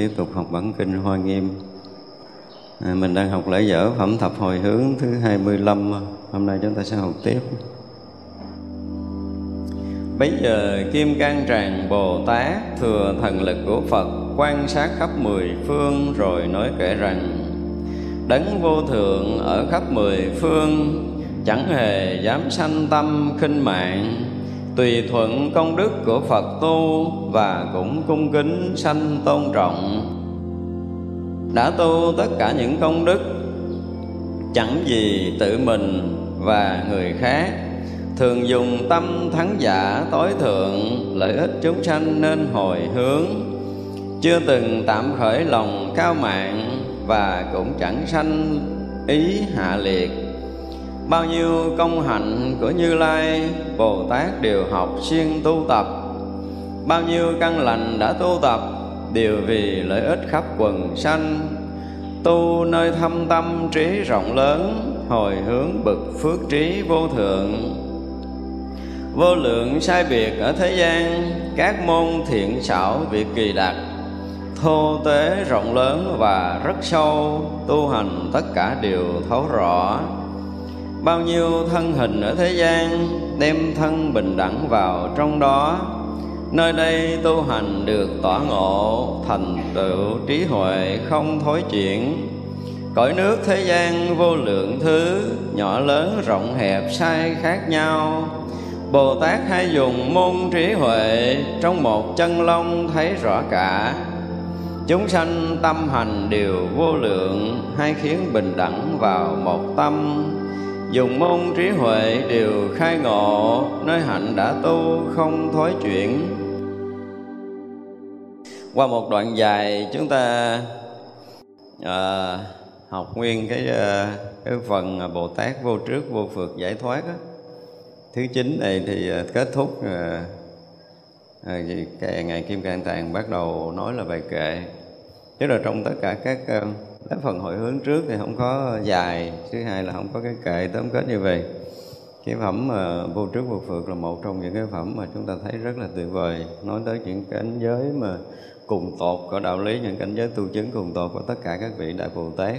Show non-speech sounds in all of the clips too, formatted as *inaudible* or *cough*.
tiếp tục học bản kinh Hoa Nghiêm. À, mình đang học lễ dở phẩm thập hồi hướng thứ 25. Hôm nay chúng ta sẽ học tiếp. Bây giờ Kim Cang Tràng Bồ Tát thừa thần lực của Phật quan sát khắp mười phương rồi nói kể rằng Đấng vô thượng ở khắp mười phương chẳng hề dám sanh tâm khinh mạng tùy thuận công đức của Phật tu và cũng cung kính sanh tôn trọng. Đã tu tất cả những công đức, chẳng gì tự mình và người khác, thường dùng tâm thắng giả tối thượng, lợi ích chúng sanh nên hồi hướng. Chưa từng tạm khởi lòng cao mạng và cũng chẳng sanh ý hạ liệt bao nhiêu công hạnh của như lai, bồ tát đều học siêng tu tập. Bao nhiêu căn lành đã tu tập, đều vì lợi ích khắp quần sanh. Tu nơi thâm tâm trí rộng lớn, hồi hướng bậc phước trí vô thượng. Vô lượng sai biệt ở thế gian, các môn thiện xảo việc kỳ đặc thô tế rộng lớn và rất sâu, tu hành tất cả đều thấu rõ bao nhiêu thân hình ở thế gian đem thân bình đẳng vào trong đó. Nơi đây tu hành được tỏa ngộ, thành tựu trí huệ không thối chuyển. Cõi nước thế gian vô lượng thứ, nhỏ lớn rộng hẹp sai khác nhau. Bồ tát hay dùng môn trí huệ trong một chân long thấy rõ cả. Chúng sanh tâm hành đều vô lượng, hay khiến bình đẳng vào một tâm dùng môn trí huệ đều khai ngộ nơi hạnh đã tu không thối chuyển qua một đoạn dài chúng ta à, học nguyên cái à, cái phần bồ tát vô trước vô phượt giải thoát đó. thứ chín này thì à, kết thúc à, à, cái ngày kim cang tàng bắt đầu nói là bài kệ tức là trong tất cả các à, cái phần hội hướng trước thì không có dài, thứ hai là không có cái kệ tóm kết như vậy. Cái phẩm mà vô trước vô phượt là một trong những cái phẩm mà chúng ta thấy rất là tuyệt vời. Nói tới những cảnh giới mà cùng tột của đạo lý, những cảnh giới tu chứng cùng tột của tất cả các vị đại bồ tát.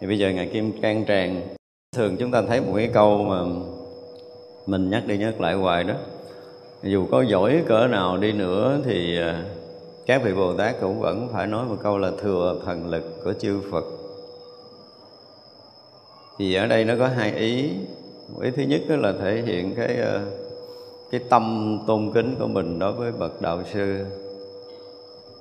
Thì bây giờ ngài kim can tràng, thường chúng ta thấy một cái câu mà mình nhắc đi nhắc lại hoài đó. Dù có giỏi cỡ nào đi nữa thì à, các vị Bồ Tát cũng vẫn phải nói một câu là thừa thần lực của chư Phật. Thì ở đây nó có hai ý. Ý thứ nhất đó là thể hiện cái ờ, cái tâm tôn kính của mình đối với bậc đạo sư.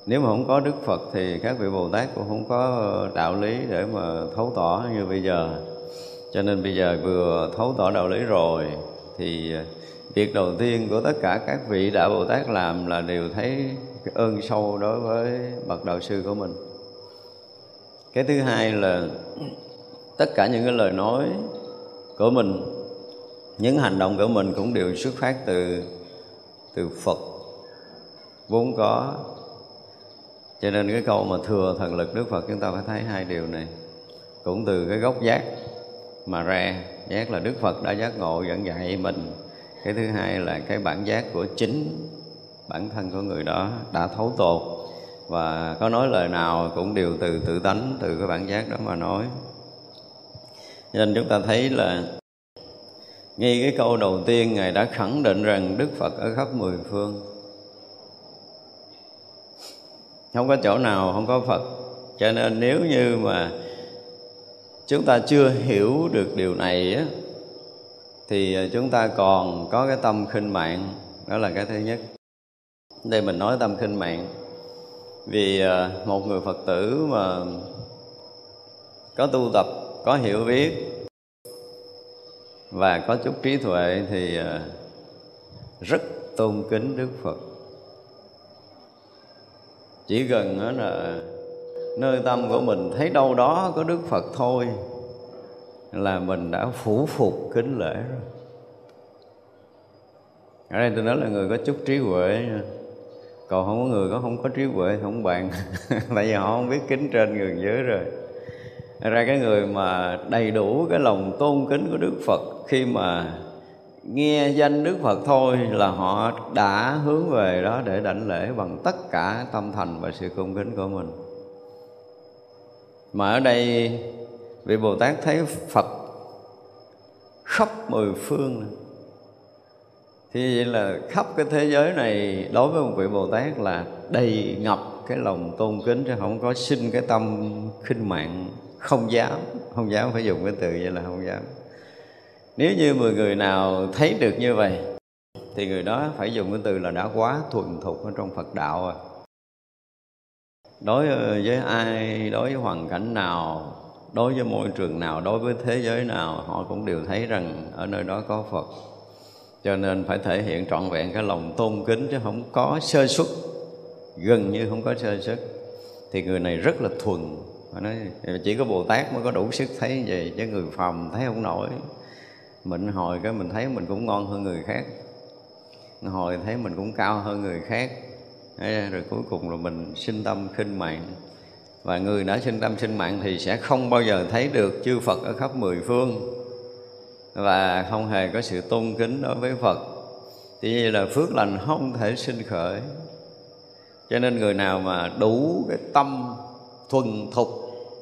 Nếu mà không có Đức Phật thì các vị Bồ Tát cũng không có đạo lý để mà thấu tỏ như bây giờ. Cho nên bây giờ vừa thấu tỏ đạo lý rồi thì việc đầu tiên của tất cả các vị đại Bồ Tát làm là đều thấy cái ơn sâu đối với bậc đạo sư của mình. Cái thứ hai là tất cả những cái lời nói của mình, những hành động của mình cũng đều xuất phát từ từ Phật vốn có. Cho nên cái câu mà thừa thần lực Đức Phật, chúng ta phải thấy hai điều này. Cũng từ cái gốc giác mà ra, giác là Đức Phật đã giác ngộ dẫn dạy mình. Cái thứ hai là cái bản giác của chính bản thân của người đó đã thấu tột. Và có nói lời nào cũng đều từ tự tánh từ cái bản giác đó mà nói. Nên chúng ta thấy là ngay cái câu đầu tiên ngài đã khẳng định rằng đức phật ở khắp mười phương. Không có chỗ nào không có phật. Cho nên nếu như mà chúng ta chưa hiểu được điều này á, thì chúng ta còn có cái tâm khinh mạng. Đó là cái thứ nhất đây mình nói tâm khinh mạng. Vì à, một người phật tử mà có tu tập, có hiểu biết và có chút trí tuệ thì à, rất tôn kính đức phật. Chỉ gần đó là nơi tâm của mình thấy đâu đó có đức phật thôi là mình đã phủ phục kính lễ rồi. Ở đây tôi nói là người có chút trí huệ nha còn không có người có, không có trí huệ, không bàn. *laughs* Tại vì họ không biết kính trên người dưới rồi. Ra cái người mà đầy đủ cái lòng tôn kính của đức phật, khi mà nghe danh đức phật thôi là họ đã hướng về đó để đảnh lễ bằng tất cả tâm thành và sự cung kính của mình. Mà ở đây vị bồ tát thấy phật khắp mười phương. này thì vậy là khắp cái thế giới này đối với một vị bồ tát là đầy ngập cái lòng tôn kính chứ không có sinh cái tâm khinh mạng, không dám không dám phải dùng cái từ vậy là không dám. Nếu như mười người nào thấy được như vậy, thì người đó phải dùng cái từ là đã quá thuần thục ở trong phật đạo rồi đối ờ, với ai, đối với hoàn cảnh nào, đối với môi trường nào, đối với thế giới nào, họ cũng đều thấy rằng ở nơi đó có phật cho nên phải thể hiện trọn vẹn cái lòng tôn kính chứ không có sơ xuất, gần như không có sơ xuất. Thì người này rất là thuần. Mà nói, chỉ có bồ tát mới có đủ sức thấy vậy, chứ người phàm thấy không nổi. Mình hồi cái mình thấy mình cũng ngon hơn người khác. Hồi thấy mình cũng cao hơn người khác. Rồi cuối cùng là mình sinh tâm khinh mạng. Và người đã sinh tâm sinh mạng thì sẽ không bao giờ thấy được chư Phật ở khắp mười phương và không hề có sự tôn kính đối với Phật. Thì như là phước lành không thể sinh khởi. Cho nên người nào mà đủ cái tâm thuần thục,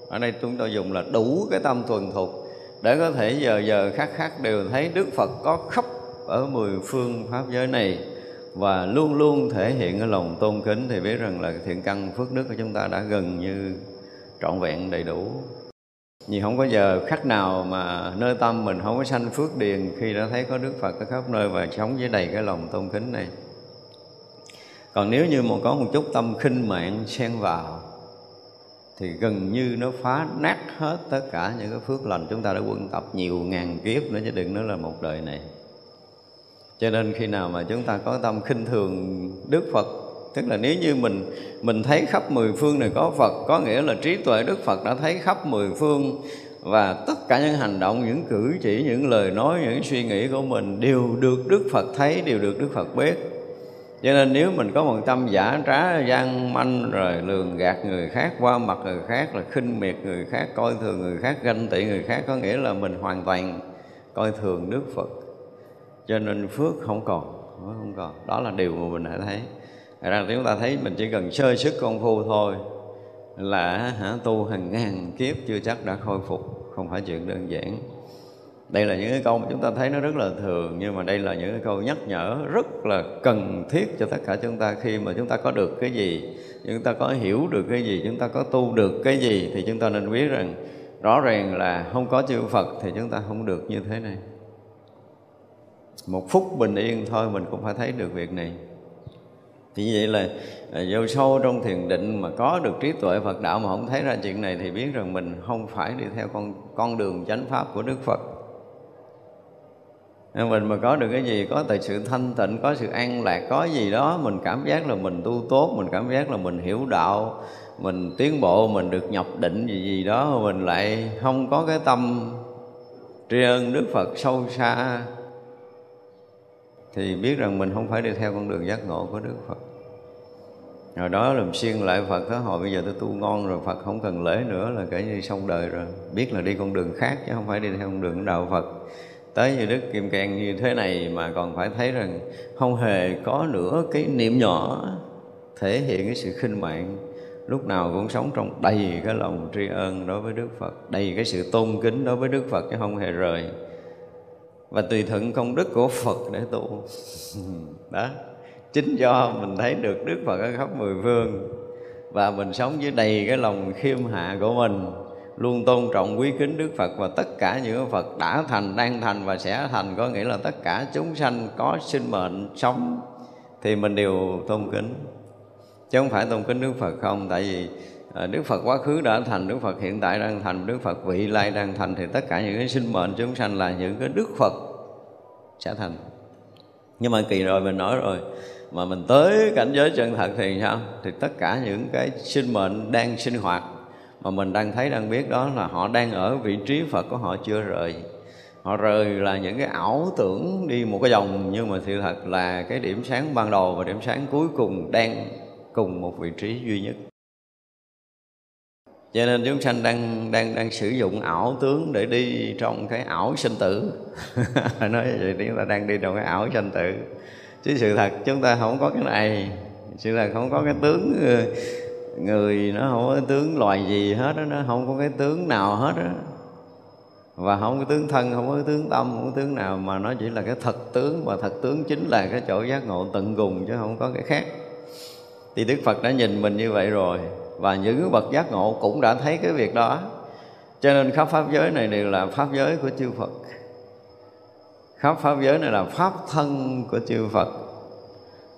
ở đây chúng tôi dùng là đủ cái tâm thuần thục, để có thể giờ giờ khắc khắc đều thấy Đức Phật có khắp ở mười phương pháp giới này, và luôn luôn thể hiện cái lòng tôn kính, thì biết rằng là thiện căn phước đức của chúng ta đã gần như trọn vẹn đầy đủ vì không có giờ khắc nào mà nơi tâm mình không có sanh phước điền khi đã thấy có Đức Phật ở khắp nơi và sống với đầy cái lòng tôn kính này. Còn nếu như mà có một chút tâm khinh mạng xen vào, thì gần như nó phá nát hết tất cả những cái phước lành chúng ta đã quân tập nhiều ngàn kiếp nữa, chứ đừng nói là một đời này cho nên khi nào mà chúng ta có tâm khinh thường đức phật tức là nếu như mình mình thấy khắp mười phương này có phật, có nghĩa là trí tuệ đức phật đã thấy khắp mười phương. Và tất cả những hành động, những cử chỉ, những lời nói, những suy nghĩ của mình đều được đức phật thấy, đều được đức phật biết. Cho nên nếu mình có một tâm giả trá, gian manh, rồi lường gạt người khác, qua mặt người khác, là khinh miệt người khác, coi thường người khác, ganh tị người khác, có nghĩa là mình hoàn toàn coi thường đức phật. Cho nên phước không còn không còn. Đó là điều mà mình đã thấy rằng ra chúng ta thấy mình chỉ cần sơ sức công phu thôi là hả, tu hàng ngàn kiếp chưa chắc đã khôi phục không phải chuyện đơn giản. Đây là những cái câu mà chúng ta thấy nó rất là thường nhưng mà đây là những cái câu nhắc nhở rất là cần thiết cho tất cả chúng ta. Khi mà chúng ta có được cái gì chúng ta có hiểu được cái gì chúng ta có tu được cái gì thì chúng ta nên biết rằng rõ ràng là không có chư Phật thì chúng ta không được như thế này. Một phút bình yên thôi mình cũng phải thấy được việc này thì vậy là à, vô sâu trong thiền định mà có được trí tuệ Phật đạo mà không thấy ra chuyện này thì biết rằng mình không phải đi theo con con đường chánh pháp của Đức Phật. Nên mình mà có được cái gì, có tại sự thanh tịnh, có sự an lạc, có gì đó, mình cảm giác là mình tu tốt, mình cảm giác là mình hiểu đạo, mình tiến bộ, mình được nhập định gì gì đó, mình lại không có cái tâm tri ân đức phật sâu xa thì biết rằng mình không phải đi theo con đường giác ngộ của Đức Phật. Rồi đó làm xuyên lại Phật đó hồi bây giờ tôi tu ngon rồi, Phật không cần lễ nữa là kể như xong đời rồi. Biết là đi con đường khác chứ không phải đi theo con đường đạo Phật. Tới như Đức Kim Cang như thế này mà còn phải thấy rằng không hề có nữa cái niệm nhỏ thể hiện cái sự khinh mạng. Lúc nào cũng sống trong đầy cái lòng tri ân đối với Đức Phật, đầy cái sự tôn kính đối với Đức Phật chứ không hề rời và tùy thuận công đức của Phật để tu. *laughs* Đó. Chính do mình thấy được Đức Phật ở khắp mười phương. Và mình sống với đầy cái lòng khiêm hạ của mình luôn tôn trọng quý kính Đức Phật. Và tất cả những Phật đã thành, đang thành và sẽ thành có nghĩa là tất cả chúng sanh có sinh mệnh sống thì mình đều tôn kính. Chứ không phải tôn kính Đức Phật không tại vì à, Đức Phật quá khứ đã thành, Đức Phật hiện tại đang thành, Đức Phật vị lai đang thành thì tất cả những cái sinh mệnh chúng sanh là những cái Đức Phật sẽ thành. Nhưng mà kỳ rồi mình nói rồi mà mình tới cảnh giới chân thật thì sao? Thì tất cả những cái sinh mệnh đang sinh hoạt mà mình đang thấy đang biết đó là họ đang ở vị trí Phật của họ chưa rời họ rời là những cái ảo tưởng đi một cái vòng nhưng mà sự thật là cái điểm sáng ban đầu và điểm sáng cuối cùng đang cùng một vị trí duy nhất cho nên chúng sanh đang đang đang sử dụng ảo tướng để đi trong cái ảo sinh tử. *laughs* Nói vậy chúng ta đang đi trong cái ảo sinh tử. Chứ sự thật chúng ta không có cái này. Sự thật không có cái tướng ờ, người nó không có tướng loài gì hết đó, nó không có cái tướng nào hết đó. và không có tướng thân không có tướng tâm không có tướng nào mà nó chỉ là cái thật tướng và thật tướng chính là cái chỗ giác ngộ tận cùng chứ không có cái khác. Thì đức phật đã nhìn mình như vậy rồi và những bậc giác ngộ cũng đã thấy cái việc đó. Cho nên khắp pháp giới này đều là pháp giới của chư phật. Khắp pháp giới này là pháp thân của chư phật.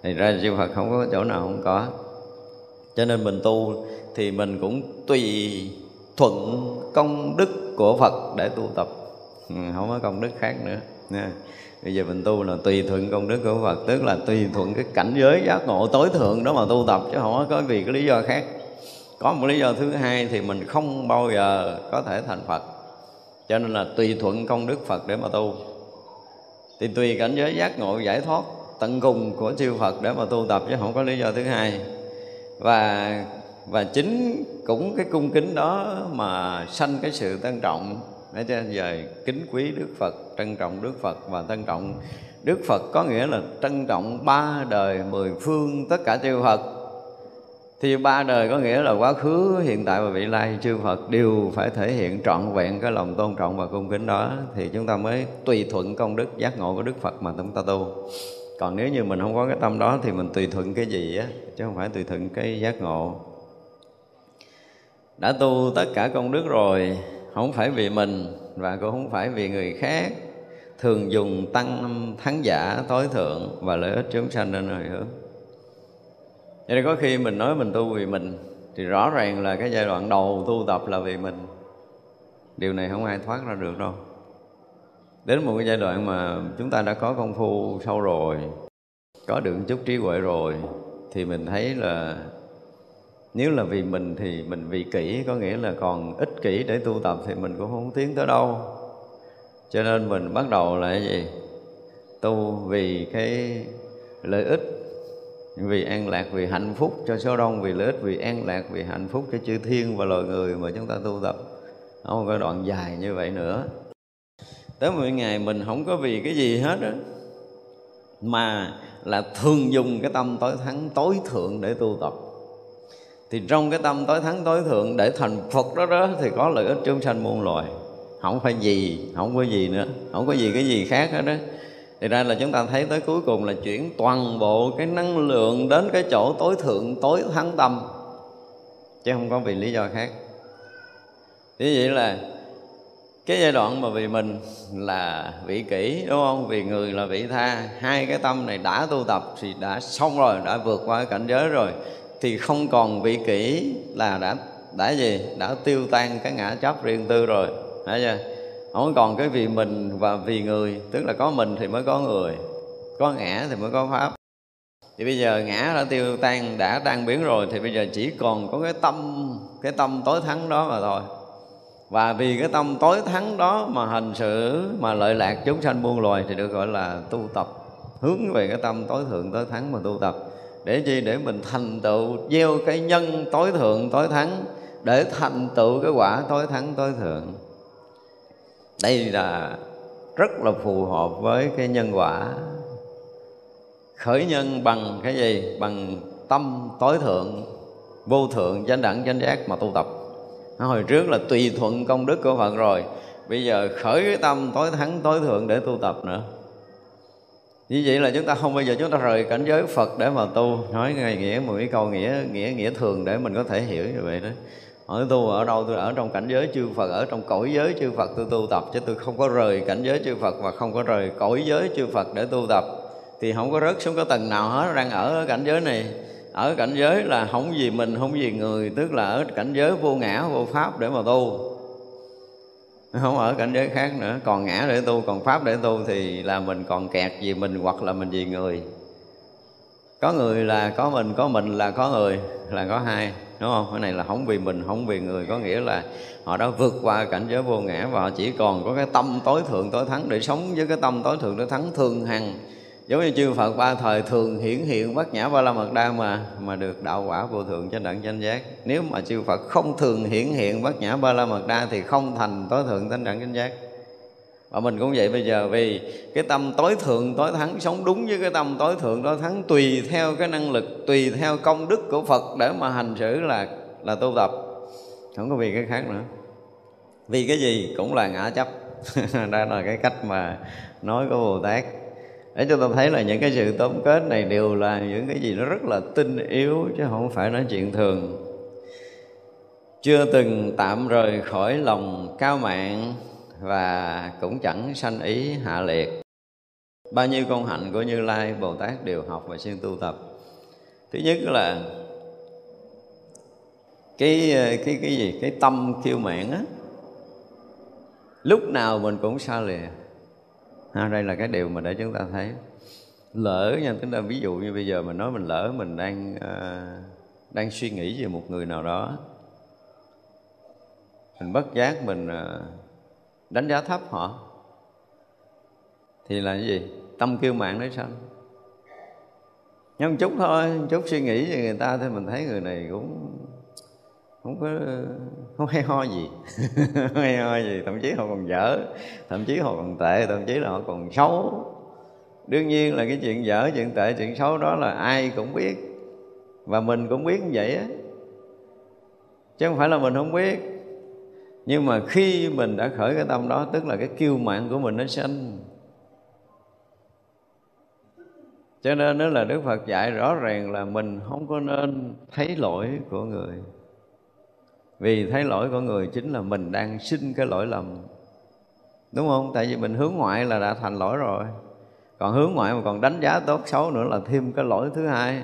Thì ra chư phật không có chỗ nào không có. Cho nên mình tu thì mình cũng tùy thuận công đức của Phật để tu tập. Ừ, không có công đức khác nữa. Nha. Bây giờ mình tu là tùy thuận công đức của Phật tức là tùy thuận cái cảnh giới giác ngộ tối thượng đó mà tu tập chứ không có vì cái lý do khác có một lý do thứ hai thì mình không bao giờ có thể thành Phật. Cho nên là tùy thuận công đức Phật để mà tu. Thì tùy cảnh giới giác ngộ giải thoát tận cùng của chư Phật để mà tu tập chứ không có lý do thứ hai. Và và chính cũng cái cung kính đó mà sanh cái sự tân trọng. Để cho giờ kính quý Đức Phật, trân trọng Đức Phật và tân trọng Đức Phật có nghĩa là trân trọng ba đời mười phương tất cả chư Phật thì ba đời có nghĩa là quá khứ, hiện tại và vị lai. Chư Phật đều phải thể hiện trọn vẹn cái lòng tôn trọng và cung kính đó. Thì chúng ta mới tùy thuận công đức, giác ngộ của Đức Phật mà chúng ta tu. Còn nếu như mình không có cái tâm đó thì mình tùy thuận cái gì á, chứ không phải tùy thuận cái giác ngộ. Đã tu tất cả công đức rồi, không phải vì mình và cũng không phải vì người khác. Thường dùng tăng, thắng giả, tối thượng và lợi ích chúng sanh nên hồi hướng cho nên có khi mình nói mình tu vì mình, thì rõ ràng là cái giai đoạn đầu tu tập là vì mình. Điều này không ai thoát ra được đâu. Đến một cái giai đoạn mà chúng ta đã có công phu sâu rồi, có được chút trí huệ rồi, thì mình thấy là nếu là vì mình thì mình vì kỹ, có nghĩa là còn ích kỷ để tu tập thì mình cũng không tiến tới đâu. Cho nên mình bắt đầu là cái gì? Tu vì cái lợi ích vì an lạc, vì hạnh phúc cho số đông, vì lợi ích, vì an lạc, vì hạnh phúc cho chư thiên và loài người mà chúng ta tu tập. Không có đoạn dài như vậy nữa. Tới một ngày mình không có vì cái gì hết á. Mà là thường dùng cái tâm tối thắng, tối thượng để tu tập. Thì trong cái tâm tối thắng, tối thượng để thành phật đó đó thì có lợi ích chúng sanh muôn loài. Không phải gì, không có gì nữa. Không có gì cái gì khác hết đó thì ra là chúng ta thấy tới cuối cùng là chuyển toàn bộ cái năng lượng đến cái chỗ tối thượng, tối thắng tâm. Chứ không có vì lý do khác. Như vậy là cái giai đoạn mà vì mình là vị kỷ, đúng không? Vì người là vị tha. Hai cái tâm này đã tu tập thì đã xong rồi, đã vượt qua cái cảnh giới rồi. Thì không còn vị kỷ là đã đã gì? Đã tiêu tan cái ngã chấp riêng tư rồi. Thấy chưa? Không còn cái vì mình và vì người, tức là có mình thì mới có người, có ngã thì mới có pháp. Thì bây giờ ngã đã tiêu tan, đã tan biến rồi, thì bây giờ chỉ còn có cái tâm cái tâm tối thắng đó mà thôi. Và vì cái tâm tối thắng đó mà hành xử, mà lợi lạc chúng sanh buông loài thì được gọi là tu tập. Hướng về cái tâm tối thượng, tối thắng mà tu tập. Để chi? Để mình thành tựu gieo cái nhân tối thượng, tối thắng, để thành tựu cái quả tối thắng, tối thượng đây là rất là phù hợp với cái nhân quả khởi nhân bằng cái gì? Bằng tâm tối thượng, vô thượng, chánh đẳng, chánh giác mà tu tập. Hồi trước là tùy thuận công đức của phật rồi, bây giờ khởi cái tâm tối thắng, tối thượng để tu tập nữa. Như vậy là chúng ta không bao giờ chúng ta rời cảnh giới Phật để mà tu. Nói ngay nghĩa, một cái câu nghĩa nghĩa nghĩa thường để mình có thể hiểu như vậy đó hỏi tu ở đâu tôi, ở trong cảnh giới chư Phật, ở trong cõi giới chư Phật tôi tu tập, chứ tôi không có rời cảnh giới chư Phật và không có rời cõi giới chư Phật để tu tập. Thì không có rớt xuống cái tầng nào hết, đang ở cảnh giới này. Ở cảnh giới là không vì mình, không vì người, tức là ở cảnh giới vô ngã, vô pháp để mà tu. Không ở cảnh giới khác nữa, còn ngã để tu, còn pháp để tu thì là mình còn kẹt vì mình hoặc là mình vì người có người là có mình có mình là có người, là có hai, đúng không? Cái này là không vì mình không vì người. Có nghĩa là họ đã vượt qua cảnh giới vô ngã và họ chỉ còn có cái tâm tối thượng, tối thắng để sống với cái tâm tối thượng, tối thắng thường hằng. Giống như chư Phật, ba thời thường hiển hiện, bát nhã ba la mật đa mà mà được đạo quả vô thượng trên đẳng chánh giác. Nếu mà chư Phật không thường hiển hiện bát nhã ba la mật đa thì không thành tối thượng trên đẳng chánh giác và mình cũng vậy bây giờ, vì cái tâm tối thượng, tối thắng sống đúng với cái tâm tối thượng, tối thắng tùy theo cái năng lực, tùy theo công đức của Phật để mà hành xử là là tu tập. Không có vì cái khác nữa. Vì cái gì cũng là ngã chấp. *laughs* Đó là cái cách mà nói của Bồ Tát. Để cho ta thấy là những cái sự tóm kết này đều là những cái gì nó rất là tinh yếu, chứ không phải nói chuyện thường. Chưa từng tạm rời khỏi lòng cao mạng và cũng chẳng sanh ý hạ liệt. Bao nhiêu công hạnh của như lai bồ tát đều học và xuyên tu tập. Thứ nhất là cái cái cái gì? Cái tâm kiêu mạn á. Lúc nào mình cũng xa lìa. Ha, đây là cái điều mà để chúng ta thấy. Lỡ nha chúng ta ví dụ như bây giờ mình nói mình lỡ mình đang uh, đang suy nghĩ về một người nào đó. Mình bất giác mình uh, đánh giá thấp họ. Thì là cái gì? Tâm kiêu mạng đấy sao? Nhưng một chút thôi một chút suy nghĩ về người ta thì mình thấy người này cũng không có, không hay ho gì. *laughs* Không hay ho gì, thậm chí họ còn dở, thậm chí họ còn tệ, thậm chí là họ còn xấu. Đương nhiên là cái chuyện dở, chuyện tệ, chuyện xấu đó là ai cũng biết. Và mình cũng biết như vậy á. Chứ không phải là mình không biết nhưng mà khi mình đã khởi cái tâm đó, tức là cái kiêu mạng của mình nó sanh cho nên đó là đức phật dạy rõ ràng là mình không có nên thấy lỗi của người. Vì thấy lỗi của người chính là mình đang sinh cái lỗi lầm. Đúng không? Tại vì mình hướng ngoại là đã thành lỗi rồi. Còn hướng ngoại mà còn đánh giá tốt xấu nữa là thêm cái lỗi thứ hai.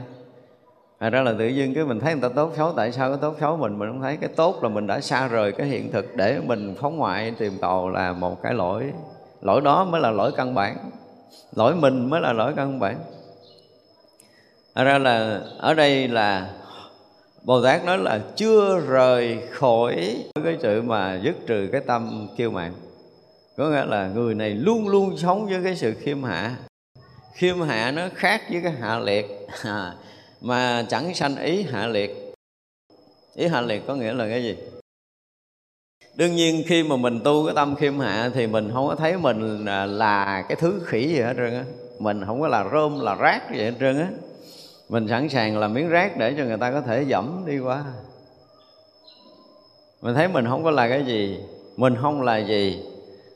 Thật ra là tự nhiên cái mình thấy người ta tốt xấu Tại sao cái tốt xấu mình mình không thấy? Cái tốt là mình đã xa rời cái hiện thực Để mình phóng ngoại tìm tòi là một cái lỗi. Lỗi đó mới là lỗi căn bản. Lỗi mình mới là lỗi căn bản. Thật ra là ở đây là Bồ Tát nói là chưa rời khỏi cái sự mà dứt trừ cái tâm kiêu mạn. Có nghĩa là người này luôn luôn sống với cái sự khiêm hạ. Khiêm hạ nó khác với cái hạ liệt. *laughs* À, mà chẳng sanh ý hạ liệt. Ý hạ liệt có nghĩa là cái gì? Đương nhiên khi mà mình tu cái tâm khiêm hạ Thì mình không có thấy mình là cái thứ khỉ gì hết trơn á. Mình không có là rơm, là rác gì hết trơn á. Mình sẵn sàng làm miếng rác để cho người ta có thể dẫm đi qua. Mình thấy mình không có là cái gì. Mình không là gì.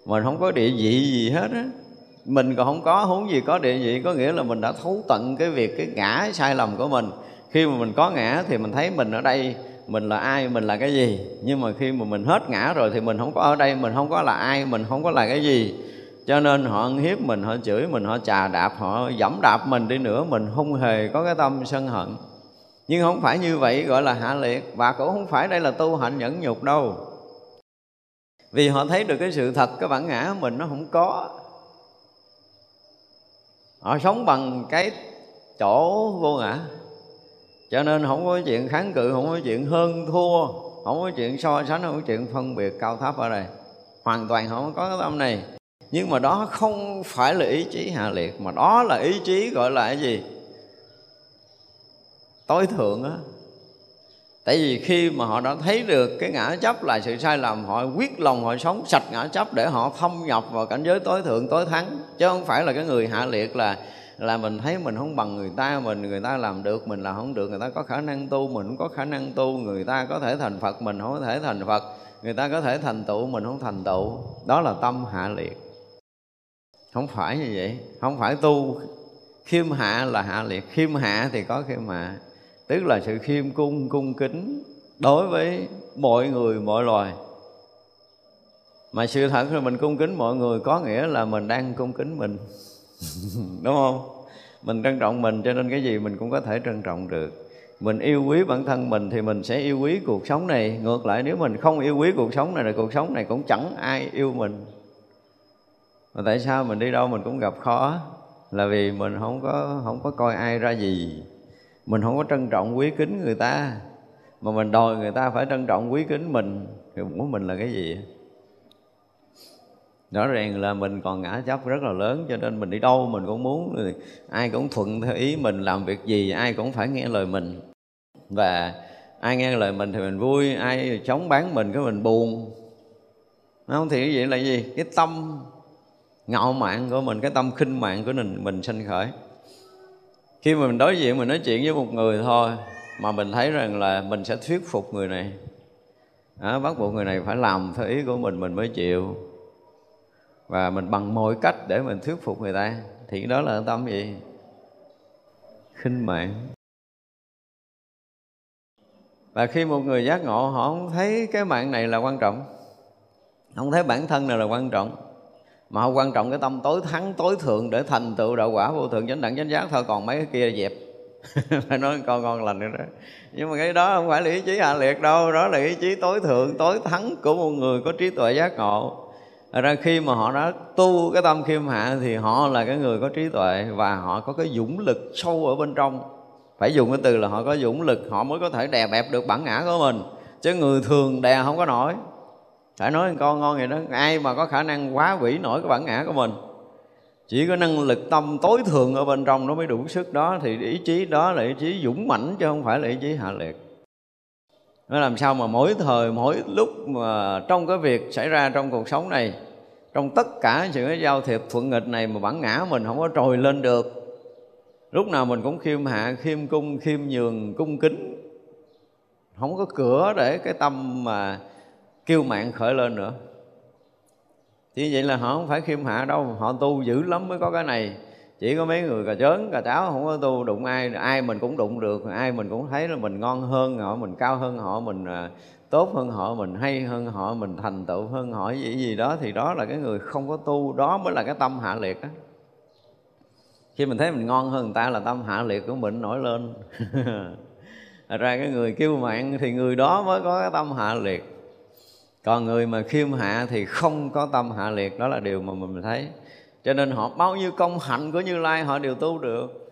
Mình không có địa vị gì hết á mình còn không có huống gì có địa vị, có nghĩa là mình đã thấu tận cái việc, cái ngã sai lầm của mình. Khi mà mình có ngã thì mình thấy mình ở đây, mình là ai, mình là cái gì. Nhưng mà khi mà mình hết ngã rồi thì mình không có ở đây, mình không có là ai, mình không có là cái gì. Cho nên họ ăn hiếp mình, họ chửi mình, họ chà đạp, họ dẫm đạp mình đi nữa, mình không hề có cái tâm sân hận. Nhưng không phải như vậy gọi là hạ liệt, và cũng không phải đây là tu hạnh nhẫn nhục đâu. Vì họ thấy được cái sự thật, cái bản ngã của mình nó không có họ sống bằng cái chỗ vô ngã. Cho nên không có chuyện kháng cự, không có chuyện hơn thua, không có chuyện so sánh, không có chuyện phân biệt cao thấp ở đây. Hoàn toàn không có cái tâm này. Nhưng mà đó không phải là ý chí hạ liệt, mà đó là ý chí gọi là cái gì? Tối thượng á tại vì khi mà họ đã thấy được cái ngã chấp là sự sai lầm, họ quyết lòng họ sống sạch ngã chấp để họ thâm nhập vào cảnh giới tối thượng, tối thắng. Chứ không phải là cái người hạ liệt là là mình thấy mình không bằng người ta, mình, người ta làm được, mình là không được. Người ta có khả năng tu, mình không có khả năng tu. Người ta có thể thành phật, mình không có thể thành phật. Người ta có thể thành tựu, mình không thành tựu. Đó là tâm hạ liệt. Không phải như vậy. Không phải tu. Khiêm hạ là hạ liệt. Khiêm hạ thì có khiêm hạ tức là sự khiêm cung cung kính đối với mọi người, mọi loài. Mà sự thật là mình cung kính mọi người có nghĩa là mình đang cung kính mình. *laughs* Đúng không? Mình trân trọng mình, cho nên cái gì mình cũng có thể trân trọng được. Mình yêu quý bản thân mình thì mình sẽ yêu quý cuộc sống này. Ngược lại, nếu mình không yêu quý cuộc sống này thì cuộc sống này cũng chẳng ai yêu mình. Mà tại sao mình đi đâu mình cũng gặp khó? Là vì mình không có không có coi ai ra gì mình không có trân trọng quý kính người ta. Mà mình đòi người ta phải trân trọng quý kính mình, thì của mình là cái gì? Rõ ràng là mình còn ngã chấp rất là lớn, cho nên mình đi đâu mình cũng muốn ai cũng thuận theo ý mình làm việc gì, ai cũng phải nghe lời mình. Và ai nghe lời mình thì mình vui, ai chống bán mình cái mình buồn. Không? Thì cái vậy là gì? Cái tâm ngạo mạn của mình, cái tâm khinh mạng của mình mình sinh khởi khi mà mình đối diện mình nói chuyện với một người thôi mà mình thấy rằng là mình sẽ thuyết phục người này. Đó, bắt buộc người này phải làm theo ý của mình mình mới chịu. Và mình bằng mọi cách để mình thuyết phục người ta. Thì đó là tâm gì? Khinh mạng. Và khi một người giác ngộ họ không thấy cái mạng này là quan trọng. Không thấy bản thân này là quan trọng mà không quan trọng cái tâm tối thắng, tối thượng để thành tựu đạo quả vô thượng chánh đẳng chánh giác thôi, còn mấy cái kia dẹp. *laughs* Phải nói con ngon lành nữa đó. Nhưng mà cái đó không phải là ý chí hạ liệt đâu, đó là ý chí tối thượng, tối thắng của một người có trí tuệ giác ngộ. Ra khi mà họ đã tu cái tâm khiêm hạ thì họ là cái người có trí tuệ và họ có cái dũng lực sâu ở bên trong. Phải dùng cái từ là họ có dũng lực, họ mới có thể đè bẹp được bản ngã của mình. Chứ người thường đè không có nổi phải nói con ngon vậy đó ai mà có khả năng quá quỷ nổi cái bản ngã của mình? Chỉ có năng lực tâm tối thượng ở bên trong nó mới đủ sức đó, thì ý chí đó là ý chí dũng mãnh chứ không phải là ý chí hạ liệt. Nó làm sao mà mỗi thời, mỗi lúc mà trong cái việc xảy ra trong cuộc sống này, trong tất cả sự giao thiệp thuận nghịch này mà bản ngã mình không có trồi lên được, lúc nào mình cũng khiêm hạ, khiêm cung, khiêm nhường, cung kính. Không có cửa để cái tâm mà kêu mạng khởi lên nữa. Thì vậy là họ không phải khiêm hạ đâu, họ tu dữ lắm mới có cái này. Chỉ có mấy người cà chớn cà cháo không có tu đụng ai ai mình cũng đụng được, ai mình cũng thấy là mình ngon hơn họ, mình cao hơn họ, mình à, tốt hơn họ, mình hay hơn họ, mình thành tựu hơn họ, gì gì đó, thì đó là cái người không có tu, đó mới là cái tâm hạ liệt á. Khi mình thấy mình ngon hơn người ta là tâm hạ liệt của mình nổi lên. *laughs* Ra cái người kêu mạng thì người đó mới có cái tâm hạ liệt còn người mà khiêm hạ thì không có tâm hạ liệt, đó là điều mà mình thấy. Cho nên họ bao nhiêu công hạnh của như lai họ đều tu được.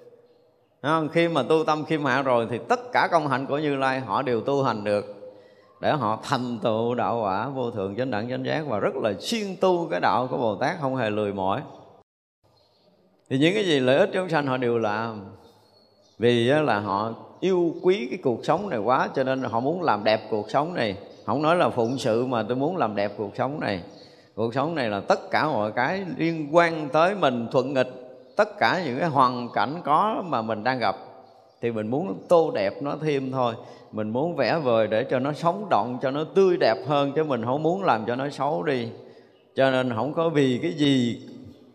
Không? khi mà tu tâm khiêm hạ rồi thì tất cả công hạnh của như lai họ đều tu hành được. Để họ thành tựu đạo quả vô thượng chánh đẳng chánh giác và rất là chuyên tu cái đạo của bồ tát, không hề lười mỏi. Thì những cái gì lợi ích chúng sanh họ đều làm. Vì là họ yêu quý cái cuộc sống này quá, cho nên họ muốn làm đẹp cuộc sống này không nói là phụng sự mà tôi muốn làm đẹp cuộc sống này. Cuộc sống này là tất cả mọi cái liên quan tới mình, thuận nghịch. Tất cả những cái hoàn cảnh có mà mình đang gặp. Thì mình muốn tô đẹp nó thêm thôi. Mình muốn vẽ vời để cho nó sống động, cho nó tươi đẹp hơn, chứ mình không muốn làm cho nó xấu đi. Cho nên không có vì cái gì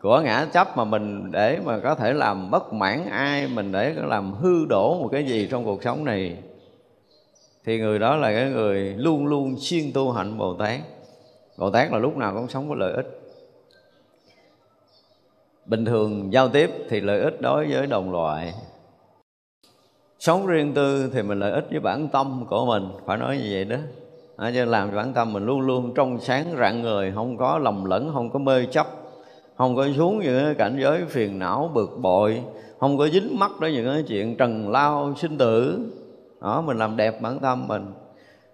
của ngã chấp mà mình để mà có thể làm bất mãn ai, mình để làm hư đổ một cái gì trong cuộc sống này thì người đó là cái người luôn luôn siêng tu hạnh bồ tát. Bồ tát là lúc nào cũng sống có lợi ích. Bình thường giao tiếp thì lợi ích đối với đồng loại. Sống riêng tư thì mình lợi ích với bản tâm của mình. Phải nói như vậy đó. À, cho làm cho bản tâm mình luôn luôn trong sáng rạng người không có lầm lẫn không có mê chấp không có xuống những cái cảnh giới phiền não bực bội không có dính mắc đến những cái chuyện trần lao sinh tử đó, mình làm đẹp bản tâm mình.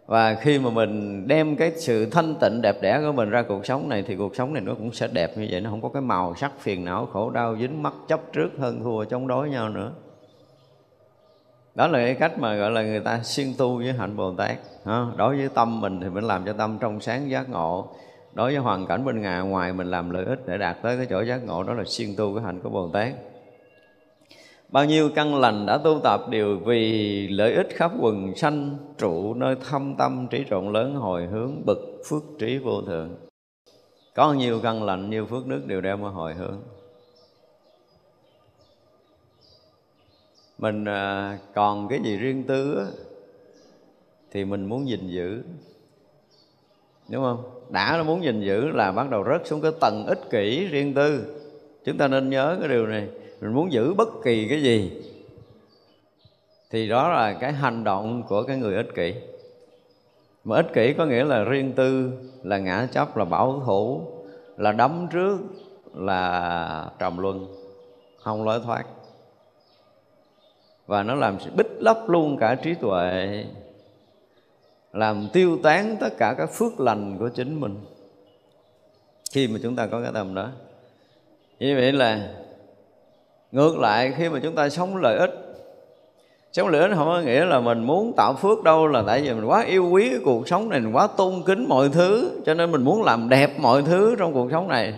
Và khi mà mình đem cái sự thanh tịnh đẹp đẽ của mình ra cuộc sống này, thì cuộc sống này nó cũng sẽ đẹp như vậy. Nó không có cái màu sắc phiền não, khổ đau, dính mắc chấp trước, hơn thua chống đối nhau nữa. Đó là cái cách mà gọi là người ta siêng tu với hạnh bồ tát. Đối với tâm mình thì mình làm cho tâm trong sáng giác ngộ. Đối với hoàn cảnh bên ngoài ngoài mình làm lợi ích để đạt tới cái chỗ giác ngộ, đó là siêng tu cái hạnh của bồ tát bao nhiêu căn lành đã tu tập đều vì lợi ích khắp quần sanh, trụ nơi thâm tâm trí rộng lớn hồi hướng bậc phước trí vô thượng. Có nhiều căn lành, nhiều phước đức đều đem qua hồi hướng. Mình à, còn cái gì riêng tư thì mình muốn gìn giữ. Đúng không? Đã nó muốn gìn giữ là bắt đầu rớt xuống cái tầng ích kỷ riêng tư. Chúng ta nên nhớ cái điều này mình muốn giữ bất kỳ cái gì. Thì đó là cái hành động của cái người ích kỷ. Mà ích kỷ có nghĩa là riêng tư, là ngã chấp là bảo thủ, là đấm trước, là trầm luân, không lối thoát. Và nó làm bích lấp luôn cả trí tuệ, làm tiêu tán tất cả các phước lành của chính mình. Khi mà chúng ta có cái tâm đó, như vậy là ngược lại, khi mà chúng ta sống lợi ích, sống lợi ích không có nghĩa là mình muốn tạo phước đâu, là tại vì mình quá yêu quý cái cuộc sống này, mình quá tôn kính mọi thứ, cho nên mình muốn làm đẹp mọi thứ trong cuộc sống này.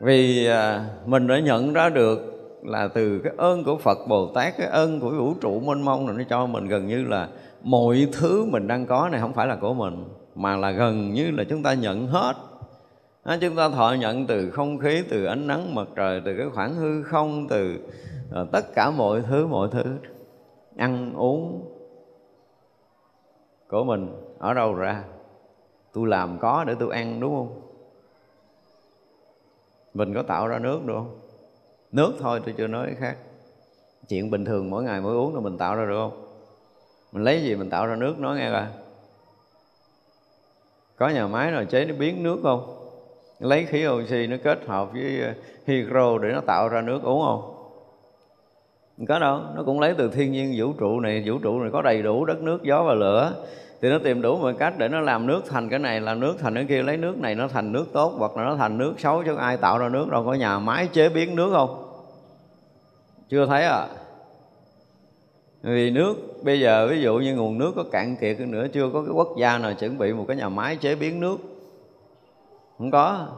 Vì à, mình đã nhận ra được là từ cái ơn của Phật Bồ Tát, cái ơn của vũ trụ mênh mông này, nó cho mình gần như là mọi thứ mình đang có này không phải là của mình, mà là gần như là chúng ta nhận hết à, chúng ta thọ nhận từ không khí từ ánh nắng mặt trời từ cái khoảng hư không từ à, tất cả mọi thứ mọi thứ ăn uống của mình ở đâu ra? Tôi làm có để tôi ăn đúng không? Mình có tạo ra nước được không? Nước thôi tôi chưa nói cái khác. Chuyện bình thường mỗi ngày mỗi uống là mình tạo ra được không? Mình lấy gì mình tạo ra nước nói nghe coi. Có nhà máy nào chế nó biến nước không? Lấy khí oxy nó kết hợp với ờ, hydro để nó tạo ra nước uống không? Có đâu, nó cũng lấy từ thiên nhiên vũ trụ này, vũ trụ này có đầy đủ đất nước, gió và lửa. Thì nó tìm đủ mọi cách để nó làm nước thành cái này, làm nước thành cái kia, lấy nước này nó thành nước tốt, hoặc là nó thành nước xấu chứ ai tạo ra nước đâu, có nhà máy chế biến nước không? Chưa thấy à? Vì nước, bây giờ ví dụ như nguồn nước có cạn kiệt nữa, chưa có cái quốc gia nào chuẩn bị một cái nhà máy chế biến nước không có.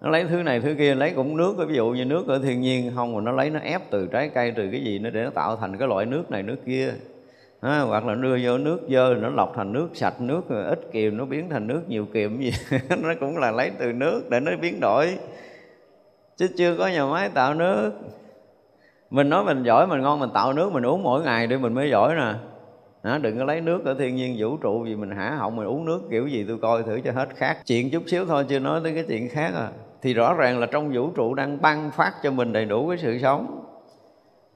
Nó lấy thứ này thứ kia lấy cũng nước ví dụ như nước ở thiên nhiên không mà nó lấy nó ép từ trái cây từ cái gì nó để nó tạo thành cái loại nước này nước kia. À, hoặc là đưa vô nước dơ nó lọc thành nước sạch nước ít kiềm nó biến thành nước nhiều kiềm gì. *laughs* Nó cũng là lấy từ nước để nó biến đổi. Chứ chưa có nhà máy tạo nước. Mình nói mình giỏi mình ngon mình tạo nước mình uống mỗi ngày để mình mới giỏi nè đó, đừng có lấy nước ở thiên nhiên vũ trụ vì mình hả họng mình uống nước kiểu gì tôi coi thử cho hết khác chuyện chút xíu thôi chưa nói tới cái chuyện khác à. Thì rõ ràng là trong vũ trụ đang ban phát cho mình đầy đủ cái sự sống.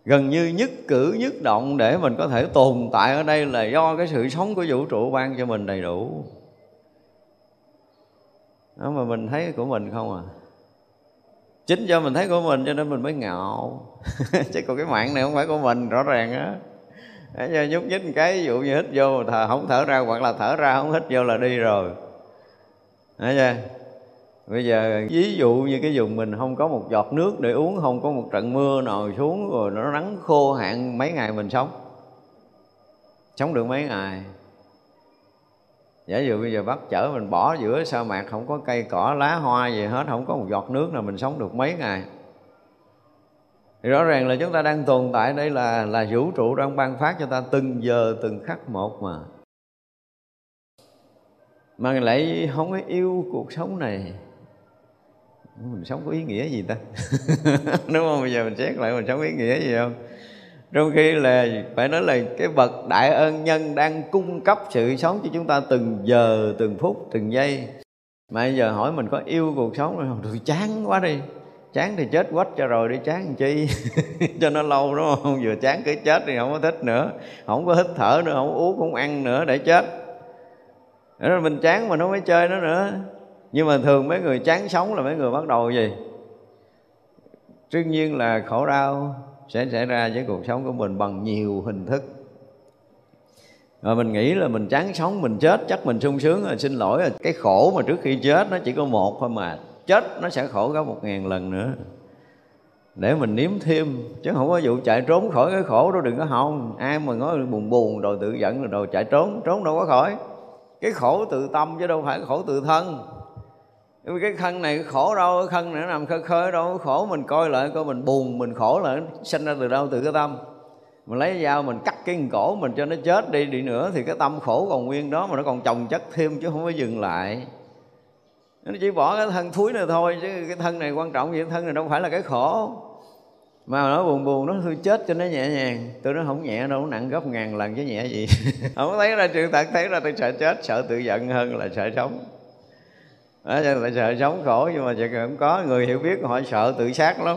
Gần như nhất cử nhất động để mình có thể tồn tại ở đây là do cái sự sống của vũ trụ ban cho mình đầy đủ. Đó mà mình thấy của mình không à. Chính do mình thấy của mình cho nên mình mới ngạo. *laughs* Chứ còn cái mạng này không phải của mình rõ ràng á. Giờ nhúc nhích một cái, ví dụ như hít vô thở, không thở ra hoặc là thở ra, không hít vô là đi rồi. Đấy chưa? Bây giờ, ví dụ như cái vùng mình không có một giọt nước để uống, Không có một trận mưa nào xuống rồi nó nắng khô hạn, mấy ngày mình sống? Sống được mấy ngày? Giả dụ bây giờ bắt chở mình bỏ giữa sa mạc, không có cây cỏ, lá hoa gì hết, không có một giọt nước nào mình sống được mấy ngày? Thì rõ ràng là chúng ta đang tồn tại đây là là vũ trụ đang ban phát cho ta từng giờ, từng khắc một mà. Mà lại không có yêu cuộc sống này. Mình sống có ý nghĩa gì ta? *laughs* Đúng không? Bây giờ mình xét lại mình sống có ý nghĩa gì không? Trong khi là phải nói là cái bậc đại ân nhân đang cung cấp sự sống cho chúng ta từng giờ, từng phút, từng giây. Mà bây giờ hỏi mình có yêu cuộc sống không? Tôi chán quá đi chán thì chết quách cho rồi đi chán làm chi? *laughs* Cho nó lâu đúng không? Vừa chán cứ chết thì không có thích nữa. Không có hít thở nữa, không uống, không ăn nữa để chết. Rồi mình chán mà nó mới chơi nó nữa. Nhưng mà thường mấy người chán sống là mấy người bắt đầu gì? Đương nhiên là khổ đau sẽ xảy ra với cuộc sống của mình bằng nhiều hình thức. Và mình nghĩ là mình chán sống, mình chết, chắc mình sung sướng. Rồi xin lỗi rồi cái khổ mà trước khi chết nó chỉ có một thôi mà chết, nó sẽ khổ gấp một ngàn lần nữa. Để mình nếm thêm, chứ không có vụ chạy trốn khỏi cái khổ đâu đừng có hòng. Ai mà nói buồn buồn rồi tự giận rồi đồ chạy trốn trốn đâu có khỏi. Cái khổ tự tâm chứ đâu phải khổ tự thân. Cái thân này khổ đâu, cái thân này nó nằm khơi khơi đâu. Khổ mình coi lại, coi mình buồn, mình khổ là sinh ra từ đâu, từ cái tâm. Mình lấy dao mình cắt cái cổ mình cho nó chết đi đi nữa thì cái tâm khổ còn nguyên đó, mà nó còn chồng chất thêm chứ không có dừng lại nó chỉ bỏ cái thân thúi này thôi, chứ cái thân này quan trọng gì? Cái thân này đâu phải là cái khổ. Mà nó buồn buồn, nó thôi chết cho nó nhẹ nhàng. Tôi nó không nhẹ đâu, nó nặng gấp ngàn lần chứ nhẹ gì. *laughs* Không thấy ra chuyện thật thấy ra tôi sợ chết, sợ tự giận hơn là sợ sống. Đó cho là sợ sống khổ, nhưng mà chỉ không có người hiểu biết, họ sợ tự sát lắm.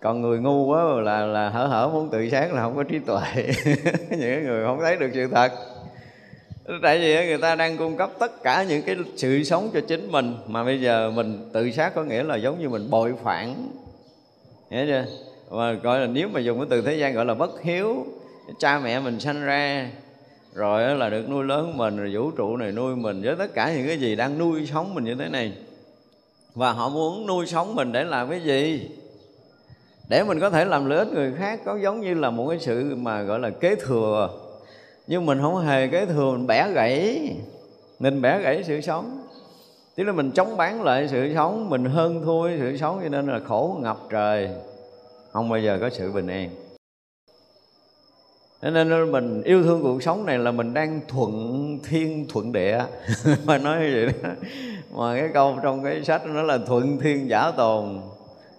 Còn người ngu quá là là hở hở muốn tự sát là không có trí tuệ. *laughs* Những người không thấy được sự thật tại vì người ta đang cung cấp tất cả những cái sự sống cho chính mình, mà bây giờ mình tự sát có nghĩa là giống như mình bội phản. Hiểu chưa? Mà gọi là nếu mà dùng cái từ thế gian gọi là bất hiếu, cha mẹ mình sanh ra, rồi là được nuôi lớn mình, rồi vũ trụ này nuôi mình, với tất cả những cái gì đang nuôi sống mình như thế này. Và họ muốn nuôi sống mình để làm cái gì? Để mình có thể làm lợi ích người khác, có giống như là một cái sự mà gọi là kế thừa nhưng mình không hề cái thường mình bẻ gãy. Mình bẻ gãy sự sống. Tức là mình chống bán lại sự sống, mình hơn thua sự sống, cho nên là khổ ngập trời. Không bao giờ có sự bình an. Thế nên mình yêu thương cuộc sống này là mình đang thuận thiên thuận địa. *laughs* Mà nói như vậy đó. Mà cái câu trong cái sách nó là thuận thiên giả tồn,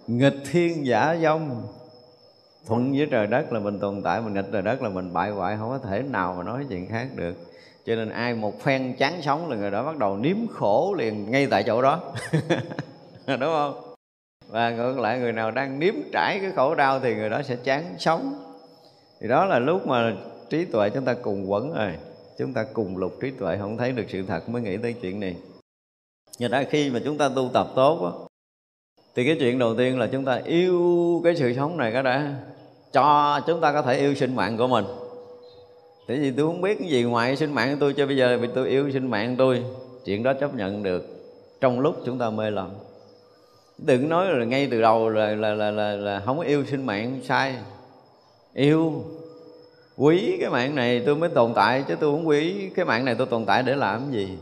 nghịch thiên giả dông thuận với trời đất là mình tồn tại, mình nghịch trời đất là mình bại hoại, không có thể nào mà nói chuyện khác được. Cho nên ai một phen chán sống là người đó bắt đầu nếm khổ liền ngay tại chỗ đó. *laughs* Đúng không? Và ngược lại, người nào đang nếm trải cái khổ đau thì người đó sẽ chán sống. Thì đó là lúc mà trí tuệ chúng ta cùng quẩn rồi. Chúng ta cùng lục trí tuệ, không thấy được sự thật mới nghĩ tới chuyện này. Do đó khi mà chúng ta tu tập tốt thì cái chuyện đầu tiên là chúng ta yêu cái sự sống này cái đã cho chúng ta có thể yêu sinh mạng của mình. Tại vì tôi không biết cái gì ngoài sinh mạng của tôi cho bây giờ vì tôi yêu sinh mạng của tôi chuyện đó chấp nhận được. Trong lúc chúng ta mê lầm. Đừng nói là ngay từ đầu là là là là, là không có yêu sinh mạng sai. Yêu. Quý cái mạng này tôi mới tồn tại chứ tôi không quý cái mạng này tôi tồn tại để làm cái gì.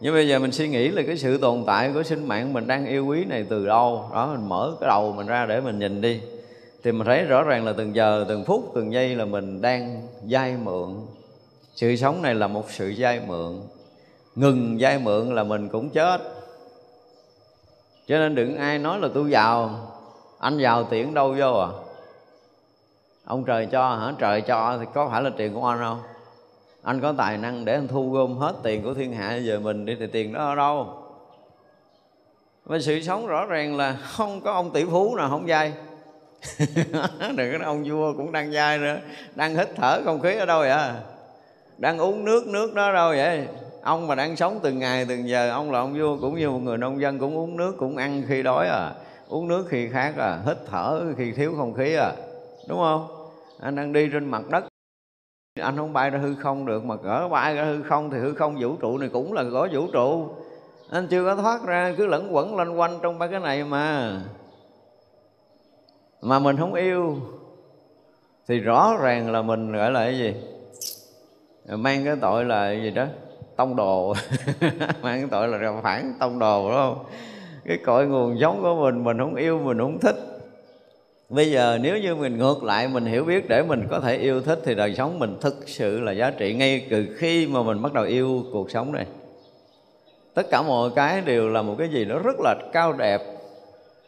Nhưng bây giờ mình suy nghĩ là cái sự tồn tại của sinh mạng mình đang yêu quý này từ đâu? Đó mình mở cái đầu mình ra để mình nhìn đi thì mình thấy rõ ràng là từng giờ, từng phút, từng giây là mình đang dai mượn. Sự sống này là một sự dai mượn. Ngừng dai mượn là mình cũng chết. Cho nên đừng ai nói là tôi giàu, anh giàu tiền đâu vô à. Ông trời cho hả? Trời cho thì có phải là tiền của anh không? Anh có tài năng để anh thu gom hết tiền của thiên hạ về mình đi, thì tiền đó ở đâu? Và sự sống rõ ràng là không có ông tỷ phú nào không dai. *laughs* đừng có ông vua cũng đang dai nữa. Đang hít thở không khí ở đâu vậy? Đang uống nước nước đó đâu vậy? Ông mà đang sống từng ngày, từng giờ, ông là ông vua cũng như một người nông dân cũng uống nước, cũng ăn khi đói à. Uống nước khi khát à hít thở khi thiếu không khí à. Đúng không? Anh đang đi trên mặt đất. Anh không bay ra hư không được, mà cỡ bay ra hư không thì hư không vũ trụ này cũng là có vũ trụ. Anh chưa có thoát ra, cứ lẫn quẩn lanh quanh trong ba cái này mà mà mình không yêu, thì rõ ràng là mình gọi là cái gì? Mang cái tội là cái gì đó? Tông đồ. *laughs* Mang cái tội là phản tông đồ, đúng không? Cái cội nguồn giống của mình mình không yêu, mình không thích. Bây giờ nếu như mình ngược lại, mình hiểu biết để mình có thể yêu thích, thì đời sống mình thực sự là giá trị. Ngay từ khi mà mình bắt đầu yêu cuộc sống này, tất cả mọi cái đều là một cái gì nó rất là cao đẹp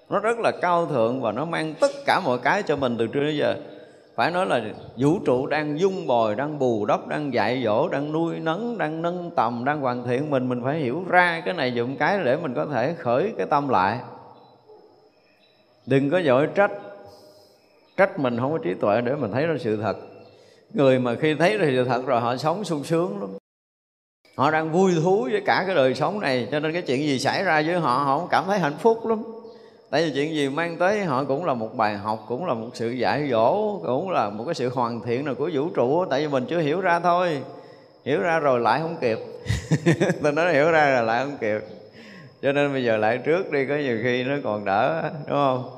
nó rất là cao thượng và nó mang tất cả mọi cái cho mình từ trước đến giờ. Phải nói là vũ trụ đang dung bồi, đang bù đắp, đang dạy dỗ, đang nuôi nấng, đang nâng tầm, đang hoàn thiện mình. Mình phải hiểu ra cái này dụng cái để mình có thể khởi cái tâm lại. Đừng có giỏi trách. Trách mình không có trí tuệ để mình thấy ra sự thật. Người mà khi thấy ra sự thật rồi họ sống sung sướng lắm. Họ đang vui thú với cả cái đời sống này, cho nên cái chuyện gì xảy ra với họ họ cũng cảm thấy hạnh phúc lắm tại vì chuyện gì mang tới họ cũng là một bài học, cũng là một sự dạy dỗ, cũng là một cái sự hoàn thiện nào của vũ trụ, tại vì mình chưa hiểu ra thôi. Hiểu ra rồi lại không kịp. *laughs* Tôi nói hiểu ra là lại không kịp. Cho nên bây giờ lại trước đi, có nhiều khi nó còn đỡ, đúng không?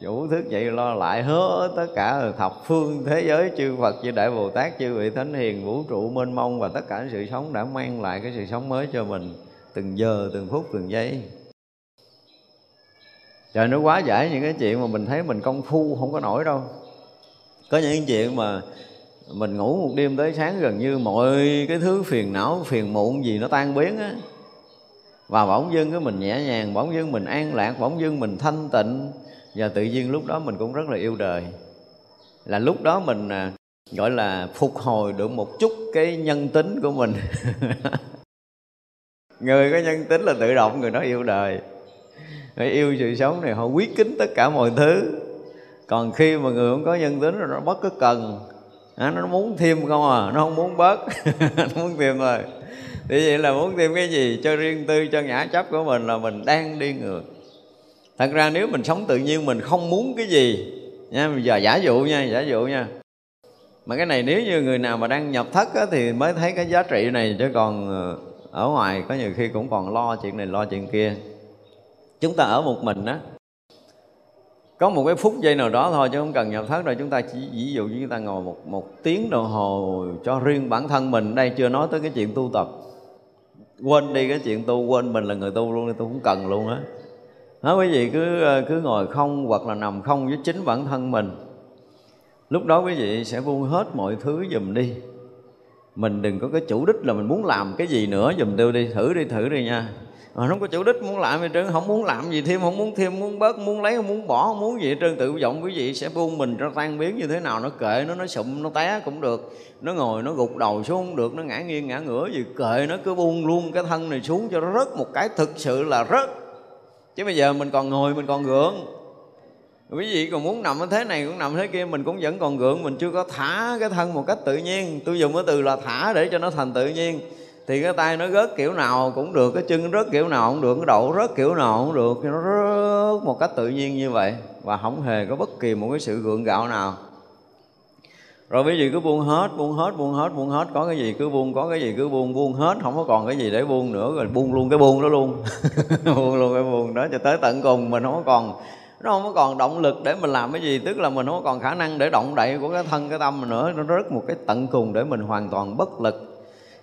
Vũ thức dậy lo lại hứa tất cả thập phương thế giới, chư Phật, chư Đại Bồ Tát, chư vị Thánh Hiền, vũ trụ, mênh mông và tất cả sự sống đã mang lại cái sự sống mới cho mình từng giờ, từng phút, từng giây trời, nó quá giải những cái chuyện mà mình thấy mình công phu, không có nổi đâu. Có những chuyện mà mình ngủ một đêm tới sáng gần như mọi cái thứ phiền não, phiền muộn gì nó tan biến á. Và bỗng dưng cái mình nhẹ nhàng, bỗng dưng mình an lạc, bỗng dưng mình thanh tịnh. Và tự nhiên lúc đó mình cũng rất là yêu đời. Là lúc đó mình à, gọi là phục hồi được một chút cái nhân tính của mình. *laughs* Người có nhân tính là tự động, người đó yêu đời họ yêu sự sống này họ quyết kính tất cả mọi thứ. Còn khi mà người không có nhân tính rồi nó bất cứ cần. À, nó muốn thêm không à nó không muốn bớt. *laughs* Nó muốn thêm rồi. Thì vậy là muốn thêm cái gì? Cho riêng tư cho ngã chấp của mình là mình đang đi ngược. Thật ra nếu mình sống tự nhiên mình không muốn cái gì. Nha bây giờ giả dụ nha giả dụ nha. Mà cái này nếu như người nào mà đang nhập thất á, thì mới thấy cái giá trị này. Chứ còn ờ, ở ngoài có nhiều khi cũng còn lo chuyện này lo chuyện kia chúng ta ở một mình á, có một cái phút giây nào đó thôi chứ không cần nhập thất rồi chúng ta chỉ, ví dụ như chúng ta ngồi một một tiếng đồng hồ cho riêng bản thân mình. Đây chưa nói tới cái chuyện tu tập. Quên đi cái chuyện tu, quên mình là người tu luôn tôi cũng cần luôn á. Nói quý vị cứ cứ ngồi không hoặc là nằm không với chính bản thân mình. Lúc đó quý vị sẽ buông hết mọi thứ dùm đi. Mình đừng có cái chủ đích là mình muốn làm cái gì nữa. Dùm tôi đi, thử đi thử đi nha mà không có chủ đích muốn làm gì trơn, không muốn làm gì thêm, không muốn thêm, muốn bớt, muốn lấy không muốn bỏ, không muốn gì trơn. Tự vọng quý vị sẽ buông mình ra tan biến như thế nào, nó kệ, nó nó sụm, nó té cũng được. Nó ngồi, nó gục đầu xuống không được, nó ngã nghiêng, ngã ngửa gì kệ, nó cứ buông luôn cái thân này xuống cho nó rớt một cái thực sự là rớt. Chứ bây giờ mình còn ngồi, mình còn gượng. Quý vị còn muốn nằm ở thế này cũng nằm thế kia, mình cũng vẫn còn gượng, mình chưa có thả cái thân một cách tự nhiên. Tôi dùng cái từ là thả để cho nó thành tự nhiên thì cái tay nó rớt kiểu nào cũng được, cái chân rớt kiểu nào cũng được, cái đầu rớt kiểu nào cũng được nó rớt một cách tự nhiên như vậy và không hề có bất kỳ một cái sự gượng gạo nào. Rồi quý vị cứ buông hết buông hết buông hết buông hết, có cái gì cứ buông, có cái gì cứ buông buông hết không có còn cái gì để buông nữa, rồi buông luôn cái buông đó luôn. *laughs* Buông luôn cái buông đó cho tới tận cùng, mình không có còn, nó không có còn động lực để mình làm cái gì, tức là mình không có còn khả năng để động đậy của cái thân, cái tâm mình nữa, nó rất một cái tận cùng để mình hoàn toàn bất lực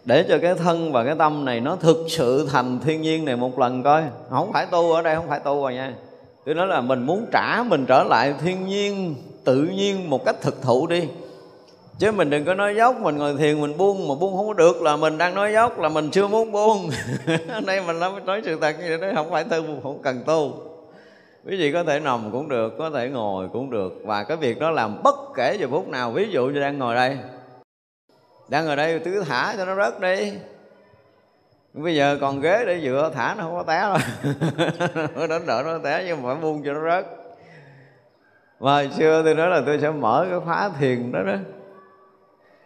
để cho cái thân và cái tâm này nó thực sự thành thiên nhiên này một lần coi. Không phải tu ở đây không phải tu rồi nha. Tôi nói là mình muốn trả mình trở lại thiên nhiên tự nhiên một cách thực thụ đi. Chứ mình đừng có nói dốc mình ngồi thiền mình buông mà buông không có được là mình đang nói dốc là mình chưa muốn buông. *laughs* Đây mình nói, nói sự thật như thế không phải tu không cần tu. Quý vị có thể nằm cũng được có thể ngồi cũng được. Và cái việc đó làm bất kể giờ phút nào ví dụ như đang ngồi đây đang ngồi đây cứ thả cho nó rớt đi. Bây giờ còn ghế để dựa, thả nó không có té rồi. đến *laughs* đỡ nó té nhưng mà phải buông cho nó rớt. Mà hồi xưa tôi nói là tôi sẽ mở cái khóa thiền đó đó.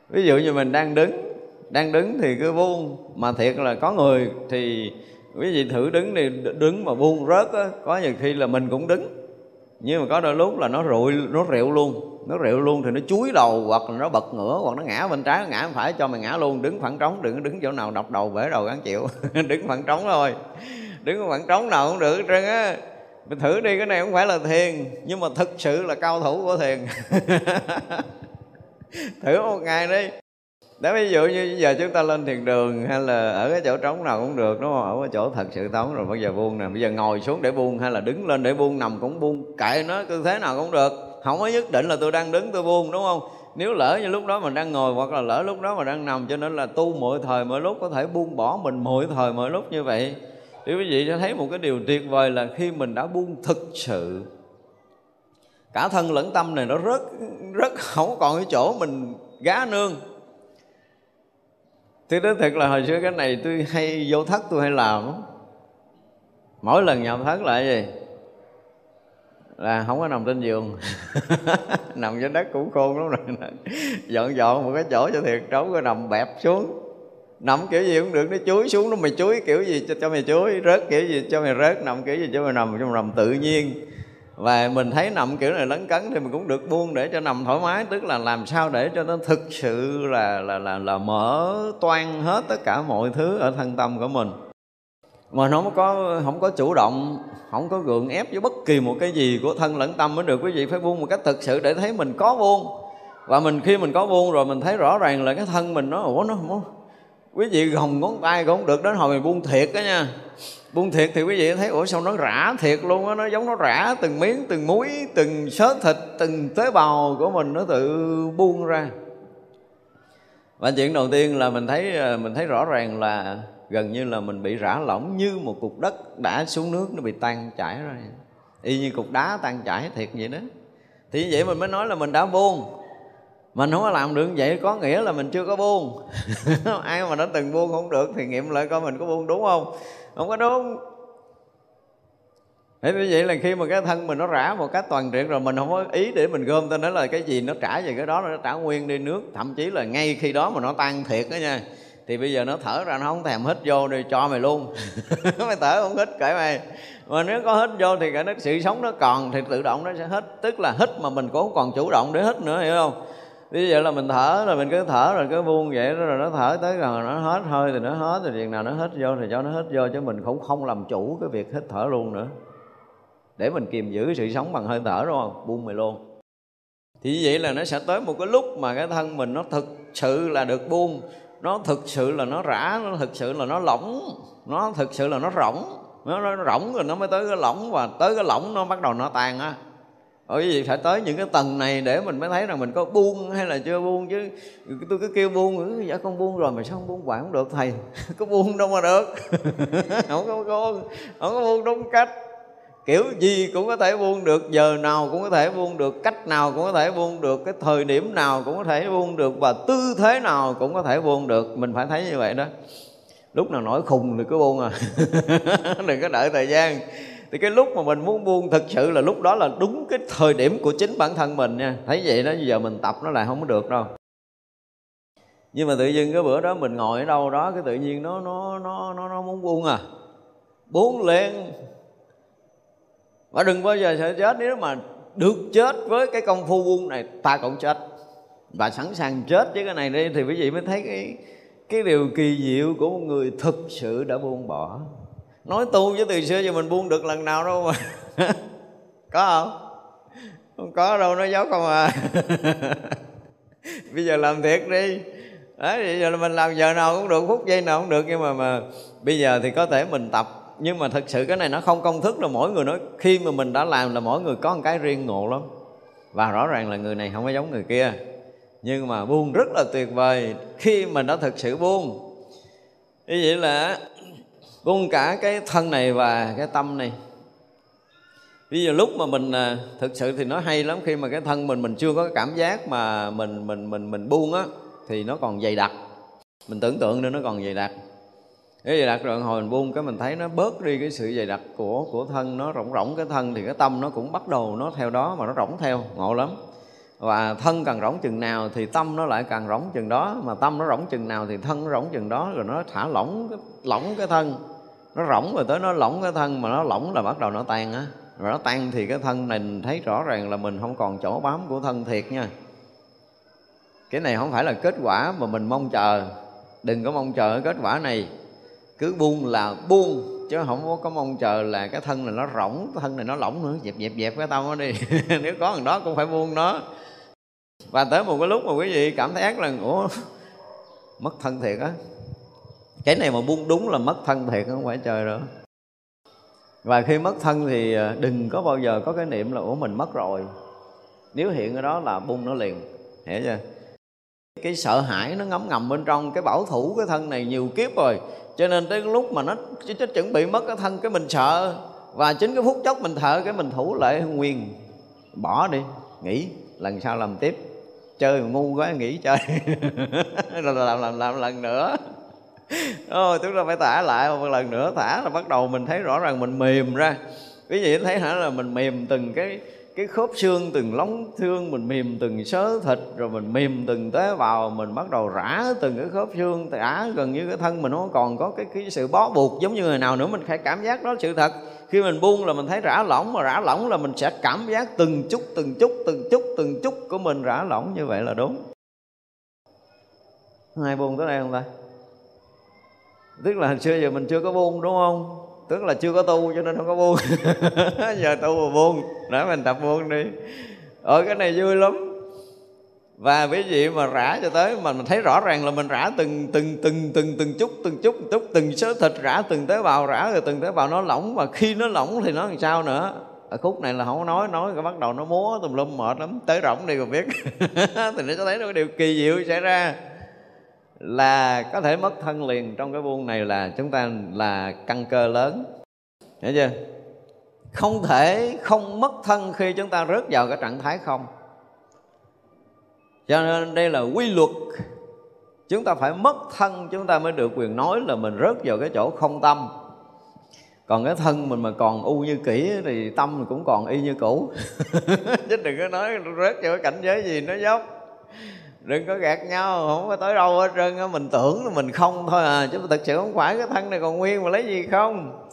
Ví dụ như mình đang đứng đang đứng thì cứ buông. Mà thiệt là có người thì quý vị thử đứng thì đứng mà buông rớt á, có nhiều khi là mình cũng đứng nhưng mà có đôi lúc là nó rụi, nó rượu luôn. Nó rượu luôn thì nó chúi đầu, hoặc là nó bật ngửa, hoặc nó ngã bên trái, nó ngã bên phải, cho mày ngã luôn. Đứng phẳng trống, đừng đứng chỗ nào đập đầu bể đầu gắn chịu. *laughs* Đứng phẳng trống thôi. Đứng phẳng trống nào cũng được trơn á. Mình thử đi, cái này không phải là thiền, nhưng mà thực sự là cao thủ của thiền. *laughs* Thử một ngày đi đó ví dụ như giờ chúng ta lên thiền đường hay là ở cái chỗ trống nào cũng được, đúng không? Ở cái chỗ thật sự trống rồi, bây giờ buông nè. Bây giờ ngồi xuống để buông hay là đứng lên để buông, nằm cũng buông, kệ nó tư thế nào cũng được. Không có nhất định là tôi đang đứng tôi buông, đúng không? Nếu lỡ như lúc đó mình đang ngồi hoặc là lỡ lúc đó mình đang nằm, cho nên là tu mọi thời mọi lúc, có thể buông bỏ mình mọi thời mọi lúc như vậy. Thì quý vị sẽ thấy một cái điều tuyệt vời là khi mình đã buông thực sự, cả thân lẫn tâm này nó rất rất không còn cái chỗ mình gá nương. Tôi nói thật là hồi xưa cái này tôi hay vô thất tôi hay làm Mỗi lần nhập thất là cái gì? Là không có nằm trên giường. *laughs* Nằm trên đất cũng khôn lắm rồi. *laughs* Dọn dọn một cái chỗ cho thiệt trống rồi nằm bẹp xuống. Nằm kiểu gì cũng được, nó chuối xuống nó mày chuối kiểu gì cho, cho mày chuối Rớt kiểu gì cho mày rớt, nằm kiểu gì cho mày nằm, trong nằm tự nhiên và mình thấy nằm kiểu này lấn cấn thì mình cũng được buông để cho nằm thoải mái. Tức là làm sao để cho nó thực sự là là là là mở toan hết tất cả mọi thứ ở thân tâm của mình. Mà nó không có không có chủ động, không có gượng ép với bất kỳ một cái gì của thân lẫn tâm mới được quý vị. Phải buông một cách thực sự để thấy mình có buông. Và mình khi mình có buông rồi mình thấy rõ ràng là cái thân mình nó, ủa, nó không quý vị gồng ngón tay cũng không được đến hồi mình buông thiệt đó nha buông thiệt thì quý vị thấy, ủa sao nó rã thiệt luôn á, nó giống nó rã từng miếng, từng muối, từng sớ thịt, từng tế bào của mình nó tự buông ra. Và chuyện đầu tiên là mình thấy ờ, mình thấy rõ ràng là gần như là mình bị rã lỏng như một cục đất đã xuống nước, nó bị tan chảy ra y như cục đá tan chảy thiệt vậy đó. Thì như vậy mình mới nói là mình đã buông. Mình không có làm được vậy có nghĩa là mình chưa có buông. *laughs* Ai mà đã từng buông không được thì nghiệm lại coi mình có buông đúng không? Không có đúng. Thế như vậy là khi mà cái thân mình nó rã một cách toàn diện rồi, mình không có ý để mình gom, ta nói là cái gì nó trả về cái đó, nó trả nguyên đi nước thậm chí là ngay khi đó mà nó tan thiệt đó nha, thì bây giờ nó thở ra, nó không thèm hít vô đi cho mày luôn. *laughs* Mày thở không hít kệ mày. Mà nếu có hít vô thì cái sự sống nó còn, thì tự động nó sẽ hít. Tức là hít mà mình cũng không còn chủ động để hít nữa, hiểu không? Ví dụ là mình thở rồi mình cứ thở rồi cứ buông vậy đó rồi nó thở tới gần nó hết hơi thì nó hết rồi việc nào nó hết vô thì cho nó hết vô chứ mình cũng không làm chủ cái việc hít thở luôn nữa. Để mình kiềm giữ sự sống bằng hơi thở đúng không? Buông mày luôn. Thì như vậy là nó sẽ tới một cái lúc mà cái thân mình nó thực sự là được buông nó thực sự là nó rã nó thực sự là nó lỏng nó thực sự là nó rỗng. Nó, nó rỗng rồi nó mới tới cái lỏng và tới cái lỏng nó bắt đầu nó tan á bởi vì phải tới những cái tầng này để mình mới thấy rằng mình có buông hay là chưa buông chứ. Tôi cứ kêu buông ừ, dạ con buông rồi mà sao không buông hoài không được. Thầy, *laughs* có buông đâu mà được. *laughs* Không có buông không có buông đúng cách. Kiểu gì cũng có thể buông được, giờ nào cũng có thể buông được, cách nào cũng có thể buông được, cái thời điểm nào cũng có thể buông được và tư thế nào cũng có thể buông được. Mình phải thấy như vậy đó. Lúc nào nổi khùng thì cứ buông à. *laughs* Đừng có đợi thời gian thì cái lúc mà mình muốn buông thực sự là lúc đó là đúng cái thời điểm của chính bản thân mình nha. Thấy vậy đó giờ mình tập nó lại không có được đâu. Nhưng mà tự nhiên cái bữa đó mình ngồi ở đâu đó cái tự nhiên nó nó nó nó, nó muốn buông à. Buông lên và đừng bao giờ sợ chết nếu mà được chết với cái công phu buông này ta cũng chết. Và sẵn sàng chết với cái này đi thì quý vị mới thấy cái cái điều kỳ diệu của một người thực sự đã buông bỏ nói tu với từ xưa giờ mình buông được lần nào đâu mà. *laughs* Có không? Không có đâu, nói giáo không à. *laughs* Bây giờ làm thiệt đi. Đấy, bây giờ là mình làm giờ nào cũng được, phút giây nào cũng được, nhưng mà mà bây giờ thì có thể mình tập. Nhưng mà thật sự cái này nó không công thức là mỗi người nói, khi mà mình đã làm là mỗi người có một cái riêng ngộ lắm. Và rõ ràng là người này không có giống người kia. Nhưng mà buông rất là tuyệt vời khi mình đã thực sự buông. Như vậy là buông cả cái thân này và cái tâm này Bây giờ lúc mà mình à, thực sự thì nó hay lắm khi mà cái thân mình mình chưa có cái cảm giác mà mình mình mình mình buông á thì nó còn dày đặc. Mình tưởng tượng nên nó còn dày đặc. Cái dày đặc rồi hồi mình buông cái mình thấy nó bớt đi cái sự dày đặc của của thân nó rỗng rỗng cái thân thì cái tâm nó cũng bắt đầu nó theo đó mà nó rỗng theo, ngộ lắm. Và thân càng rỗng chừng nào thì tâm nó lại càng rỗng chừng đó. Mà tâm nó rỗng chừng nào thì thân nó rỗng chừng đó. Rồi nó thả lỏng cái, lỏng cái thân. Nó rỗng rồi tới nó lỏng cái thân mà nó lỏng là bắt đầu nó tan á. Rồi nó tan thì cái thân này thấy rõ ràng là mình không còn chỗ bám của thân thiệt nha. Cái này không phải là kết quả mà mình mong chờ. Đừng có mong chờ kết quả này. Cứ buông là buông chứ không có mong chờ là cái thân này nó rỗng thân này nó lỏng nữa. Dẹp dẹp dẹp cái tâm nó đi. *laughs* Nếu có thằng đó cũng phải buông nó và tới một cái lúc mà quý vị cảm thấy ác là ủa mất thân thiệt á. Cái này mà buông đúng là mất thân thiệt không phải trời nữa và khi mất thân thì à, đừng có bao giờ có cái niệm là ủa mình mất rồi. Nếu hiện ở đó là buông nó liền hiểu chưa? Cái sợ hãi nó ngấm ngầm bên trong cái bảo thủ cái thân này nhiều kiếp rồi. Cho nên tới lúc mà nó, nó chuẩn bị mất cái thân cái mình sợ và chính cái phút chốc mình thở cái mình thủ lại nguyên. Bỏ đi nghỉ lần sau làm tiếp chơi mà ngu quá nghỉ chơi. *laughs* Rồi làm làm làm lần nữa. Oh, tức là phải thả lại một lần nữa. Thả là bắt đầu mình thấy rõ ràng mình mềm ra. Quý vị thấy hả? Là mình mềm từng cái cái khớp xương từng lóng xương mình mềm từng sớ thịt rồi mình mềm từng tế bào mình bắt đầu rã từng cái khớp xương rã gần như cái thân mình nó còn có cái, cái sự bó buộc giống như người nào nữa. Mình phải cảm giác đó sự thật khi mình buông là mình thấy rã lỏng mà rã lỏng là mình sẽ cảm giác từng chút từng chút từng chút từng chút của mình rã lỏng như vậy là đúng. Ai buông tới đây không ta? Tức là xưa giờ mình chưa có buông, đúng không? Tức là chưa có tu cho nên không có buông. *laughs* Giờ tu mà buông để mình tập buông đi. Ở cái này vui lắm và quý vị mà rã cho tới mà mình thấy rõ ràng là mình rã từng từng từng từng từng chút từng chút từng chút, từng số thịt rã, từng tế bào rã, rồi từng tế bào nó lỏng. Và khi nó lỏng thì nó làm sao nữa? Ở khúc này là không nói nói cái bắt đầu nó múa tùm lum mệt lắm, tới rỗng đi còn biết. *laughs* Thì nó sẽ thấy nó có điều kỳ diệu xảy ra. Là có thể mất thân liền trong cái buông này là chúng ta là căn cơ lớn. Hiểu chưa? Không thể không mất thân khi chúng ta rớt vào cái trạng thái không cho nên đây là quy luật. Chúng ta phải mất thân, chúng ta mới được quyền nói là mình rớt vào cái chỗ không tâm. Còn cái thân mình mà còn u như kỹ thì tâm mình cũng còn y như cũ. *laughs* Chứ đừng có nói rớt vào cái cảnh giới gì nó dốc. Đừng có gạt nhau, không có tới đâu hết trơn mình tưởng là mình không thôi à chứ thực sự không phải. Cái thân này còn nguyên mà lấy gì không?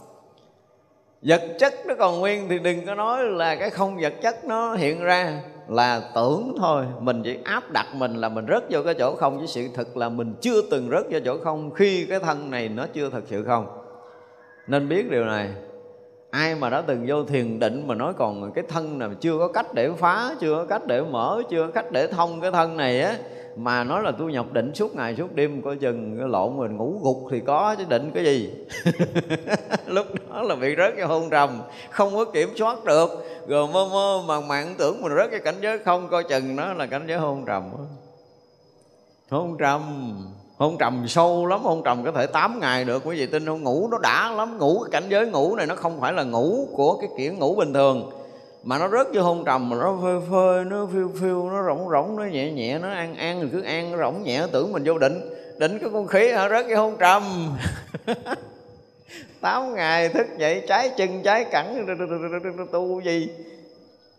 Vật chất nó còn nguyên thì đừng có nói là cái không vật chất nó hiện ra là tưởng thôi. Mình chỉ áp đặt mình là mình rớt vô cái chỗ không, chứ sự thật là mình chưa từng rớt vô chỗ không khi cái thân này nó chưa thật sự không. Nên biết điều này, ai mà đã từng vô thiền định mà nói còn cái thân này chưa có cách để phá, chưa có cách để mở, chưa có cách để thông cái thân này á mà nói là tôi nhập định suốt ngày suốt đêm, coi chừng lộn mình ngủ gục thì có chứ định cái gì. *laughs* Lúc đó là bị rớt cái hôn trầm không có kiểm soát được. Rồi mơ mơ màng màng tưởng mình rớt cái cảnh giới không, coi chừng nó là cảnh giới hôn trầm hôn trầm hôn trầm sâu lắm, hôn trầm có thể 8 ngày được. Quý vị tin không? Ngủ nó đã lắm, ngủ cái cảnh giới ngủ này nó không phải là ngủ của cái kiểu ngủ bình thường mà nó rớt vô hôn trầm mà nó phơi phơi nó phiêu phiêu nó rỗng rỗng nó nhẹ nhẹ nó ăn ăn rồi cứ ăn nó rỗng nhẹ tưởng mình vô định định cái con khí hả? Rớt vô hôn trầm. *laughs* Tám ngày thức dậy trái chân trái cẳng tu gì?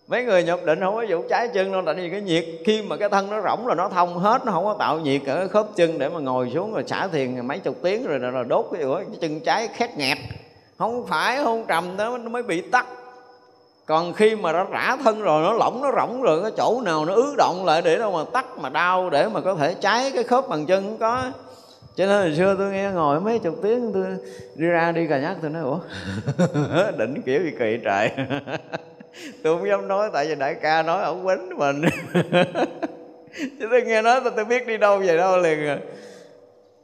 Mấy người nhập định không có vụ trái chân đâu tại vì cái nhiệt khi mà cái thân nó rỗng là nó thông hết nó không có tạo nhiệt ở khớp chân để mà ngồi xuống rồi xả thiền mấy chục tiếng rồi là đốt cái, cái chân trái khét nghẹt. Không phải hôn trầm đó nó mới bị tắt còn khi mà nó rã thân rồi nó lỏng nó rỗng rồi cái chỗ nào nó ứ động lại để đâu mà tắt mà đau để mà có thể cháy cái khớp bằng chân không có. Cho nên hồi xưa tôi nghe ngồi mấy chục tiếng tôi đi ra đi cà nhắc tôi nói ủa? *laughs* Đỉnh kiểu gì kỳ trời. *laughs* Tôi không dám nói tại vì đại ca nói ổng quýnh mình. *laughs* Chứ tôi nghe nói tôi, tôi biết đi đâu về đâu liền à.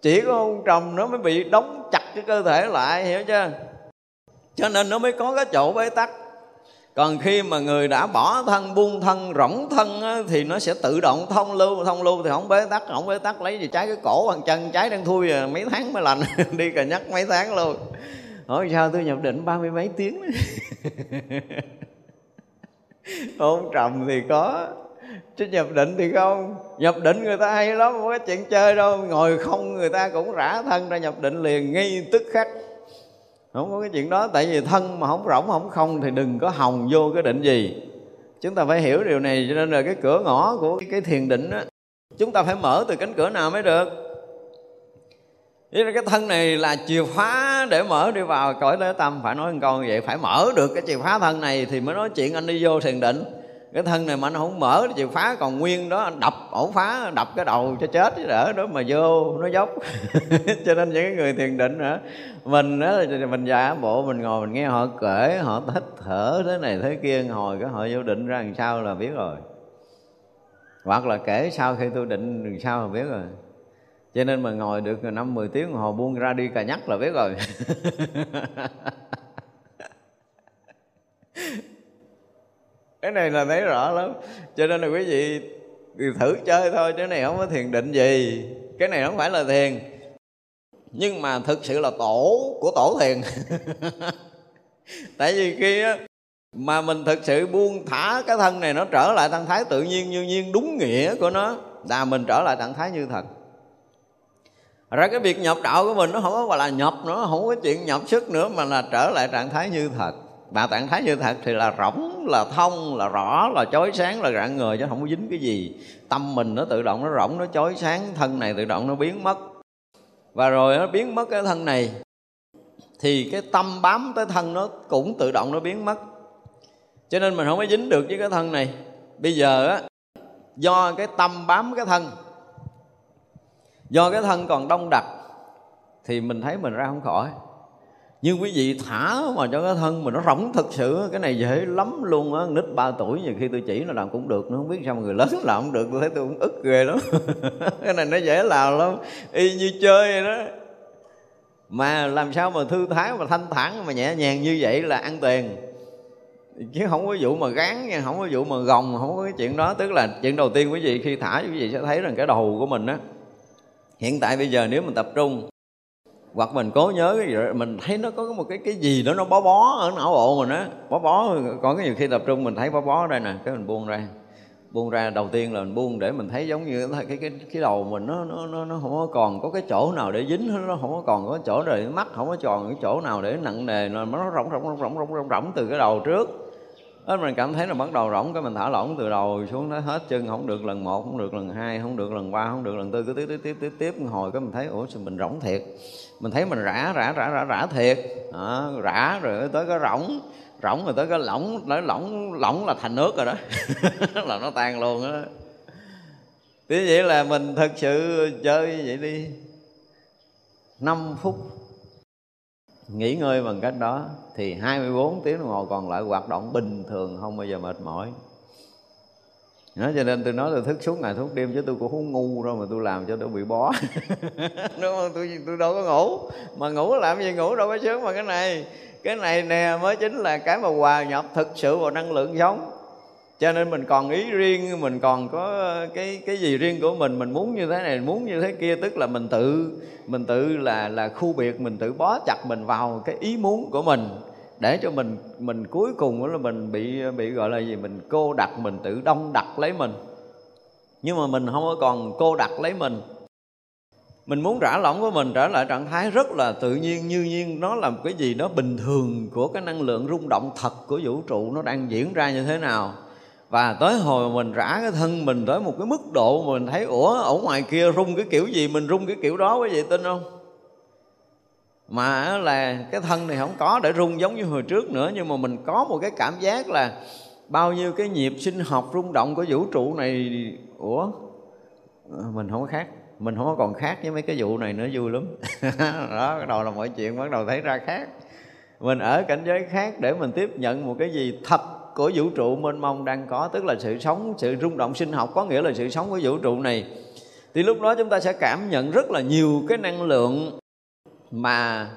Chỉ có ông trầm nó mới bị đóng chặt cái cơ thể lại hiểu chưa? Cho nên nó mới có cái chỗ bế tắc còn khi mà người đã bỏ thân buông thân rỗng thân á, thì nó sẽ tự động thông lưu thông lưu thì không bế tắc không bế tắc lấy gì trái cái cổ bằng chân trái đang thui à, mấy tháng mới lành *laughs* đi cà nhắc mấy tháng luôn. Hỏi sao tôi nhập định ba mươi mấy tiếng? *laughs* Hôn trầm thì có chứ nhập định thì không. Nhập định người ta hay lắm không có chuyện chơi đâu ngồi không người ta cũng rã thân ra nhập định liền ngay tức khắc không có cái chuyện đó, tại vì thân mà không rỗng, không không thì đừng có hồng vô cái định gì. Chúng ta phải hiểu điều này, cho nên là cái cửa ngõ của cái thiền định đó chúng ta phải mở từ cánh cửa nào mới được. Thế cái thân này là chìa khóa để mở đi vào. Cõi lễ tâm Phải nói một câu như vậy, Phải mở được cái chìa khóa thân này Thì mới nói chuyện anh đi vô thiền định. Cái thân này mà anh không mở thì chịu phá còn nguyên đó, Anh đập ổ phá đập cái đầu cho chết chứ đỡ đó mà vô, nó dốc. *laughs* Cho nên những người thiền định hả, Mình đó mình giả bộ, mình ngồi, mình nghe họ kể, Họ thích thở thế này thế kia Hồi cái họ vô định ra làm sao là biết rồi. Hoặc là kể sau khi tôi định làm sao là biết rồi. Cho nên mà ngồi được năm mười tiếng đồng hồ buông ra đi cà nhắc là biết rồi. *laughs* cái này là thấy rõ lắm. Cho nên là quý vị thử chơi thôi chứ này không có thiền định gì. Cái này không phải là thiền. Nhưng mà thực sự là tổ của tổ thiền. *laughs* Tại vì khi á, mà mình thực sự buông thả cái thân này nó trở lại trạng thái tự nhiên như nhiên đúng nghĩa của nó là mình trở lại trạng thái như thật. Ra cái việc nhập đạo của mình nó không có gọi là nhập nữa không có chuyện nhập sức nữa mà là trở lại trạng thái như thật. Bà tạng thái như thật thì là rỗng, là thông, là rõ, là chói sáng, là rạng người chứ không có dính cái gì. Tâm mình nó tự động nó rỗng, nó chói sáng, thân này tự động nó biến mất. Và rồi nó biến mất cái thân này, thì cái tâm bám tới thân nó cũng tự động nó biến mất. Cho nên mình không có dính được với cái thân này. Bây giờ á, do cái tâm bám cái thân, do cái thân còn đông đặc, thì mình thấy mình ra không khỏi nhưng quý vị thả mà cho cái thân mà nó rỗng thật sự, cái này dễ lắm luôn á. Nít 3 tuổi nhiều khi tôi chỉ nó làm cũng được, nó không biết sao mà người lớn làm không được. Tôi thấy tôi cũng ức ghê lắm. *laughs* Cái này nó dễ làm lắm. Y như chơi vậy đó. Mà làm sao mà thư thái mà thanh thản mà nhẹ nhàng như vậy là ăn tiền. Chứ không có vụ mà gán nha, không có vụ mà gồng, không có cái chuyện đó. Tức là chuyện đầu tiên quý vị khi thả, quý vị sẽ thấy rằng cái đầu của mình á, hiện tại bây giờ nếu mình tập trung hoặc mình cố nhớ cái gì đó, mình thấy nó có một cái cái gì đó nó bó bó ở não bộ mình á. Bó bó có cái nhiều khi tập trung mình thấy bó bó ở đây nè cái mình buông ra. Buông ra đầu tiên là mình buông để mình thấy giống như cái cái cái đầu mình nó nó nó, nó không có còn có cái chỗ nào để dính nó không có còn có chỗ để mắt không có tròn cái chỗ nào để nặng nề nó rỗng rỗng rỗng rỗng rỗng rỗng, rỗng từ cái đầu trước đó mình cảm thấy là bắt đầu rỗng cái mình thả lỏng từ đầu xuống nó hết chân không được lần một không được lần hai không được lần ba không được lần tư cứ tiếp tiếp tiếp tiếp tiếp. Hồi cái mình thấy ủa sao mình rỗng thiệt? Mình thấy mình rã rã rã rã rã thiệt. À, rã rồi tới cái rỗng rỗng rồi tới cái lỏng nói lỏng lỏng là thành nước rồi đó. *laughs* Là nó tan luôn đó thế vậy là mình thật sự chơi vậy đi. 5 phút nghỉ ngơi bằng cách đó thì 24 tiếng đồng hồ còn lại hoạt động bình thường không bao giờ mệt mỏi. Đó, cho nên tôi nói tôi thức suốt ngày thức đêm chứ tôi cũng không ngu đâu mà tôi làm cho tôi bị bó. *laughs* Đúng không? Tôi tôi đâu có ngủ. Mà ngủ làm gì ngủ đâu có sướng mà cái này. Cái này nè mới chính là cái mà hòa nhập thực sự vào năng lượng sống cho nên mình còn ý riêng, mình còn có ờ, cái cái gì riêng của mình mình muốn như thế này muốn như thế kia. Tức là mình tự mình tự là là khu biệt, mình tự bó chặt mình vào cái ý muốn của mình. Để cho mình mình cuối cùng là mình bị ờ, bị gọi là gì? Mình cô đặt mình tự đông đặt lấy mình. Nhưng mà mình không có còn cô đặt lấy mình. Mình muốn rã lỏng của mình trở lại trạng thái rất là tự nhiên, như nhiên. Nó là một cái gì đó bình thường của cái năng lượng rung động thật của vũ trụ nó đang diễn ra như thế nào và tới hồi mình rã cái thân mình tới một cái mức độ mà mình thấy, ủa, ở ngoài kia rung cái kiểu gì? Mình rung cái kiểu đó quý vị tin không? Mà là cái thân này không có để rung giống như hồi trước nữa, nhưng mà mình có một cái cảm giác là bao nhiêu cái nhịp sinh học rung động của vũ trụ này, ủa ờ, mình không có khác, mình không có còn khác với mấy cái vụ này nữa, vui lắm. *laughs* Đó, bắt đầu là mọi chuyện bắt đầu thấy ra khác. Mình ở cảnh giới khác để mình tiếp nhận một cái gì thật của vũ trụ mênh mông đang có tức là sự sống sự rung động sinh học có nghĩa là sự sống của vũ trụ này. Thì lúc đó chúng ta sẽ cảm nhận rất là nhiều cái năng lượng mà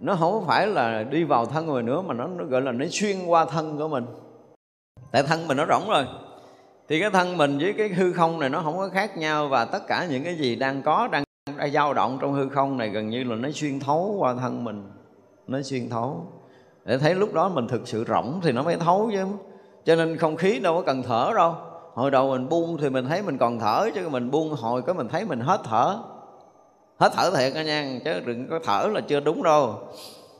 nó không phải là đi vào thân người nữa mà nó, nó gọi là nó xuyên qua thân của mình. Tại thân mình nó rỗng rồi. Thì cái thân mình với cái hư không này nó không có khác nhau và tất cả những cái gì đang có đang, đang dao động trong hư không này gần như là nó xuyên thấu qua thân mình. Nó xuyên thấu để thấy lúc đó mình thực sự rỗng thì nó mới thấu chứ. Cho nên không khí đâu có cần thở đâu. Hồi đầu mình buông thì mình thấy mình còn thở, chứ mình buông hồi có mình thấy mình hết thở. Hết thở thiệt nha, chứ đừng có thở là chưa đúng đâu.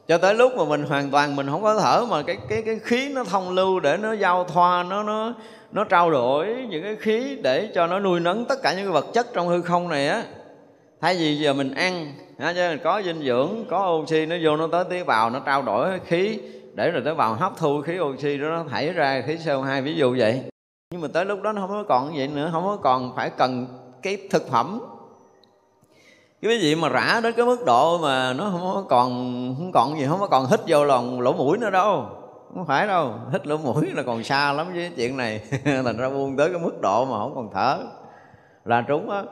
Cho tới lúc mà mình hoàn toàn mình không có thở mà cái cái cái khí nó thông lưu để nó giao thoa, nó nó nó trao đổi những cái khí để cho nó nuôi nấng tất cả những cái vật chất trong hư không này á thay vì giờ mình ăn chứ có dinh dưỡng, có oxy, nó vô nó tới tế bào, nó trao đổi khí. Để rồi tế bào hấp thu khí oxy đó, nó thải ra khí CO2 ví dụ vậy. Nhưng mà tới lúc đó nó không có còn vậy nữa, không có còn phải cần cái thực phẩm. Cái gì mà rã đến cái mức độ mà nó không có còn, không còn gì, không có còn hít vô lòng lỗ mũi nữa đâu. Không phải đâu, hít lỗ mũi là còn xa lắm với chuyện này. *laughs* Thành ra buông tới cái mức độ mà không còn thở. Là trúng á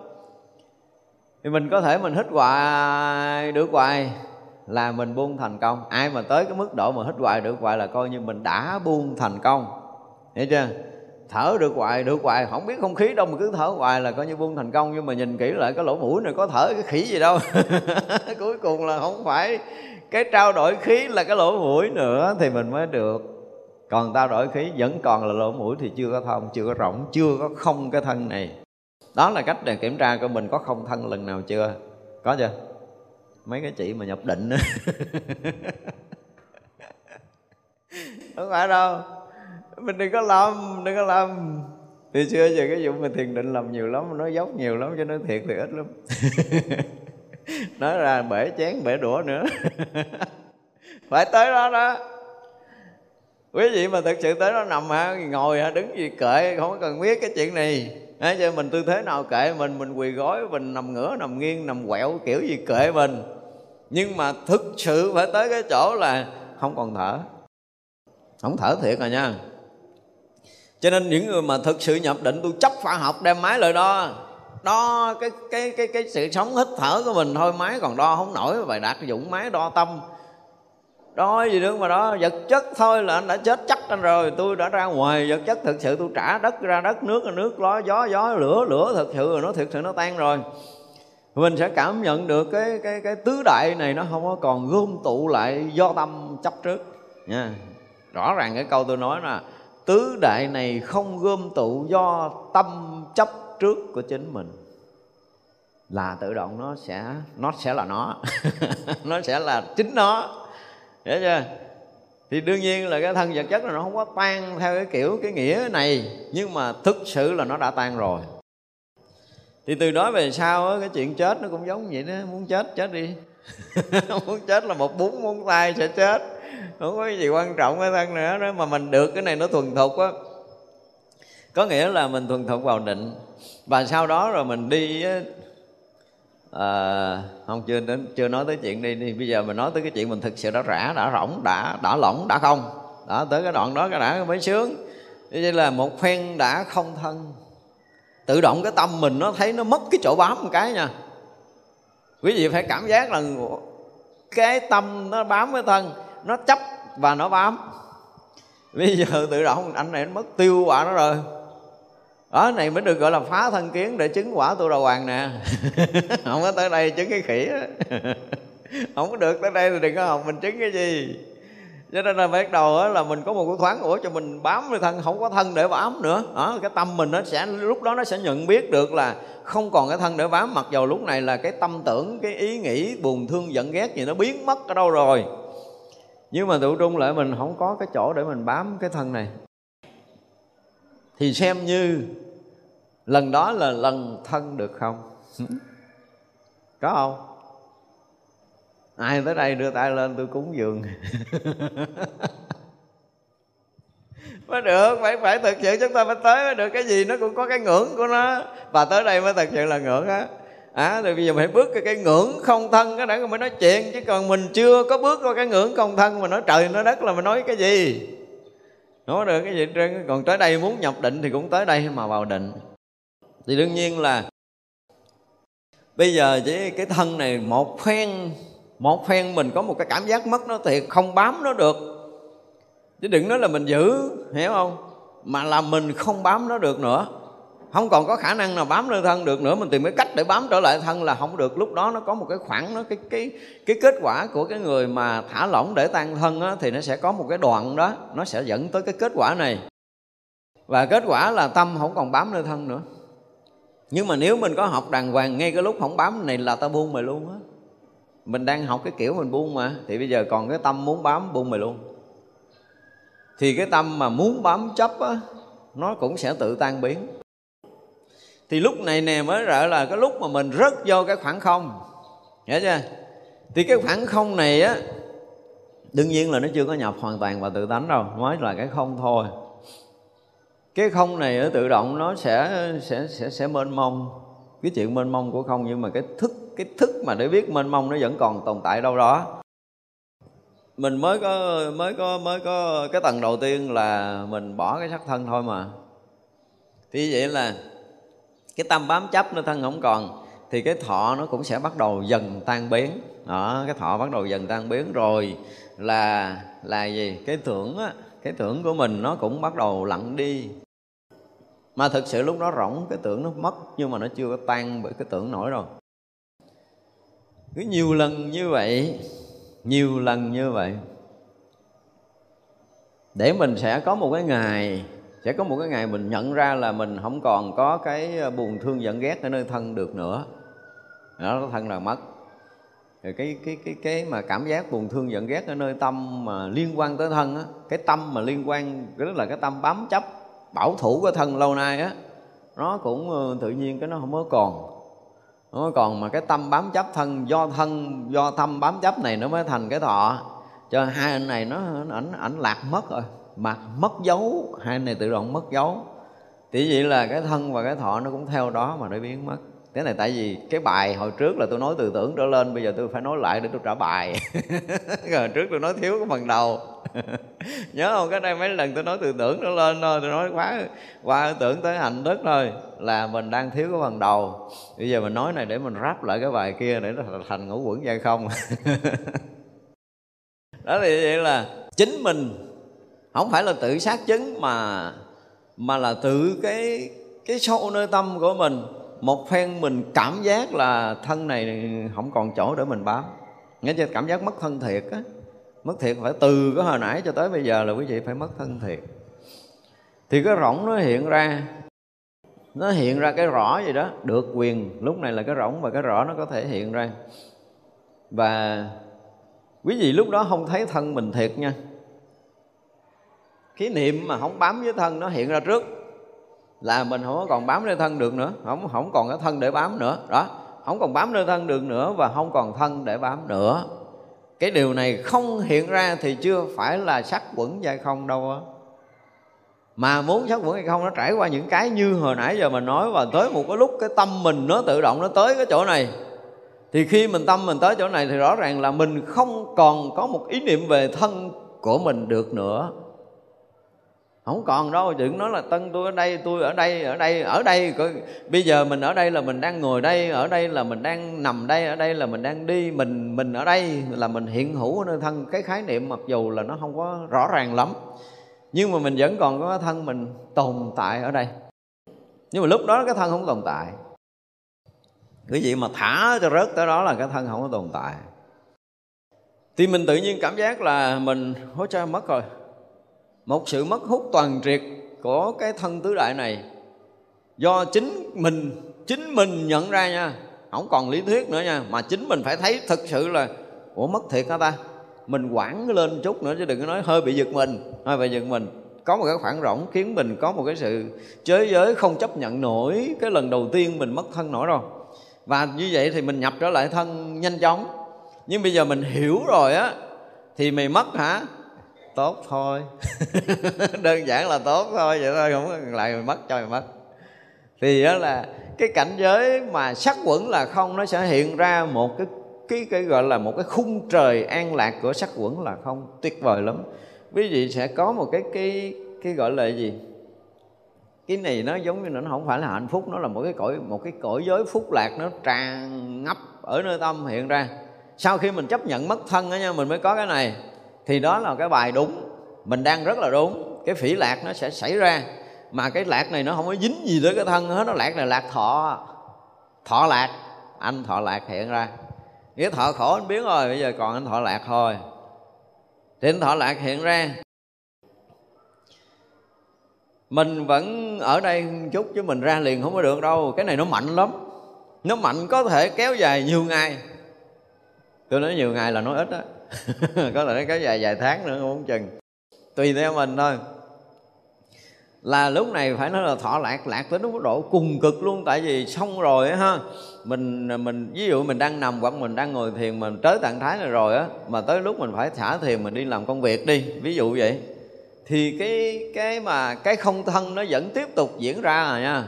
thì mình có thể mình hít hoài, được hoài, là mình buông thành công. Ai mà tới cái mức độ mà hít hoài, được hoài là coi như mình đã buông thành công. Hiểu chưa? Thở được hoài được hoài, không biết không khí đâu mà cứ thở hoài là coi như buông thành công. Nhưng mà nhìn kỹ lại cái lỗ mũi này có thở cái khỉ gì đâu. *laughs* Cuối cùng là không phải cái trao đổi khí là cái lỗ mũi nữa thì mình mới được. Còn trao đổi khí vẫn còn là lỗ mũi thì chưa có thông, chưa có rộng chưa có không cái thân này đó là cách để kiểm tra coi mình có không thân lần nào chưa. Có chưa? Mấy cái chị mà nhập định *laughs* không phải đâu. Mình đừng có làm đừng có làm thì xưa giờ cái vụ mà thiền định làm nhiều lắm nó dốc nhiều lắm cho nó thiệt thì ít lắm. *laughs* Nói ra bể chén, bể đũa nữa. *laughs* Phải tới đó đó. Quý vị mà thực sự tới đó nằm ha ngồi ha đứng gì kệ, không cần biết cái chuyện này. Đấy, cho mình tư thế nào kệ mình mình quỳ gối mình nằm ngửa nằm nghiêng nằm quẹo kiểu gì kệ mình. Nhưng mà thực sự phải tới cái chỗ là không còn thở. Không thở thiệt rồi nha. Cho nên những người mà thực sự nhập định tôi chấp khoa học đem máy lại đo. Đo cái cái cái cái sự sống hít thở của mình. Thôi máy còn đo không nổi bài đạt dụng máy đo tâm đói gì nữa mà đó, vật chất thôi là anh đã chết chắc anh rồi. Tôi đã ra ngoài, vật chất thực sự tôi trả đất ra đất, nước là nước gió gió gió, lửa lửa thực sự rồi nó thực sự nó tan rồi. Mình sẽ cảm nhận được cái cái cái tứ đại này nó không có còn gom tụ lại do tâm chấp trước. Nha. Rõ ràng cái câu tôi nói là tứ đại này không gom tụ do tâm chấp trước của chính mình. Là tự động nó sẽ nó sẽ là nó *laughs* nó sẽ là chính nó hiểu chưa? Thì đương nhiên là cái thân vật chất là nó không có tan theo cái kiểu, cái nghĩa này, nhưng mà thực sự là nó đã tan rồi. Thì từ đó về sau cái chuyện chết nó cũng giống vậy đó. Muốn chết chết đi. *laughs* Muốn chết là một bún muốn tay sẽ chết. Không có gì quan trọng cái thân nữa đó. Mà mình được cái này nó thuần thục á. Có nghĩa là mình thuần thục vào định. Và sau đó rồi mình đi à, không chưa đến chưa nói tới chuyện đi thì bây giờ mình nói tới cái chuyện mình thực sự đã rã đã rỗng đã đã lỏng đã không. Đã tới cái đoạn đó cái đã mới sướng. Như là một phen đã không thân. Tự động cái tâm mình nó thấy nó mất cái chỗ bám một cái nha. Quý vị phải cảm giác là cái tâm nó bám với thân nó chấp và nó bám. Bây giờ tự động anh này nó mất tiêu quả nó rồi đó này mới được gọi là phá thân kiến để chứng quả tu đà hoàng nè. *laughs* Không có tới đây chứng cái khỉ *laughs* không có được, tới đây thì đừng có học mình chứng cái gì. Cho nên là bắt đầu là mình có một cái thoáng ủa cho mình bám cái thân, không có thân để bám nữa. Đó, cái tâm mình nó sẽ, lúc đó nó sẽ nhận biết được là không còn cái thân để bám, mặc dầu lúc này là cái tâm tưởng, cái ý nghĩ buồn thương giận ghét gì nó biến mất ở đâu rồi. Nhưng mà tự trung lại mình không có cái chỗ để mình bám cái thân này thì xem như lần đó là lần thân được không? *laughs* Có không? Ai tới đây đưa tay lên tôi cúng dường. *laughs* Mới được phải phải thực sự chúng ta phải tới mới được. Cái gì nó cũng có cái ngưỡng của nó. Và tới đây mới thực sự là ngưỡng á. À thì bây giờ phải bước cái, cái ngưỡng không thân cái đã mới nói chuyện chứ còn mình chưa có bước qua cái ngưỡng không thân mà nói trời nói đất là mình nói cái gì? Nói được cái gì trơn còn tới đây muốn nhập định thì cũng tới đây mà vào định. Thì đương nhiên là bây giờ chỉ cái thân này một phen một phen mình có một cái cảm giác mất nó thì không bám nó được. Chứ đừng nói là mình giữ, hiểu không? Mà là mình không bám nó được nữa không còn có khả năng nào bám lên thân được nữa mình tìm cái cách để bám trở lại thân là không được. Lúc đó nó có một cái khoảng nó cái cái cái kết quả của cái người mà thả lỏng để tan thân á, thì nó sẽ có một cái đoạn đó nó sẽ dẫn tới cái kết quả này. Và kết quả là tâm không còn bám lên thân nữa. Nhưng mà nếu mình có học đàng hoàng ngay cái lúc không bám này là ta buông mày luôn á. Mình đang học cái kiểu mình buông mà thì bây giờ còn cái tâm muốn bám buông mày luôn. Thì cái tâm mà muốn bám chấp á nó cũng sẽ tự tan biến thì lúc này nè mới gọi là cái lúc mà mình rớt vô cái khoảng không. Hiểu chưa? Thì cái khoảng không này á, đương nhiên là nó chưa có nhập hoàn toàn vào tự tánh đâu, mới là cái không thôi. Cái không này nó tự động nó sẽ sẽ sẽ sẽ mênh mông. Cái chuyện mênh mông của không nhưng mà cái thức cái thức mà để biết mênh mông nó vẫn còn tồn tại đâu đó. Mình mới có mới có mới có cái tầng đầu tiên là mình bỏ cái sắc thân thôi mà. Thì vậy là cái tâm bám chấp nó thân không còn, thì cái thọ nó cũng sẽ bắt đầu dần tan biến. Đó, cái thọ bắt đầu dần tan biến rồi là là gì? Cái tưởng á, cái tưởng của mình nó cũng bắt đầu lặn đi. Mà thực sự lúc đó rỗng, cái tưởng nó mất, nhưng mà nó chưa có tan bởi cái tưởng nổi rồi cứ nhiều lần như vậy, nhiều lần như vậy, để mình sẽ có một cái ngày sẽ có một cái ngày mình nhận ra là mình không còn có cái ờ, buồn thương giận ghét ở nơi thân được nữa. Đó thân là mất. Rồi cái cái cái cái mà cảm giác buồn thương giận ghét ở nơi tâm mà liên quan tới thân á, cái tâm mà liên quan tức là cái tâm bám chấp, bảo thủ của thân lâu nay á, nó cũng ờ, tự nhiên cái nó không có còn. Không có còn mà cái tâm bám chấp thân, do thân, do tâm bám chấp này nó mới thành cái thọ. Cho hai anh này nó ảnh ảnh lạc mất rồi mặt mất dấu, hai này tự động mất dấu. Thì vậy là cái thân và cái thọ nó cũng theo đó mà nó biến mất. Thế này tại vì cái bài hồi trước là tôi nói từ tưởng trở lên, bây giờ tôi phải nói lại để tôi trả bài. *laughs* Hồi trước tôi nói thiếu cái phần đầu. *laughs* Nhớ không? Cái đây mấy lần tôi nói từ tưởng trở lên thôi, tôi nói quá qua tưởng tới hành đức thôi, là mình đang thiếu cái phần đầu. Bây giờ mình nói này để mình ráp lại cái bài kia để nó thành ngũ quẩn dây không. *laughs* Đó thì vậy là chính mình không phải là tự xác chứng mà mà là tự cái cái sâu nơi tâm của mình. Một phen mình cảm giác là thân này không còn chỗ để mình bám. Nghe chưa? Cảm giác mất thân thiệt á. Mất thiệt phải từ cái hồi nãy cho tới bây giờ là quý vị phải mất thân thiệt. Thì cái rỗng nó hiện ra. Nó hiện ra cái rõ gì đó. Được quyền. Lúc này là cái rỗng và cái rõ nó có thể hiện ra. Và quý vị lúc đó không thấy thân mình thiệt nha khí niệm mà không bám với thân nó hiện ra trước. Là mình không còn bám nơi thân được nữa. Không không còn cái thân để bám nữa. Đó. Không còn bám nơi thân được nữa và không còn thân để bám nữa. Cái điều này không hiện ra thì chưa phải là sắc quẩn hay không đâu á. Mà muốn sắc quẩn hay không, nó trải qua những cái như hồi nãy giờ mình nói và tới một cái lúc cái tâm mình nó tự động nó tới cái chỗ này. Thì khi mình tâm mình tới chỗ này thì rõ ràng là mình không còn có một ý niệm về thân của mình được nữa không còn đâu, đừng nói là tân tôi ở đây, tôi ở đây ở đây ở đây. Bây giờ mình ở đây là mình đang ngồi đây, ở đây là mình đang nằm đây, ở đây là mình đang đi, mình mình ở đây là mình hiện hữu ở nơi thân. Cái khái niệm mặc dù là nó không có rõ ràng lắm, nhưng mà mình vẫn còn có thân mình tồn tại ở đây. Nhưng mà lúc đó cái thân không tồn tại. Cái gì mà thả cho rớt tới đó là cái thân không có tồn tại. Thì mình tự nhiên cảm giác là mình hối cha, mất rồi một sự mất hút toàn triệt của cái thân tứ đại này. Do chính mình chính mình nhận ra nha, không còn lý thuyết nữa nha, mà chính mình phải thấy thực sự là, ủa, mất thiệt hả ta? Mình quản lên chút nữa chứ đừng có nói hơi bị giật mình, hơi bị giật mình. Có một cái khoảng rỗng khiến mình có một cái sự chới giới không chấp nhận nổi cái lần đầu tiên mình mất thân nổi rồi. Và như vậy thì mình nhập trở lại thân nhanh chóng. Nhưng bây giờ mình hiểu rồi á, thì mày mất hả? Tốt thôi. *laughs* Đơn giản là tốt thôi, vậy thôi, không lại mày mất, cho mày mất. Thì đó là cái cảnh giới mà sắc quẩn là không, nó sẽ hiện ra một cái cái cái gọi là một cái khung trời an lạc của sắc quẩn là không. Tuyệt vời lắm. Quý vị sẽ có một cái cái cái gọi là gì? Cái này nó giống như nó không phải là hạnh phúc, nó là một cái cõi, một cái cõi giới phúc lạc nó tràn ngập ở nơi tâm hiện ra. Sau khi mình chấp nhận mất thân á nha, mình mới có cái này thì đó là cái bài đúng. Mình đang rất là đúng. Cái phỉ lạc nó sẽ xảy ra. Mà cái lạc này nó không có dính gì tới cái thân hết. Nó lạc là lạc thọ. Thọ lạc. Anh thọ lạc hiện ra. Cái thọ khổ anh biến rồi. Bây giờ còn anh thọ lạc thôi. Thì anh thọ lạc hiện ra. Mình vẫn ở đây một chút chứ mình ra liền không có được đâu. Cái này nó mạnh lắm. Nó mạnh có thể kéo dài nhiều ngày. Tôi nói nhiều ngày là nói ít á. *laughs* có thể nó kéo dài vài tháng nữa, không chừng. Tùy theo mình thôi. Là lúc này phải nói là thọ lạc lạc tới mức độ cùng cực luôn. Tại vì xong rồi á ha, mình mình, ví dụ mình đang nằm hoặc mình đang ngồi thiền, mình tới trạng thái này rồi á, mà tới lúc mình phải thả thiền, mình đi làm công việc đi, ví dụ vậy, thì cái cái mà, cái không thân nó vẫn tiếp tục diễn ra rồi nha.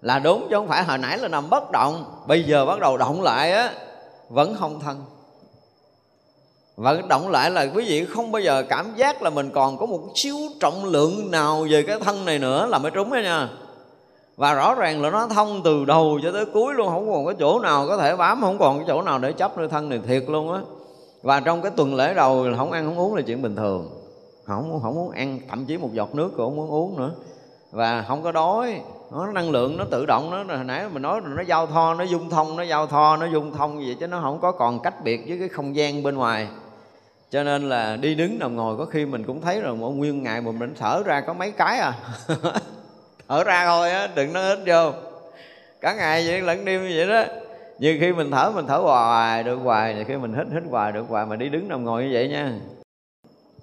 Là đúng chứ không phải hồi nãy là nằm bất động, bây giờ bắt đầu động lại á, vẫn không thân vận động lại là quý vị không bao giờ cảm giác là mình còn có một xíu trọng lượng nào về cái thân này nữa là mới trúng đó nha. Và rõ ràng là nó thông từ đầu cho tới cuối luôn, không còn cái chỗ nào có thể bám, không còn cái chỗ nào để chấp nơi thân này thiệt luôn á. Và trong cái tuần lễ đầu là không ăn không uống là chuyện bình thường. Không không muốn ăn, thậm chí một giọt nước cũng không muốn uống nữa. Và không có đói, nó năng lượng nó tự động, nó hồi nãy mình nói nó giao thoa, nó dung thông, nó giao thoa, nó dung thông vậy chứ nó không có còn cách biệt với cái không gian bên ngoài cho nên là đi đứng nằm ngồi, có khi mình cũng thấy rồi một nguyên ngày mà mình thở ra có mấy cái à. *laughs* Thở ra thôi á, đừng nói hết vô. Cả ngày vậy, lẫn đêm như vậy đó. Như khi mình thở mình thở hoài, được hoài. Thì khi mình hít hít hoài, được hoài mà đi đứng nằm ngồi như vậy nha.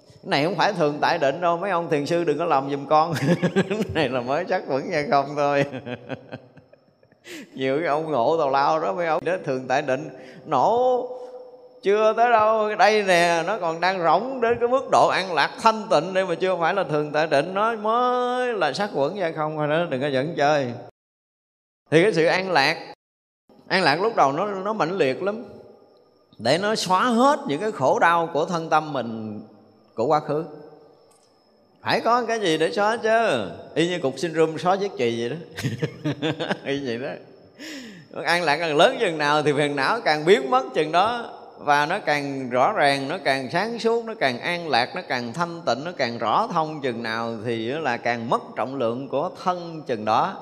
Cái này không phải thường tại định đâu, mấy ông thiền sư đừng có làm giùm con. *laughs* Cái này là mới chắc vẫn nha không thôi. *laughs* Nhiều cái ông ngộ tào lao đó, mấy ông đó thường tại định, nổ chưa tới đâu. Đây nè, nó còn đang rỗng đến cái mức độ an lạc thanh tịnh đây mà chưa phải là thường tại định. Nó mới là sát quẩn ra không rồi đó, đừng có dẫn chơi. Thì cái sự an lạc an lạc lúc đầu nó nó mãnh liệt lắm. Để nó xóa hết những cái khổ đau của thân tâm mình của quá khứ. Phải có cái gì để xóa chứ? Y như cục syndrome xóa giết chì vậy đó. *laughs* Y vậy đó. An lạc càng lớn chừng nào thì phiền não càng biến mất chừng đó và nó càng rõ ràng, nó càng sáng suốt, nó càng an lạc, nó càng thanh tịnh, nó càng rõ thông chừng nào thì là càng mất trọng lượng của thân chừng đó.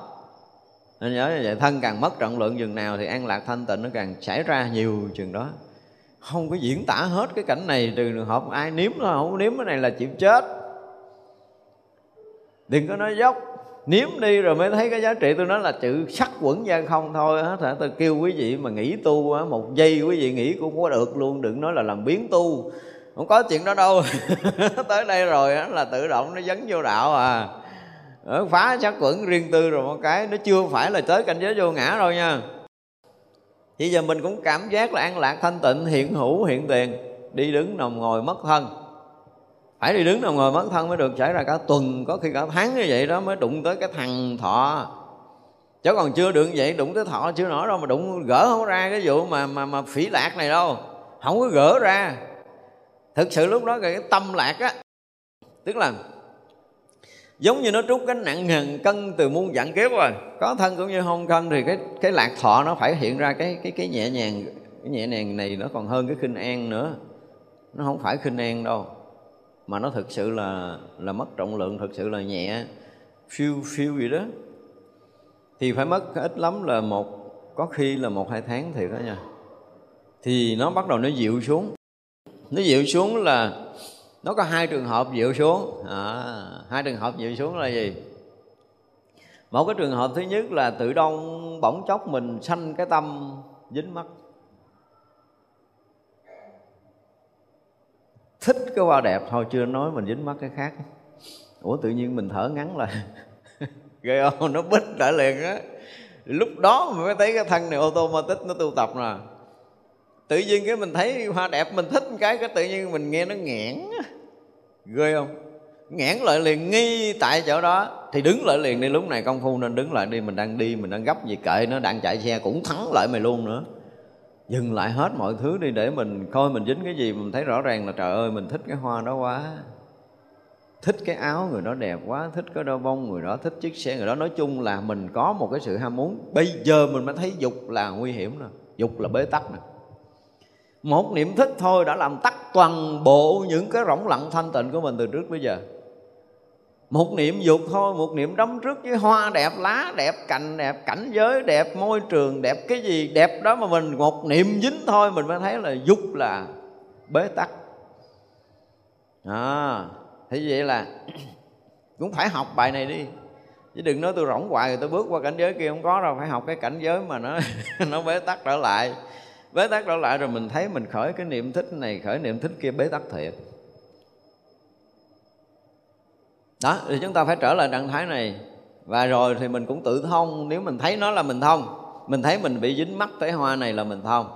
Nên nhớ như vậy, thân càng mất trọng lượng chừng nào thì an lạc, thanh tịnh, nó càng xảy ra nhiều chừng đó. Không có diễn tả hết cái cảnh này từ trường hợp ai nếm thôi, không nếm cái này là chịu chết. Đừng có nói dốc nếm đi rồi mới thấy cái giá trị tôi nói là chữ sắc quẩn gian không thôi á thật tôi kêu quý vị mà nghĩ tu á, một giây quý vị nghĩ cũng có được luôn, đừng nói là làm biến tu. Không có chuyện đó đâu. *laughs* Tới đây rồi á, là tự động nó dấn vô đạo à. Ờ, phá sắc quẩn riêng tư rồi một cái, nó chưa phải là tới cảnh giới vô ngã rồi nha. Bây giờ mình cũng cảm giác là an lạc thanh tịnh, hiện hữu, hiện tiền, đi đứng nằm ngồi mất thân phải đi đứng nằm ngồi mất thân mới được xảy ra cả tuần, có khi cả tháng như vậy đó mới đụng tới cái thằng thọ. Chứ còn chưa được vậy, đụng tới thọ chưa nổi đâu mà đụng gỡ không ra cái vụ mà mà mà phỉ lạc này đâu. Không có gỡ ra. Thực sự lúc đó cái tâm lạc á, tức là giống như nó trút cái nặng ngàn cân từ muôn vạn kiếp rồi. Có thân cũng như không cân thì cái cái lạc thọ nó phải hiện ra cái cái cái nhẹ nhàng, cái nhẹ nhàng này nó còn hơn cái khinh an nữa. Nó không phải khinh an đâu mà nó thực sự là là mất trọng lượng thực sự là nhẹ phiêu phiêu gì đó thì phải mất ít lắm là một có khi là một hai tháng thiệt đó nha. Thì nó bắt đầu nó dịu xuống. Nó dịu xuống là nó có hai trường hợp dịu xuống. À, hai trường hợp dịu xuống là gì? Một cái trường hợp thứ nhất là tự động bỗng chốc mình sanh cái tâm dính mắt. Thích cái hoa đẹp thôi, chưa nói mình dính mắt cái khác. Ủa, tự nhiên mình thở ngắn là *laughs* ghê không? Nó bích lại liền á. Lúc đó mình mới thấy cái thân này automatic, nó tu tập nè. Tự nhiên cái mình thấy hoa đẹp, mình thích một cái cái tự nhiên mình nghe nó nghẽn ghê không? Nghẽn lại liền, nghi tại chỗ đó. Thì đứng lại liền đi, lúc này công phu nên đứng lại đi, mình đang đi, mình đang gấp gì kệ nó, đang chạy xe cũng thắng lại mày luôn nữa dừng lại hết mọi thứ đi để mình coi mình dính cái gì mình thấy rõ ràng là trời ơi, mình thích cái hoa đó quá. Thích cái áo người đó đẹp quá, thích cái đôi bông người đó, thích chiếc xe người đó. Nói chung là mình có một cái sự ham muốn. Bây giờ mình mới thấy dục là nguy hiểm nè, dục là bế tắc nè. Một niệm thích thôi đã làm tắt toàn bộ những cái rỗng lặng thanh tịnh của mình từ trước bây giờ một niệm dục thôi một niệm đắm trước với hoa đẹp lá đẹp cành đẹp cảnh giới đẹp môi trường đẹp cái gì đẹp đó mà mình một niệm dính thôi mình mới thấy là dục là bế tắc. À, thế vậy là *clears throat* cũng phải học bài này đi. Chứ đừng nói tôi rỗng hoài rồi tôi bước qua cảnh giới kia không có đâu phải học cái cảnh giới mà nó *laughs* nó bế tắc trở lại. Bế tắc trở lại rồi mình thấy mình khởi cái niệm thích này khởi niệm thích kia bế tắc thiệt đó, thì chúng ta phải trở lại trạng thái này. Và rồi thì mình cũng tự thông. Nếu mình thấy nó là mình thông, mình thấy mình bị dính mắt tới hoa này là mình thông.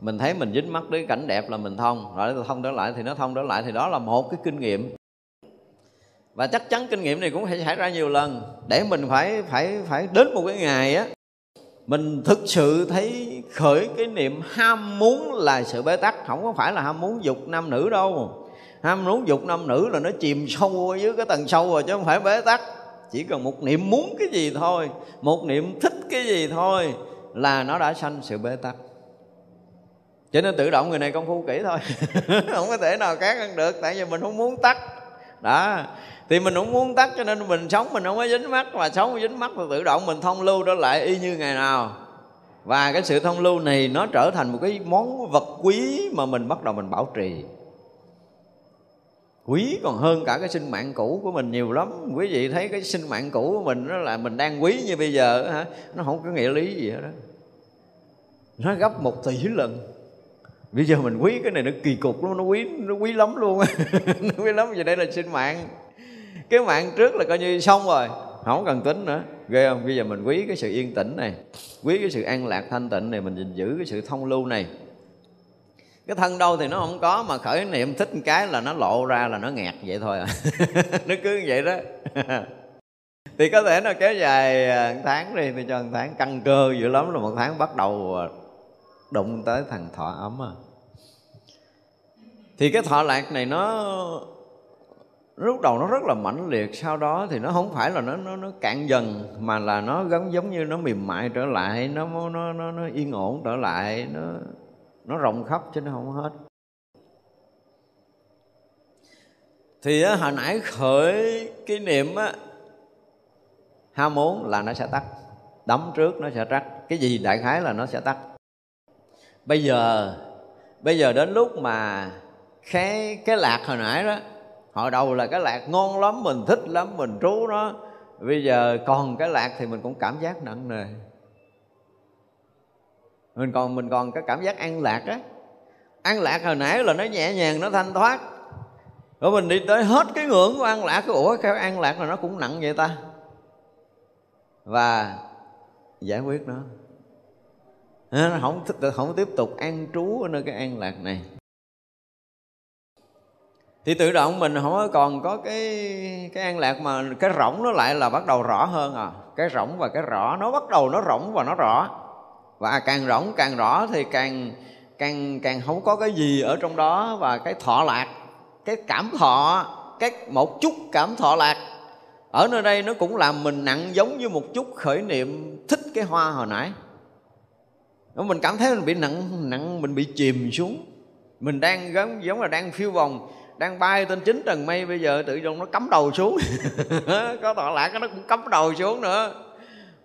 Mình thấy mình dính mắt tới cảnh đẹp là mình thông. Rồi thông trở lại thì nó thông trở lại thì đó là một cái kinh nghiệm. Và chắc chắn kinh nghiệm này cũng phải xảy ra nhiều lần. Để mình phải phải phải đến một cái ngày á, mình thực sự thấy khởi cái niệm ham muốn là sự bế tắc. Không có phải là ham muốn dục nam nữ đâu ham muốn dục nam nữ là nó chìm sâu ở dưới cái tầng sâu rồi, chứ không phải bế tắc. Chỉ cần một niệm muốn cái gì thôi, một niệm thích cái gì thôi là nó đã sanh sự bế tắc. Cho nên tự động người này công phu kỹ thôi. *laughs* Không có thể nào khác hơn được, tại vì mình không muốn tắt đó. Thì mình không muốn tắt cho nên mình sống mình không có dính mắt và sống dính mắt thì tự động mình thông lưu trở lại y như ngày nào. Và cái sự thông lưu này nó trở thành một cái món vật quý mà mình bắt đầu mình bảo trì quý còn hơn cả cái sinh mạng cũ của mình nhiều lắm. Quý vị thấy cái sinh mạng cũ của mình nó là mình đang quý như bây giờ hả? Nó không có nghĩa lý gì hết đó nó gấp một tỷ lần. Bây giờ mình quý cái này nó kỳ cục luôn nó quý nó quý lắm luôn. *laughs* Nó quý lắm vì đây là sinh mạng. Cái mạng trước là coi như xong rồi, không cần tính nữa. Ghê không? Bây giờ mình quý cái sự yên tĩnh này, quý cái sự an lạc thanh tịnh này, mình gìn giữ cái sự thông lưu này cái thân đâu thì nó không có, mà khởi niệm thích một cái là nó lộ ra là nó nghẹt vậy thôi à. *laughs* Nó cứ vậy đó. *laughs* Thì có thể nó kéo dài à, một tháng đi, thì cho một tháng căng cơ dữ lắm là một tháng bắt đầu à, đụng tới thằng thọ ấm à. Thì cái thọ lạc này nó, lúc đầu nó rất là mãnh liệt, sau đó thì nó không phải là nó nó nó cạn dần, mà là nó giống giống như nó mềm mại trở lại, nó nó nó nó yên ổn trở lại, nó nó rộng khắp chứ nó không hết. Thì hồi nãy khởi cái niệm á, ham muốn là nó sẽ tắt đấm trước nó sẽ tắt cái gì đại khái là nó sẽ tắt. Bây giờ bây giờ đến lúc mà cái cái lạc hồi nãy đó, hồi đầu là cái lạc ngon lắm, mình thích lắm, mình trú nó. Bây giờ còn cái lạc thì mình cũng cảm giác nặng nề mình còn mình còn cái cảm giác an lạc á. An lạc hồi nãy là nó nhẹ nhàng, nó thanh thoát. Rồi mình đi tới hết cái ngưỡng của an lạc cái ủa, cái an lạc là nó cũng nặng vậy ta? Và giải quyết nó. Nó không không tiếp tục an trú ở nơi cái an lạc này. Thì tự động mình không còn có cái cái an lạc mà cái rỗng nó lại là bắt đầu rõ hơn à. Cái rỗng và cái rõ, nó bắt đầu nó rỗng và nó rõ và càng rỗng càng rõ thì càng càng càng không có cái gì ở trong đó. Và cái thọ lạc, cái cảm thọ, cái một chút cảm thọ lạc ở nơi đây nó cũng làm mình nặng giống như một chút khởi niệm thích cái hoa hồi nãy. Mình cảm thấy mình bị nặng nặng, mình bị chìm xuống. Mình đang giống giống là đang phiêu vòng đang bay trên chín tầng mây bây giờ tự dưng nó cắm đầu xuống. *laughs* Có thọ lạc nó cũng cắm đầu xuống nữa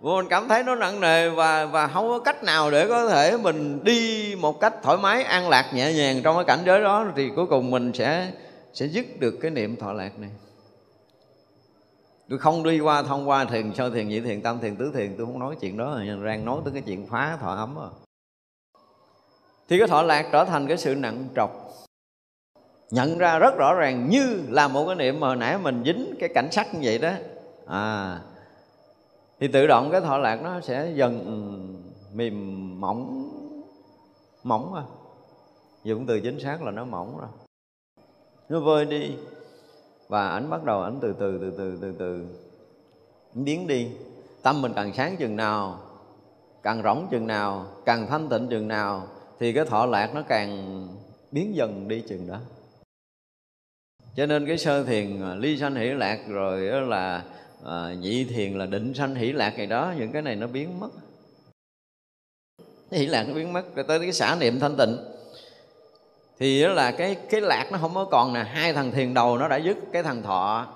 mình cảm thấy nó nặng nề và và không có cách nào để có thể mình đi một cách thoải mái, an lạc, nhẹ nhàng trong cái cảnh giới đó. Thì cuối cùng mình sẽ sẽ dứt được cái niệm thọ lạc này. Tôi không đi qua thông qua thiền, sơ thiền, nhị thiền, tam thiền, tứ thiền, tôi không nói chuyện đó. Đang nói tới cái chuyện phá thọ ấm rồi thì cái thọ lạc trở thành cái sự nặng trọc. Nhận ra rất rõ ràng như là một cái niệm mà hồi nãy mình dính cái cảnh sắc như vậy đó. À thì tự động cái thọ lạc nó sẽ dần ừ, mềm mỏng mỏng à dùng từ chính xác là nó mỏng rồi. Nó vơi đi và ảnh bắt đầu ảnh từ từ từ từ từ từ biến đi. Tâm mình càng sáng chừng nào, càng rỗng chừng nào, càng thanh tịnh chừng nào, thì cái thọ lạc nó càng biến dần đi chừng đó. Cho nên cái sơ thiền à, ly sanh hỷ lạc rồi là à, nhị thiền là định sanh hỷ lạc này đó những cái này nó biến mất. Hỷ lạc nó biến mất rồi tới cái xả niệm thanh tịnh. Thì đó là cái cái lạc nó không có còn nè hai thằng thiền đầu nó đã dứt cái thằng thọ.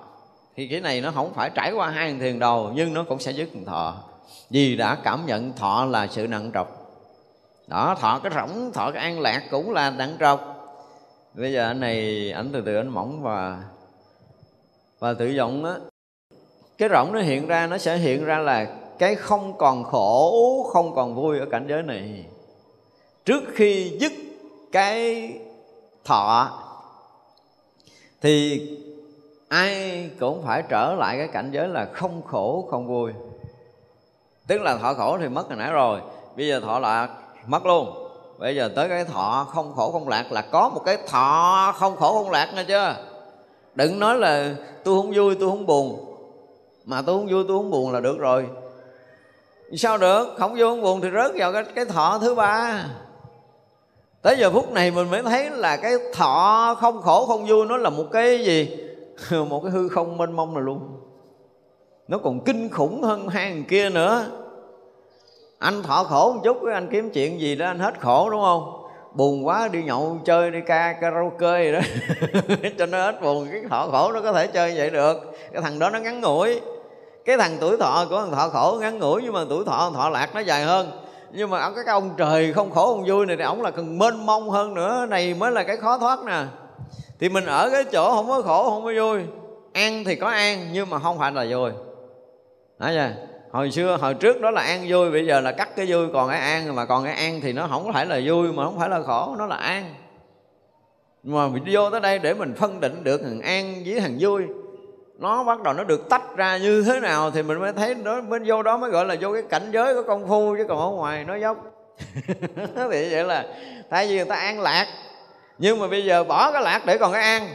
Thì cái này nó không phải trải qua hai thằng thiền đầu nhưng nó cũng sẽ dứt thằng thọ. Vì đã cảm nhận thọ là sự nặng trọc. Đó thọ cái rỗng thọ cái an lạc cũng là nặng trọc. Bây giờ anh này ảnh từ từ anh mỏng và và tự vọng á cái rỗng nó hiện ra, nó sẽ hiện ra là cái không còn khổ, không còn vui ở cảnh giới này. Trước khi dứt cái thọ, thì ai cũng phải trở lại cái cảnh giới là không khổ, không vui. Tức là thọ khổ thì mất hồi nãy rồi, bây giờ thọ lạc, mất luôn. Bây giờ tới cái thọ không khổ, không lạc là có một cái thọ không khổ, không lạc nghe chưa? Đừng nói là tôi không vui, tôi không buồn mà tôi không vui tôi không buồn là được rồi. Sao được? Không vui không buồn thì rớt vào cái, cái thọ thứ ba. Tới giờ phút này mình mới thấy là cái thọ không khổ không vui nó là một cái gì? *laughs* Một cái hư không mênh mông này luôn. Nó còn kinh khủng hơn hai thằng kia nữa. Anh thọ khổ một chút anh kiếm chuyện gì đó anh hết khổ đúng không? Buồn quá đi nhậu chơi đi ca karaoke rồi đó. *laughs* Cho nó hết buồn cái thọ khổ nó có thể chơi vậy được. Cái thằng đó nó ngắn ngủi cái thằng tuổi thọ của thằng thọ khổ ngắn ngủi, nhưng mà tuổi thọ thọ lạc nó dài hơn. Nhưng mà ông, cái ông trời không khổ không vui này thì ổng là cần mênh mông hơn nữa. Này mới là cái khó thoát nè. Thì mình ở cái chỗ không có khổ, không có vui. Ăn thì có ăn, nhưng mà không phải là vui. Đó chưa? Hồi xưa, hồi trước đó là ăn vui, bây giờ là cắt cái vui còn cái ăn. Mà còn cái ăn thì nó không phải là vui, mà không phải là khổ, nó là an mà mình vô tới đây để mình phân định được thằng an với thằng vui nó bắt đầu nó được tách ra như thế nào thì mình mới thấy nó bên vô đó mới gọi là vô cái cảnh giới của công phu chứ còn ở ngoài nó dốc. *laughs* Thì vậy là tại vì người ta an lạc. Nhưng mà bây giờ bỏ cái lạc để còn cái an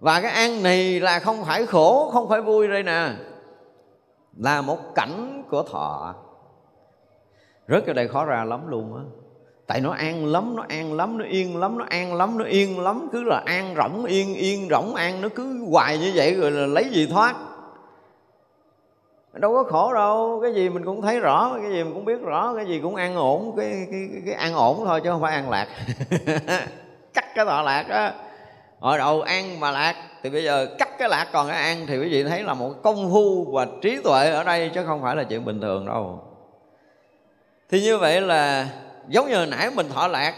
và cái an này là không phải khổ, không phải vui đây nè. Là một cảnh của thọ. Rất là đây khó ra lắm luôn á tại nó an lắm nó an lắm nó yên lắm nó an lắm nó yên lắm. Cứ là an rỗng yên yên rỗng an nó cứ hoài như vậy rồi là lấy gì thoát. Đâu có khổ đâu cái gì mình cũng thấy rõ cái gì mình cũng biết rõ cái gì cũng an ổn cái cái, cái, cái an ổn thôi chứ không phải an lạc. *laughs* Cắt cái tọa lạc á. Hồi đầu an mà lạc thì bây giờ cắt cái lạc còn cái an thì quý vị thấy là một công phu và trí tuệ ở đây chứ không phải là chuyện bình thường đâu. Thì như vậy là giống như nãy mình thọ lạc.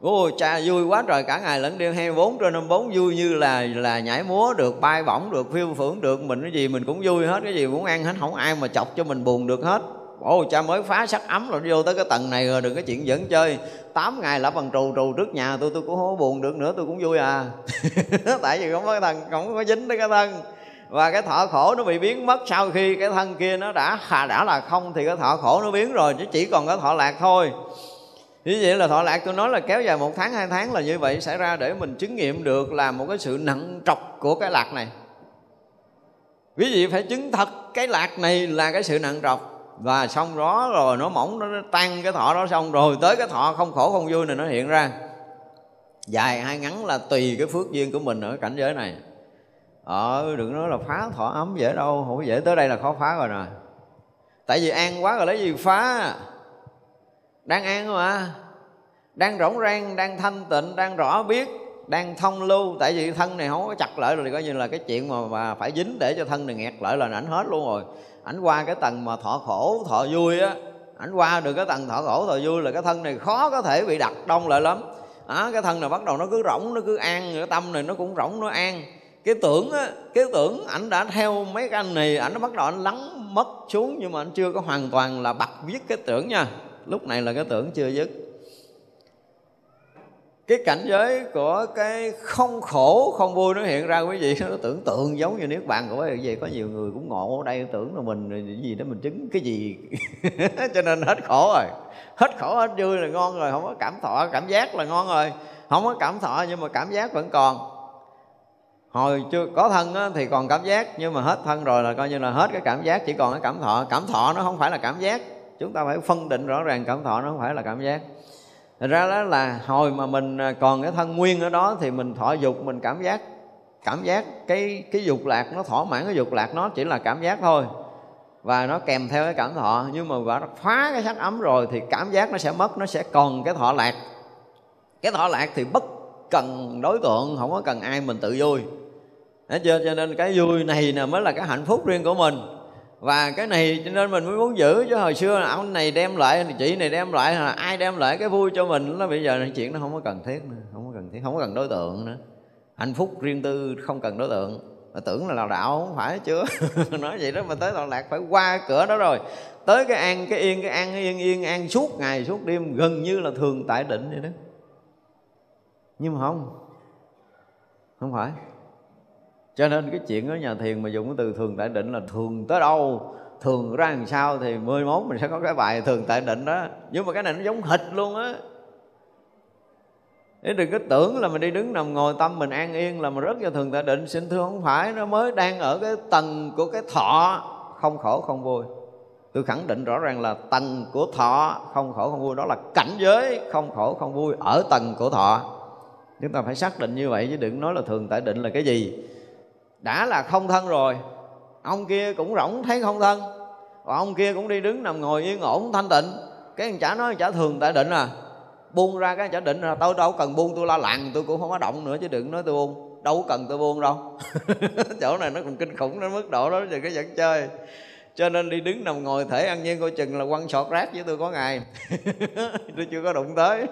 Ôi, cha vui quá trời, cả ngày lẫn đêm 24 trên 54 vui như là là nhảy múa được, bay bổng được, phiêu phưởng được. Mình cái gì mình cũng vui hết, cái gì cũng ăn hết, không ai mà chọc cho mình buồn được hết. Ôi, cha mới phá sắc ấm rồi vô tới cái tầng này rồi, đừng có chuyện dẫn chơi. 8 ngày lập bằng trù trù trước nhà tôi tôi cũng không có buồn được nữa tôi cũng vui à. *laughs* Tại vì không có thằng thân không có dính tới cái thân. Và cái thọ khổ nó bị biến mất sau khi cái thân kia nó đã đã là không thì cái thọ khổ nó biến rồi, chứ chỉ còn cái thọ lạc thôi như vậy là thọ lạc, tôi nói là kéo dài một tháng, hai tháng là như vậy xảy ra để mình chứng nghiệm được là một cái sự nặng trọc của cái lạc này. Quý vị phải chứng thật cái lạc này là cái sự nặng trọc. Và xong đó rồi, nó mỏng, nó tan cái thọ đó xong rồi, tới cái thọ không khổ không vui này nó hiện ra. Dài hay ngắn là tùy cái phước duyên của mình ở cảnh giới này. Ờ đừng nói là phá thọ ấm dễ đâu, không dễ, tới đây là khó phá rồi nè. Tại vì an quá rồi lấy gì phá? Đang an mà đang rỗng rang đang thanh tịnh đang rõ biết đang thông lưu. Tại vì thân này không có chặt lại rồi coi như là cái chuyện mà, mà phải dính để cho thân này nghẹt lại là ảnh hết luôn rồi. Ảnh qua cái tầng mà thọ khổ thọ vui á. Ảnh qua được cái tầng thọ khổ thọ vui là cái thân này khó có thể bị đặt đông lại lắm. Đó, cái thân này bắt đầu nó cứ rỗng nó cứ an cái tâm này nó cũng rỗng nó an. Cái tưởng á cái tưởng ảnh đã theo mấy cái anh này ảnh nó bắt đầu anh lắng mất xuống nhưng mà anh chưa có hoàn toàn là bật viết cái tưởng nha lúc này là cái tưởng chưa dứt. Cái cảnh giới của cái không khổ không vui nó hiện ra quý vị *laughs* nó tưởng tượng giống như niết bàn của quý vị. Có nhiều người cũng ngộ ở đây tưởng là mình cái gì đó mình chứng cái gì? *laughs* Cho nên hết khổ rồi. Hết khổ hết vui là ngon rồi không có cảm thọ cảm giác là ngon rồi. Không có cảm thọ nhưng mà cảm giác vẫn còn. Hồi chưa có thân á, thì còn cảm giác nhưng mà hết thân rồi là coi như là hết cái cảm giác chỉ còn cái cảm thọ. Cảm thọ nó không phải là cảm giác chúng ta phải phân định rõ ràng cảm thọ, nó không phải là cảm giác. Thật ra đó là hồi mà mình à, còn cái thân nguyên ở đó thì mình thọ dục, mình cảm giác. Cảm giác cái cái dục lạc, nó thỏa mãn cái dục lạc, nó chỉ là cảm giác thôi. Và nó kèm theo cái cảm thọ. Nhưng mà đã phá cái sắc ấm rồi thì cảm giác nó sẽ mất, nó sẽ còn cái thọ lạc. Cái thọ lạc thì bất cần đối tượng, không có cần ai mình tự vui. Đấy chưa? Cho nên cái vui này nè mới là cái hạnh phúc riêng của mình và cái này cho nên mình mới muốn giữ, chứ hồi xưa là ông này đem lại, chị này đem lại là ai đem lại cái vui cho mình, nó bây giờ là chuyện nó không có cần thiết nữa, không có cần thiết, không có cần đối tượng nữa. Hạnh phúc riêng tư không cần đối tượng. Mà tưởng là lào đạo không phải, chưa. *laughs* Nói vậy đó, mà tới lào lạc phải qua cửa đó rồi. Tới cái an, cái yên, cái an, cái yên yên, an suốt ngày, suốt đêm, gần như là thường tại định vậy đó. Nhưng mà không không phải cho nên cái chuyện ở nhà thiền mà dùng cái từ thường tại định là thường tới đâu, thường ra làm sao thì 11 mình sẽ có cái bài thường tại định đó. Nhưng mà cái này nó giống hịch luôn á. Thế đừng có tưởng là mình đi đứng nằm ngồi tâm mình an yên là mình rất vào thường tại định. Xin thưa không phải, Nó mới đang ở cái tầng của cái thọ, Không khổ không vui. Tôi khẳng định rõ ràng là tầng của thọ Không khổ không vui. Đó là cảnh giới không khổ không vui Ở tầng của thọ. Chúng ta phải xác định như vậy Chứ đừng nói là thường tại định là cái gì đã là không thân rồi. Ông kia cũng rỗng thấy không thân. Và ông kia cũng đi đứng nằm ngồi yên ổn, thanh tịnh. Cái thằng chả nói chả thường, tại định à. Buông ra cái chả định là tôi đâu cần buông tôi la làng tôi cũng không có động nữa chứ đừng nói tôi buông. Đâu cần tôi buông đâu. *laughs* Chỗ này nó còn kinh khủng đến mức độ đó, giờ cái dẫn chơi. Cho nên đi đứng nằm ngồi thể ăn nhiên coi chừng là quăng sọt rác với tôi có ngày. *laughs* Tôi chưa có đụng tới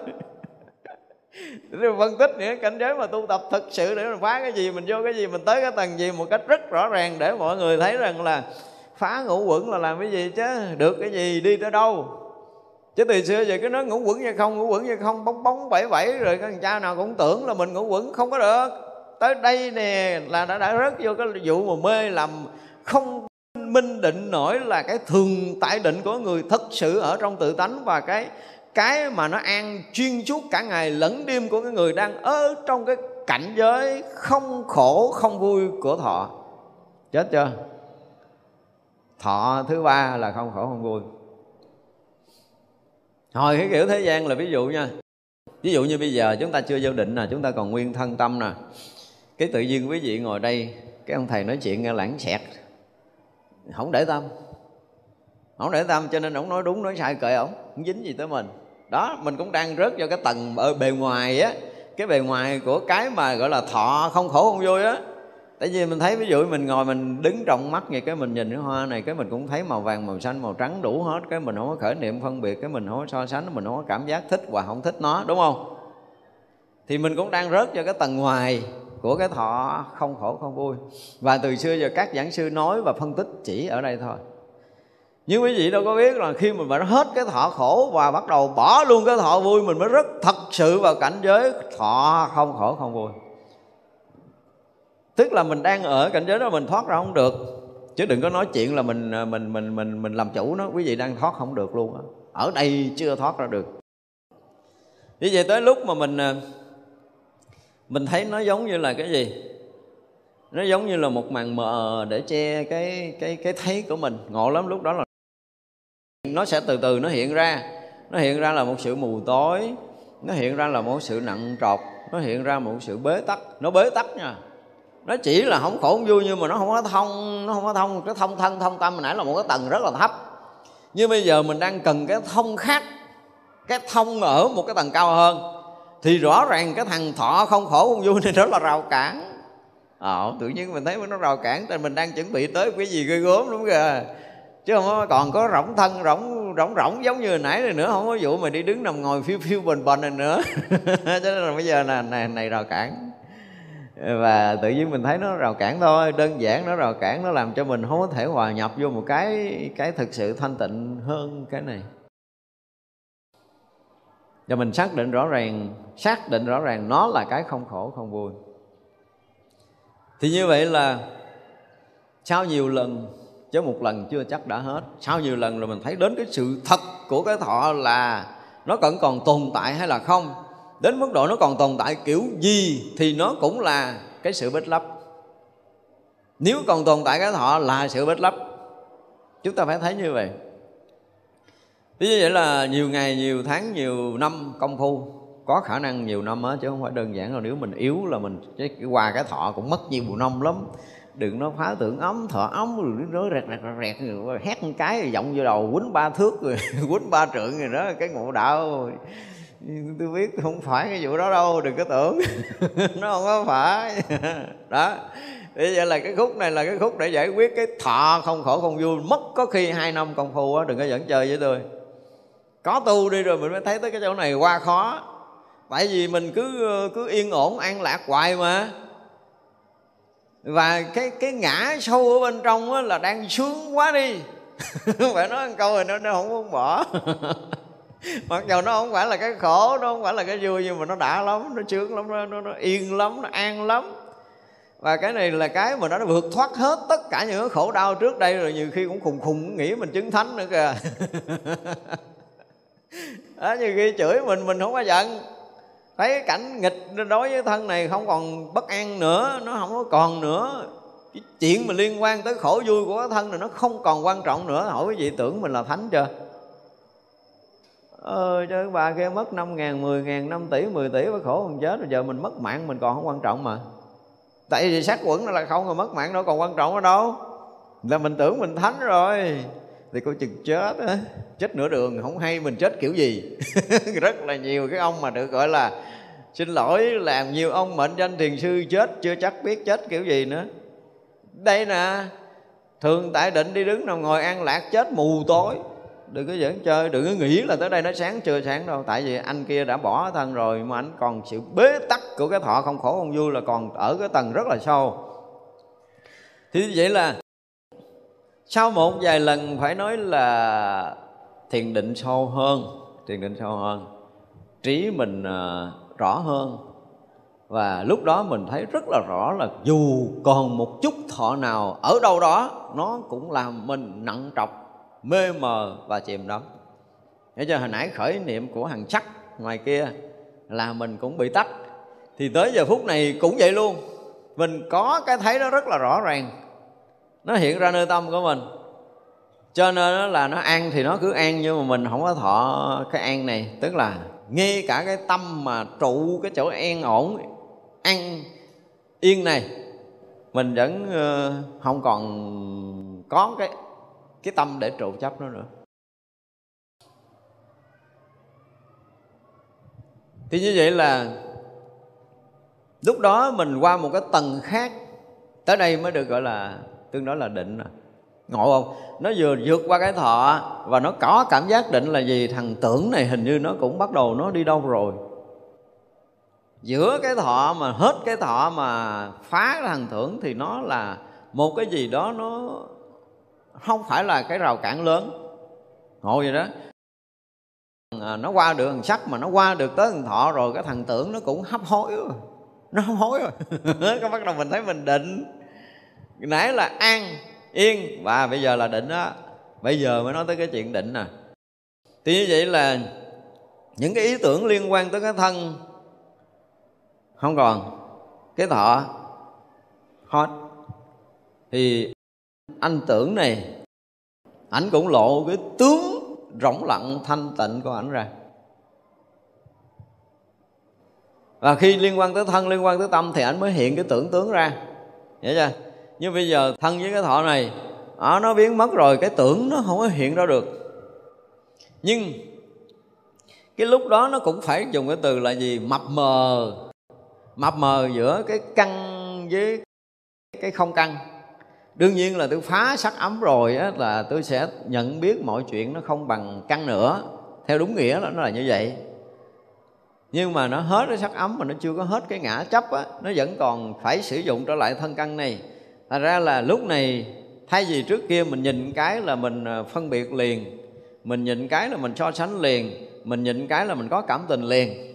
rồi phân tích những cảnh giới mà tu tập thực sự để mình phá cái gì, mình vô cái gì, mình tới cái tầng gì một cách rất rõ ràng để mọi người thấy rằng là phá ngũ quẩn là làm cái gì chứ, được cái gì, đi tới đâu. Chứ từ xưa giờ cái nói ngũ quẩn hay không, ngũ quẩn hay không, bóng bóng bảy bảy rồi các cha nào cũng tưởng là mình ngũ quẩn, không có được. Tới đây nè là đã đã rớt vô cái vụ mà mê làm không minh định nổi là cái thường tại định của người thật sự ở trong tự tánh và cái cái mà nó an chuyên suốt cả ngày lẫn đêm của cái người đang ở trong cái cảnh giới không khổ, không vui của thọ. Chết chưa? Thọ thứ ba là không khổ, không vui. Hồi cái kiểu thế gian là ví dụ nha. Ví dụ như bây giờ chúng ta chưa vô định nè, chúng ta còn nguyên thân tâm nè. Cái tự nhiên quý vị ngồi đây, cái ông thầy nói chuyện nghe lãng xẹt. Không để tâm. Không để tâm cho nên ông nói đúng, nói sai, kệ ổng không dính gì tới mình đó, mình cũng đang rớt vào cái tầng ở bề ngoài á. Cái bề ngoài của cái mà gọi là thọ không khổ không vui á. Tại vì mình thấy ví dụ mình ngồi mình đứng trong mắt vậy, cái mình nhìn cái hoa này, cái mình cũng thấy màu vàng, màu xanh, màu trắng đủ hết, cái mình không có khởi niệm phân biệt, cái mình không có so sánh, mình không có cảm giác thích và không thích nó, đúng không? Thì mình cũng đang rớt vào cái tầng ngoài của cái thọ không khổ không vui. Và từ xưa giờ các giảng sư nói và phân tích chỉ ở đây thôi nhưng quý vị đâu có biết là khi mình đã hết cái thọ khổ và bắt đầu bỏ luôn cái thọ vui, mình mới rất thật sự vào cảnh giới thọ không khổ không vui. Tức là mình đang ở cảnh giới đó mình thoát ra không được. Chứ đừng có nói chuyện là mình à, mình mình mình mình làm chủ nó. Quý vị đang thoát không được luôn á. Ở đây chưa thoát ra được. Như vậy tới lúc mà mình à, mình thấy nó giống như là cái gì? Nó giống như là một màn mờ để che cái cái cái thấy của mình. Ngộ lắm, lúc đó là nó sẽ từ từ nó hiện ra. Nó hiện ra là một sự mù tối. Nó hiện ra là một sự nặng trọc. Nó hiện ra một sự bế tắc. Nó bế tắc nha. Nó chỉ là không khổ không vui nhưng mà nó không có thông, nó không có thông. Cái thông thân, thông tâm nãy là một cái tầng rất là thấp. Nhưng bây giờ mình đang cần cái thông khác, cái thông ở một cái tầng cao hơn, thì rõ ràng cái thằng thọ không khổ không vui này đó là rào cản. Ờ tự nhiên mình thấy nó rào cản tại mình đang chuẩn bị tới cái gì ghê gớm đúng kìa chứ không còn có rỗng thân, rỗng rỗng rỗng giống như nãy này nữa, không có vụ mà đi đứng nằm ngồi phiêu phiêu bình bình này nữa. *laughs* Cho nên là bây giờ là này này rào cản. Và tự nhiên mình thấy nó rào cản thôi, đơn giản nó rào cản, nó làm cho mình không có thể hòa nhập vô một cái cái thực sự thanh tịnh hơn cái này. Và mình xác định rõ ràng, xác định rõ ràng nó là cái không khổ, không vui. Thì như vậy là, sau nhiều lần chứ một lần chưa chắc đã hết. Sau nhiều lần rồi mình thấy đến cái sự thật của cái thọ là nó vẫn còn tồn tại hay là không? Đến mức độ nó còn tồn tại kiểu gì thì nó cũng là cái sự bích lấp. Nếu còn tồn tại cái thọ là sự bích lấp. Chúng ta phải thấy như vậy. Thế như vậy là nhiều ngày, nhiều tháng, nhiều năm công phu. Có khả năng nhiều năm á chứ không phải đơn giản là nếu mình yếu là mình cái qua cái thọ cũng mất nhiều năm lắm đừng nó phá tưởng ấm thọ ấm rồi nó rẹt rẹt rẹt, rẹt hét một cái rồi giọng vô đầu quýnh ba thước rồi *laughs* quýnh ba trượng rồi đó cái ngộ đạo. Tôi biết không phải cái vụ đó đâu đừng có tưởng. *laughs* Nó không có phải. *laughs* Đó. Bây giờ là cái khúc này là cái khúc để giải quyết cái thọ không khổ không vui. Mất có khi hai năm công phu á đừng có dẫn chơi với tôi. Có tu đi rồi mình mới thấy tới cái chỗ này qua khó. Tại vì mình cứ cứ yên ổn an lạc hoài mà và cái cái ngã sâu ở bên trong á, là đang sướng quá đi. *laughs* Phải nói một câu rồi nó, nó không muốn bỏ. *laughs* Mặc dù nó không phải là cái khổ nó không phải là cái vui nhưng mà nó đã lắm nó sướng lắm nó, nó, nó yên lắm nó an lắm. Và cái này là cái mà nó vượt thoát hết tất cả những cái khổ đau trước đây rồi nhiều khi cũng khùng khùng nghĩ mình chứng thánh nữa kìa. *laughs* Đó nhiều khi chửi mình mình không có giận thấy cái cảnh nghịch đối với thân này không còn bất an nữa nó không có còn nữa. Cái chuyện mà liên quan tới khổ vui của cái thân này nó không còn quan trọng nữa. Hỏi quý vị tưởng mình là thánh chưa? Ơi cho bà kia mất năm ngàn, 10 ngàn, năm tỷ, 10 tỷ mới khổ còn chết rồi giờ mình mất mạng mình còn không quan trọng mà. Tại vì sát quẩn nó là không rồi mất mạng đâu còn quan trọng ở đâu? Là mình tưởng mình thánh rồi thì coi chừng chết á. Chết nửa đường, không hay mình chết kiểu gì. *laughs* Rất là nhiều cái ông mà được gọi là, xin lỗi, làm nhiều ông mệnh danh thiền sư chết, chưa chắc biết chết kiểu gì nữa. Đây nè, thường tại định đi đứng nằm ngồi ăn lạc chết mù tối. Đừng có dẫn chơi, đừng có nghĩ là tới đây nó sáng chưa sáng đâu. Tại vì anh kia đã bỏ thân rồi, mà anh còn sự bế tắc của cái thọ không khổ không vui là còn ở cái tầng rất là sâu. Thì vậy là sau một vài lần phải nói là thiền định sâu hơn thiền định sâu hơn trí mình uh, rõ hơn. Và lúc đó mình thấy rất là rõ là dù còn một chút thọ nào ở đâu đó nó cũng làm mình nặng trọc mê mờ và chìm đắm. Để cho hồi nãy khởi niệm của hàng sắc ngoài kia là mình cũng bị tắt thì tới giờ phút này cũng vậy luôn. Mình có cái thấy đó rất là rõ ràng nó hiện ra nơi tâm của mình. Cho nên là nó an thì nó cứ an nhưng mà mình không có thọ cái an này. Tức là ngay cả cái tâm mà trụ cái chỗ an ổn an yên này, mình vẫn ờ, không còn có cái cái tâm để trụ chấp nó nữa. Thì như vậy là lúc đó mình qua một cái tầng khác, tới đây mới được gọi là tương đối là định rồi ngộ không? Nó vừa vượt qua cái thọ và nó có cảm giác định là gì? Thằng tưởng này hình như nó cũng bắt đầu nó đi đâu rồi. Giữa cái thọ mà hết cái thọ mà phá cái thằng tưởng thì nó là một cái gì đó nó không phải là cái rào cản lớn. Ngộ vậy đó. À, nó qua được thằng sắc mà nó qua được tới thằng thọ rồi cái thằng tưởng nó cũng hấp hối rồi nó hấp hối rồi cái *laughs* bắt đầu mình thấy mình định nãy là an, yên. Và bây giờ là định đó bây giờ mới nói tới cái chuyện định nè. Thì như vậy là những cái ý tưởng liên quan tới cái thân không còn, cái thọ, hết. Thì anh tưởng này, ảnh cũng lộ cái tướng rỗng lặng thanh tịnh của ảnh ra. Và khi liên quan tới thân, liên quan tới tâm thì ảnh mới hiện cái tưởng tướng ra. Hiểu chưa? Nhưng bây giờ thân với cái thọ này à, nó biến mất rồi cái tưởng nó không có hiện ra được. Nhưng cái lúc đó nó cũng phải dùng cái từ là gì? Mập mờ. Mập mờ giữa cái căng với cái không căng đương nhiên là tôi phá sắc ấm rồi á, là tôi sẽ nhận biết mọi chuyện nó không bằng căn nữa. Theo đúng nghĩa là nó là như vậy. Nhưng mà nó hết cái sắc ấm mà nó chưa có hết cái ngã chấp á nó vẫn còn phải sử dụng trở lại thân căn này thành ra là lúc này, thay vì trước kia mình nhìn cái là mình ờ, phân biệt liền, mình nhìn cái là mình so sánh liền, mình nhìn cái là mình có cảm tình liền,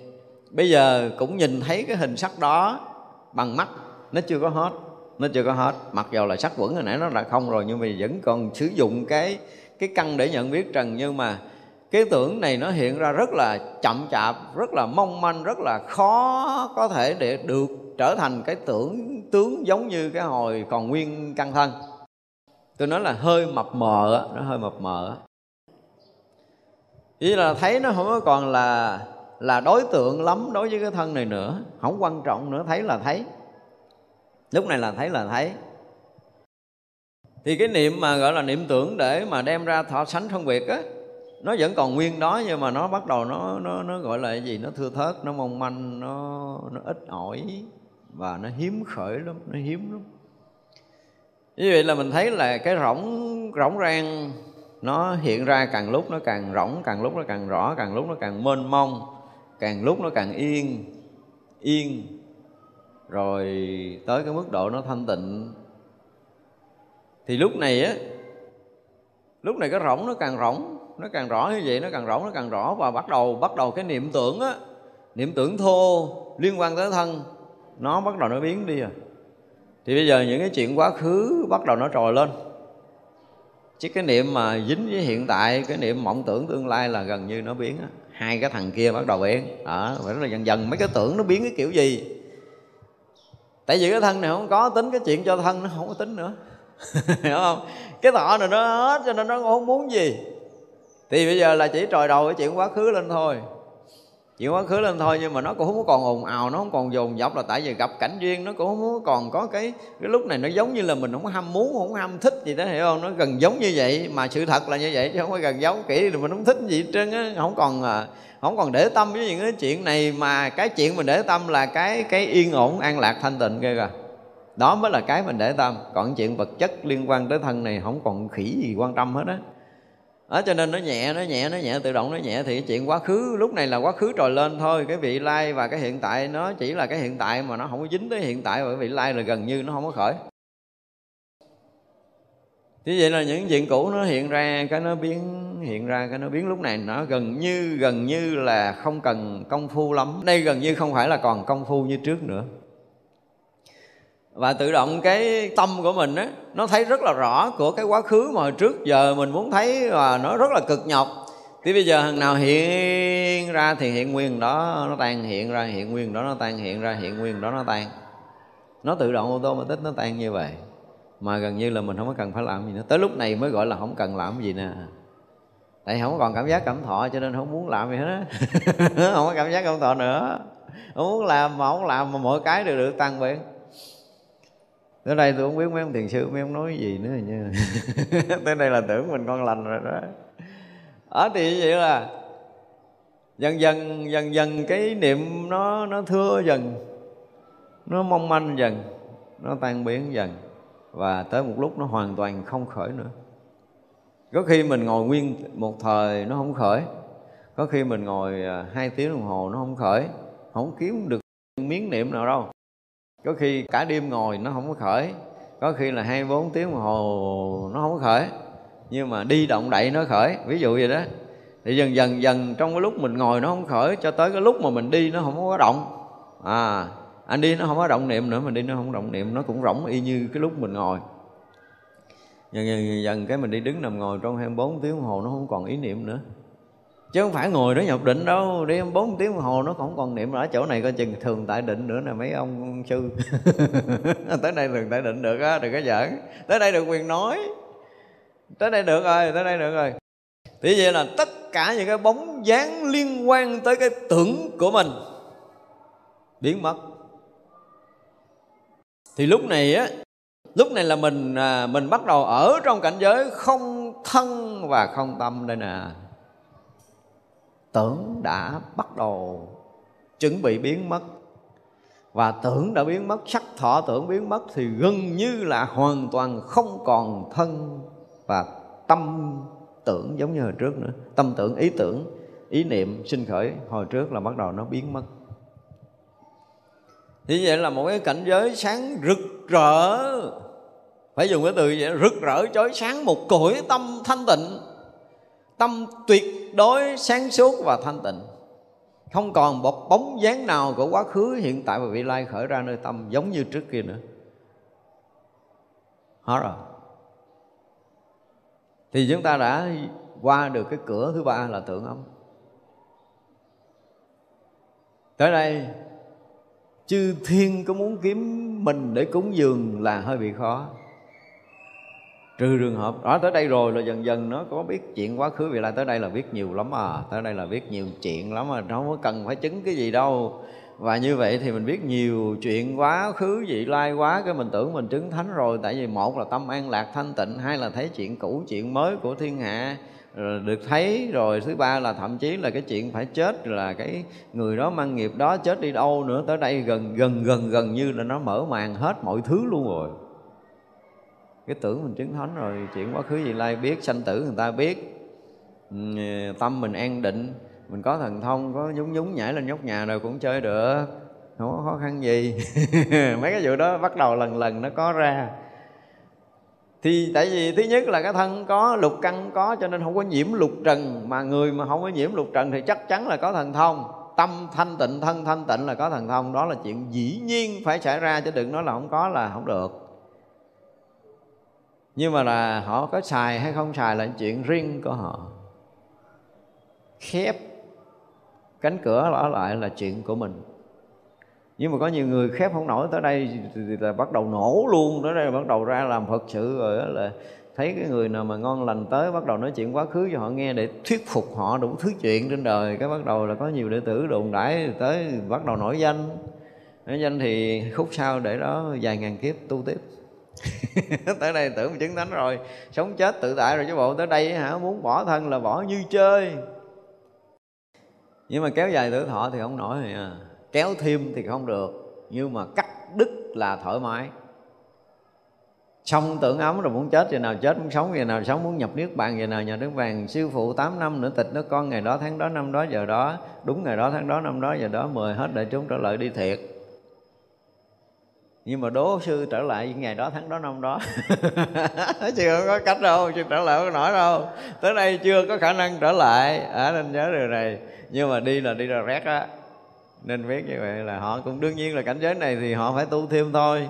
bây giờ cũng nhìn thấy cái hình sắc đó bằng mắt, nó chưa có hết, nó chưa có hết. Mặc dù là sắc quẩn hồi nãy nó là không rồi, nhưng mà vẫn còn sử dụng cái cái căn để nhận biết trần nhưng mà cái tưởng này nó hiện ra rất là chậm chạp, rất là mong manh, rất là khó có thể để được trở thành cái tưởng tướng giống như cái hồi còn nguyên căn thân. Tôi nói là hơi mập mờ nó hơi mập mờ ý là thấy nó không có còn là là đối tượng lắm đối với cái thân này nữa, không quan trọng nữa, thấy là thấy. Lúc này là thấy là thấy. Thì cái niệm mà gọi là niệm tưởng để mà đem ra thọ sánh phân biệt á, nó vẫn còn nguyên đó nhưng mà nó bắt đầu nó nó nó gọi là cái gì? Nó thưa thớt, nó mong manh, nó nó ít ỏi và nó hiếm khởi lắm, nó hiếm lắm. Như vậy là mình thấy là cái rỗng rỗng rang, nó hiện ra càng lúc nó càng rỗng, càng lúc nó càng rõ, càng lúc nó càng mênh mông, càng lúc nó càng yên yên. Rồi tới cái mức độ nó thanh tịnh. Thì lúc này á, lúc này cái rỗng nó càng rỗng, nó càng rõ như vậy, nó càng rỗng, nó càng rõ. Và bắt đầu bắt đầu cái niệm tưởng á, niệm tưởng thô liên quan tới thân nó bắt đầu nó biến đi rồi. Thì bây giờ những cái chuyện quá khứ bắt đầu nó trồi lên. Chứ cái niệm mà dính với hiện tại, cái niệm mộng tưởng tương lai là gần như nó biến á. Hai cái thằng kia bắt đầu biến. Đó phải là dần dần. Mấy cái tưởng nó biến cái kiểu gì? Tại vì cái thân này không có tính cái chuyện cho thân, nó không có tính nữa. *laughs* Hiểu không? Cái thọ này nó hết cho nên nó không muốn gì. Thì bây giờ là chỉ trồi đầu cái chuyện quá khứ lên thôi chuyện quá khứ lên thôi, nhưng mà nó cũng không còn ồn ào, nó không còn dồn dập là tại vì gặp cảnh duyên, nó cũng không còn có cái cái lúc này nó giống như là mình không ham muốn, không ham thích gì đó, hiểu không? Nó gần giống như vậy, mà sự thật là như vậy, chứ không phải gần giống kỹ thì mình không thích gì hết trơn á, không còn à, không còn để tâm với những cái chuyện này, mà cái chuyện mình để tâm là cái cái yên ổn, an lạc, thanh tịnh kia kìa đó mới là cái mình để tâm. Còn chuyện vật chất liên quan tới thân này không còn khỉ gì quan tâm hết á đó, cho nên nó nhẹ nó nhẹ nó nhẹ tự động nó nhẹ thì chuyện quá khứ lúc này là quá khứ trồi lên thôi. Cái vị lai và cái hiện tại nó chỉ là cái hiện tại mà nó không có dính tới hiện tại và cái vị lai là gần như nó không có khởi. Thế vậy là những chuyện cũ nó hiện ra cái nó biến hiện ra cái nó biến lúc này. Nó gần như gần như là không cần công phu lắm. Đây gần như không phải là còn công phu như trước nữa và tự động cái tâm của mình á, nó thấy rất là rõ của cái quá khứ mà hồi trước giờ mình muốn thấy và nó rất là cực nhọc. Thì bây giờ hằng nào hiện ra thì hiện nguyên đó nó tan, hiện ra hiện nguyên đó nó tan, hiện ra hiện nguyên đó nó tan. Nó tự động ô tô mà tích nó tan như vậy. Mà gần như là mình không có cần phải làm gì nữa. Tới lúc này mới gọi là không cần làm gì nè. Tại không còn cảm giác cảm thọ cho nên không muốn làm gì hết á. *laughs* Không có cảm giác cảm thọ nữa. Không muốn làm mà không làm mà mọi cái đều được tăng biện tới đây tôi không biết mấy ông thiền sư mấy ông nói gì nữa nha. *laughs* Tới đây là tưởng mình con lành rồi đó. Ở thì vậy là dần dần dần dần cái niệm nó nó thưa dần, nó mong manh dần, nó tan biến dần và tới một lúc nó hoàn toàn không khởi nữa. Có khi mình ngồi nguyên một thời nó không khởi, có khi mình ngồi à, hai tiếng đồng hồ nó không khởi, không kiếm được miếng niệm nào đâu có khi cả đêm ngồi nó không có khởi, có khi là hai bốn tiếng đồng hồ nó không có khởi, nhưng mà đi động đậy nó khởi, ví dụ vậy đó. Thì dần dần dần trong cái lúc mình ngồi nó không khởi cho tới cái lúc mà mình đi nó không có động. À anh đi nó không có động niệm nữa, mình đi nó không động niệm, nó cũng rỗng y như cái lúc mình ngồi. Dần dần dần cái mình đi đứng nằm ngồi trong 24 tiếng đồng hồ nó không còn ý niệm nữa chứ không phải ngồi đó nhập định đâu, đi bốn tiếng đồng hồ nó không còn niệm ở chỗ này, coi chừng thường tại định nữa nè, mấy ông sư. *laughs* Tới đây thường tại định được á, đừng có giỡn. Tới đây được quyền nói. Tới đây được rồi, tới đây được rồi. Thì vậy là tất cả những cái bóng dáng liên quan tới cái tưởng của mình biến mất. Thì lúc này á, lúc này là mình à, mình bắt đầu ở trong cảnh giới không thân và không tâm đây nè tưởng đã bắt đầu chuẩn bị biến mất. Và tưởng đã biến mất, sắc thọ tưởng biến mất thì gần như là hoàn toàn không còn thân và tâm tưởng giống như hồi trước nữa. Tâm tưởng, ý tưởng, ý niệm sinh khởi hồi trước là bắt đầu nó biến mất. Như vậy là một cái cảnh giới sáng rực rỡ. Phải dùng cái từ vậy, rực rỡ chói sáng một cõi tâm thanh tịnh, tâm tuyệt đối sáng suốt và thanh tịnh. Không còn một bóng dáng nào của quá khứ, hiện tại và vị lai khởi ra nơi tâm giống như trước kia nữa. Hết rồi. Thì chúng ta đã qua được cái cửa thứ ba là tưởng âm. Tới đây, chư thiên có muốn kiếm mình để cúng dường là hơi bị khó trừ trường hợp, đó, tới đây rồi là dần dần nó có biết chuyện quá khứ. Vì lai tới đây là biết nhiều lắm à tới đây là biết nhiều chuyện lắm à không có cần phải chứng cái gì đâu. Và như vậy thì mình biết nhiều chuyện quá khứ vị lai quá, cái mình tưởng mình chứng thánh rồi. Tại vì một là tâm an lạc thanh tịnh, hai là thấy chuyện cũ, chuyện mới của thiên hạ, rồi được thấy rồi. Thứ ba là thậm chí là cái chuyện phải chết, là cái người đó mang nghiệp đó chết đi đâu nữa. Tới đây gần gần gần gần như là nó mở màn hết mọi thứ luôn rồi cái tưởng mình chứng thánh rồi, chuyện quá khứ gì lai biết, sanh tử người ta biết. Ừ, tâm mình an định, mình có thần thông, có nhúng nhúng nhảy lên nhóc nhà rồi cũng chơi được. Không có khó khăn gì. *laughs* Mấy cái vụ đó bắt đầu lần lần nó có ra. Thì tại vì thứ nhất là cái thân có, lục căn có, cho nên không có nhiễm lục trần. Mà người mà không có nhiễm lục trần thì chắc chắn là có thần thông. Tâm thanh tịnh, thân thanh tịnh là có thần thông. Đó là chuyện dĩ nhiên phải xảy ra, chứ đừng nói là không có là không được nhưng mà là họ có xài hay không xài là chuyện riêng của họ. Khép cánh cửa đó lại là chuyện của mình. Nhưng mà có nhiều người khép không nổi tới đây thì là bắt đầu nổ luôn. Tới đây bắt đầu ra làm phật sự rồi đó là thấy cái người nào mà ngon lành tới bắt đầu nói chuyện quá khứ cho họ nghe để thuyết phục họ đủ thứ chuyện trên đời. Cái bắt đầu là có nhiều đệ tử đồn đãi tới bắt đầu nổi danh. Nổi danh thì khúc sau để đó vài ngàn kiếp tu tiếp. *laughs* tới đây tưởng chứng thánh rồi. Sống chết tự tại rồi chứ bộ. Tới đây hả? Muốn bỏ thân là bỏ như chơi. Nhưng mà kéo dài tuổi thọ thì không nổi à kéo thêm thì không được. Nhưng mà cắt đứt là thoải mái. Xong tưởng ấm rồi muốn chết, giờ nào chết muốn sống, giờ nào sống muốn nhập niết bàn giờ nào nhập nước bàn sư phụ 8 năm nữa tịch nó con, ngày đó tháng đó, năm đó, giờ đó. Đúng ngày đó, tháng đó, năm đó, giờ đó. Mời hết đại chúng trở lại đi thiệt nhưng mà đố sư trở lại ngày đó tháng đó năm đó. *laughs* Chưa có cách đâu chưa trở lại không nổi đâu. Tới đây chưa có khả năng trở lại. À, nên nhớ điều này. Nhưng mà đi là đi là rét á. Nên biết như vậy là họ cũng đương nhiên là cảnh giới này thì họ phải tu thêm thôi.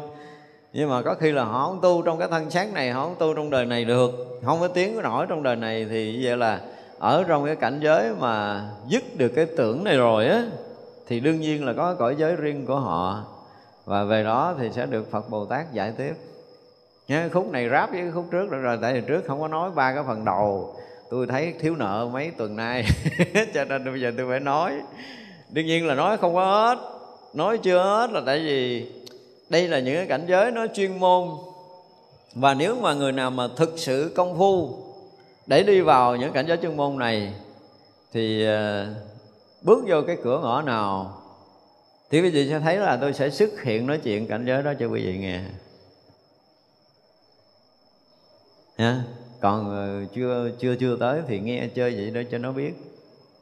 Nhưng mà có khi là họ không tu trong cái thân xác này họ không tu trong đời này được. Không có tiếng nổi trong đời này thì vậy là ở trong cái cảnh giới mà dứt được cái tưởng này rồi á thì đương nhiên là có cõi giới riêng của họ và về đó thì sẽ được Phật Bồ Tát giải tiếp Nhớ khúc này ráp với khúc trước rồi, rồi tại vì trước không có nói ba cái phần đầu. Tôi thấy thiếu nợ mấy tuần nay *laughs* cho nên bây giờ tôi phải nói. Đương nhiên là nói không có hết nói chưa hết là tại vì đây là những cái cảnh giới nó chuyên môn. Và nếu mà người nào mà thực sự công phu để đi vào những cảnh giới chuyên môn này thì ờ, bước vô cái cửa ngõ nào thì quý vị sẽ thấy là tôi sẽ xuất hiện nói chuyện cảnh giới đó cho quý vị nghe. Nha. Còn ờ, chưa chưa chưa tới thì nghe chơi vậy đó cho nó biết.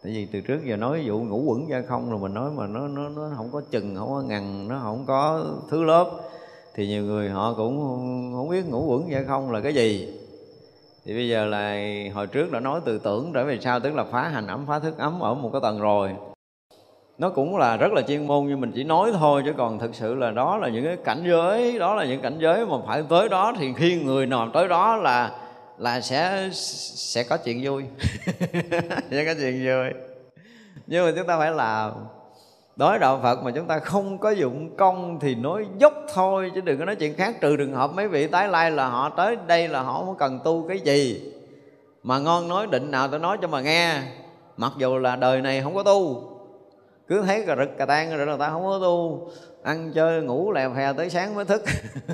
Tại vì từ trước giờ nói vụ ngủ quẩn ra không rồi mình nói mà nó nó nó không có chừng, không có ngằn nó không có thứ lớp. Thì nhiều người họ cũng không biết ngủ quẩn ra không là cái gì. Thì bây giờ là hồi trước đã nói từ tưởng trở về sau tức là phá hành ấm, phá thức ấm ở một cái tầng rồi nó cũng là rất là chuyên môn, nhưng mình chỉ nói thôi, chứ còn thực sự là đó là những cái cảnh giới, đó là những cảnh giới mà phải tới đó thì khi người nào tới đó là là sẽ sẽ có chuyện vui. *laughs* Sẽ có chuyện vui. Nhưng mà chúng ta phải làm. Đối đạo Phật mà chúng ta không có dụng công thì nói dốc thôi, chứ đừng có nói chuyện khác. Trừ trường hợp mấy vị tái lai là họ tới đây là họ không cần tu cái gì. Mà ngon nói, định nào tôi nói cho mà nghe. Mặc dù là đời này không có tu cứ thấy cà rực cà tan rồi là ta không có tu. Ăn chơi, ngủ lèo hè tới sáng mới thức.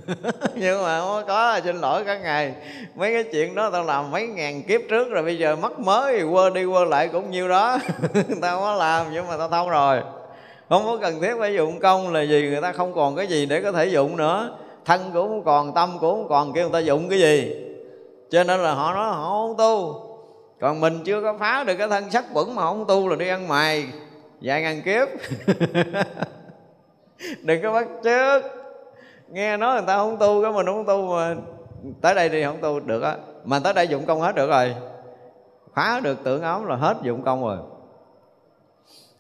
*laughs* Nhưng mà không có xin lỗi cả ngày. Mấy cái chuyện đó tao làm mấy ngàn kiếp trước rồi, bây giờ mất mới thì quơ đi quơ lại cũng nhiêu đó. *laughs* Tao có làm, nhưng mà tao thông rồi. Không có cần thiết phải dụng công là gì, người ta không còn cái gì để có thể dụng nữa. Thân cũng không còn, tâm cũng không còn, kêu người ta dụng cái gì. Cho nên là họ nói họ không tu. Còn mình chưa có phá được cái thân sắc quẩn mà không tu là đi ăn mày dài ngàn kiếp. Đừng có bắt trước nghe nói người ta không tu cái mình không tu mà tới đây thì không tu được á. Mà tới đây dụng công hết được rồi. Phá được tưởng ống là hết dụng công rồi.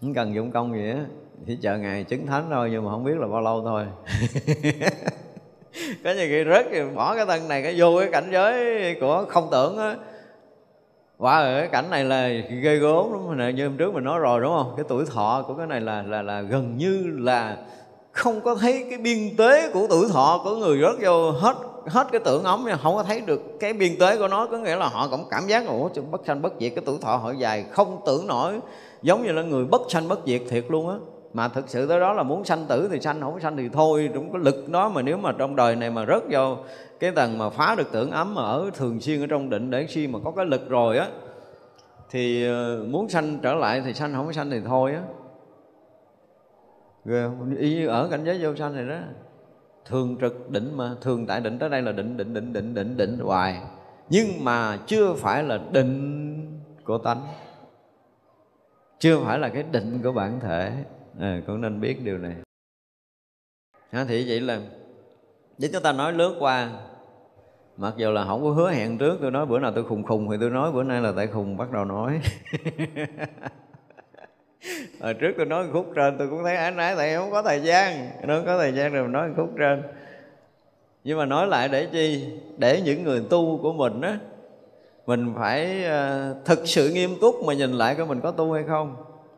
Không cần dụng công gì á chỉ chờ ngày chứng thánh thôi, nhưng mà không biết là bao lâu thôi. *laughs* Có nhiều khi rớt thì bỏ cái thân này, cái vô cái cảnh giới của không tưởng á và wow, cái cảnh này là ghê gớm lắm. Này như hôm trước mình nói rồi đúng không? Cái tuổi thọ của cái này là là là gần như là không có thấy cái biên tế của tuổi thọ của người rớt vô hết hết cái tưởng ống không có thấy được cái biên tế của nó. Có nghĩa là họ cũng cảm giác là ủa bất sanh bất diệt. Cái tuổi thọ họ dài không tưởng nổi. Giống như là người bất sanh bất diệt thiệt luôn á. Mà thực sự tới đó là muốn sanh tử thì sanh không sanh thì thôi. Đúng có lực đó mà nếu mà trong đời này mà rớt vô cái tầng mà phá được tưởng ấm mà ở thường xuyên ở trong định để khi mà có cái lực rồi á thì ờ, muốn sanh trở lại thì sanh không sanh thì thôi á. Ghê không? Y như ở cảnh giới vô sanh này đó. Thường trực định mà thường tại định tới đây là định định định định định định hoài. Nhưng mà chưa phải là định của tánh. Chưa phải là cái định của bản thể. À, con nên biết điều này. À, thì vậy là để chúng ta nói lướt qua mặc dù là không có hứa hẹn trước tôi nói bữa nào tôi khùng khùng thì tôi nói bữa nay là tại khùng bắt đầu nói. *laughs* Hồi trước tôi nói khúc trên tôi cũng thấy ái nái tại không có thời gian. Nó có thời gian rồi nói khúc trên. Nhưng mà nói lại để chi? Để những người tu của mình á mình phải uh, thực sự nghiêm túc mà nhìn lại coi mình có tu hay không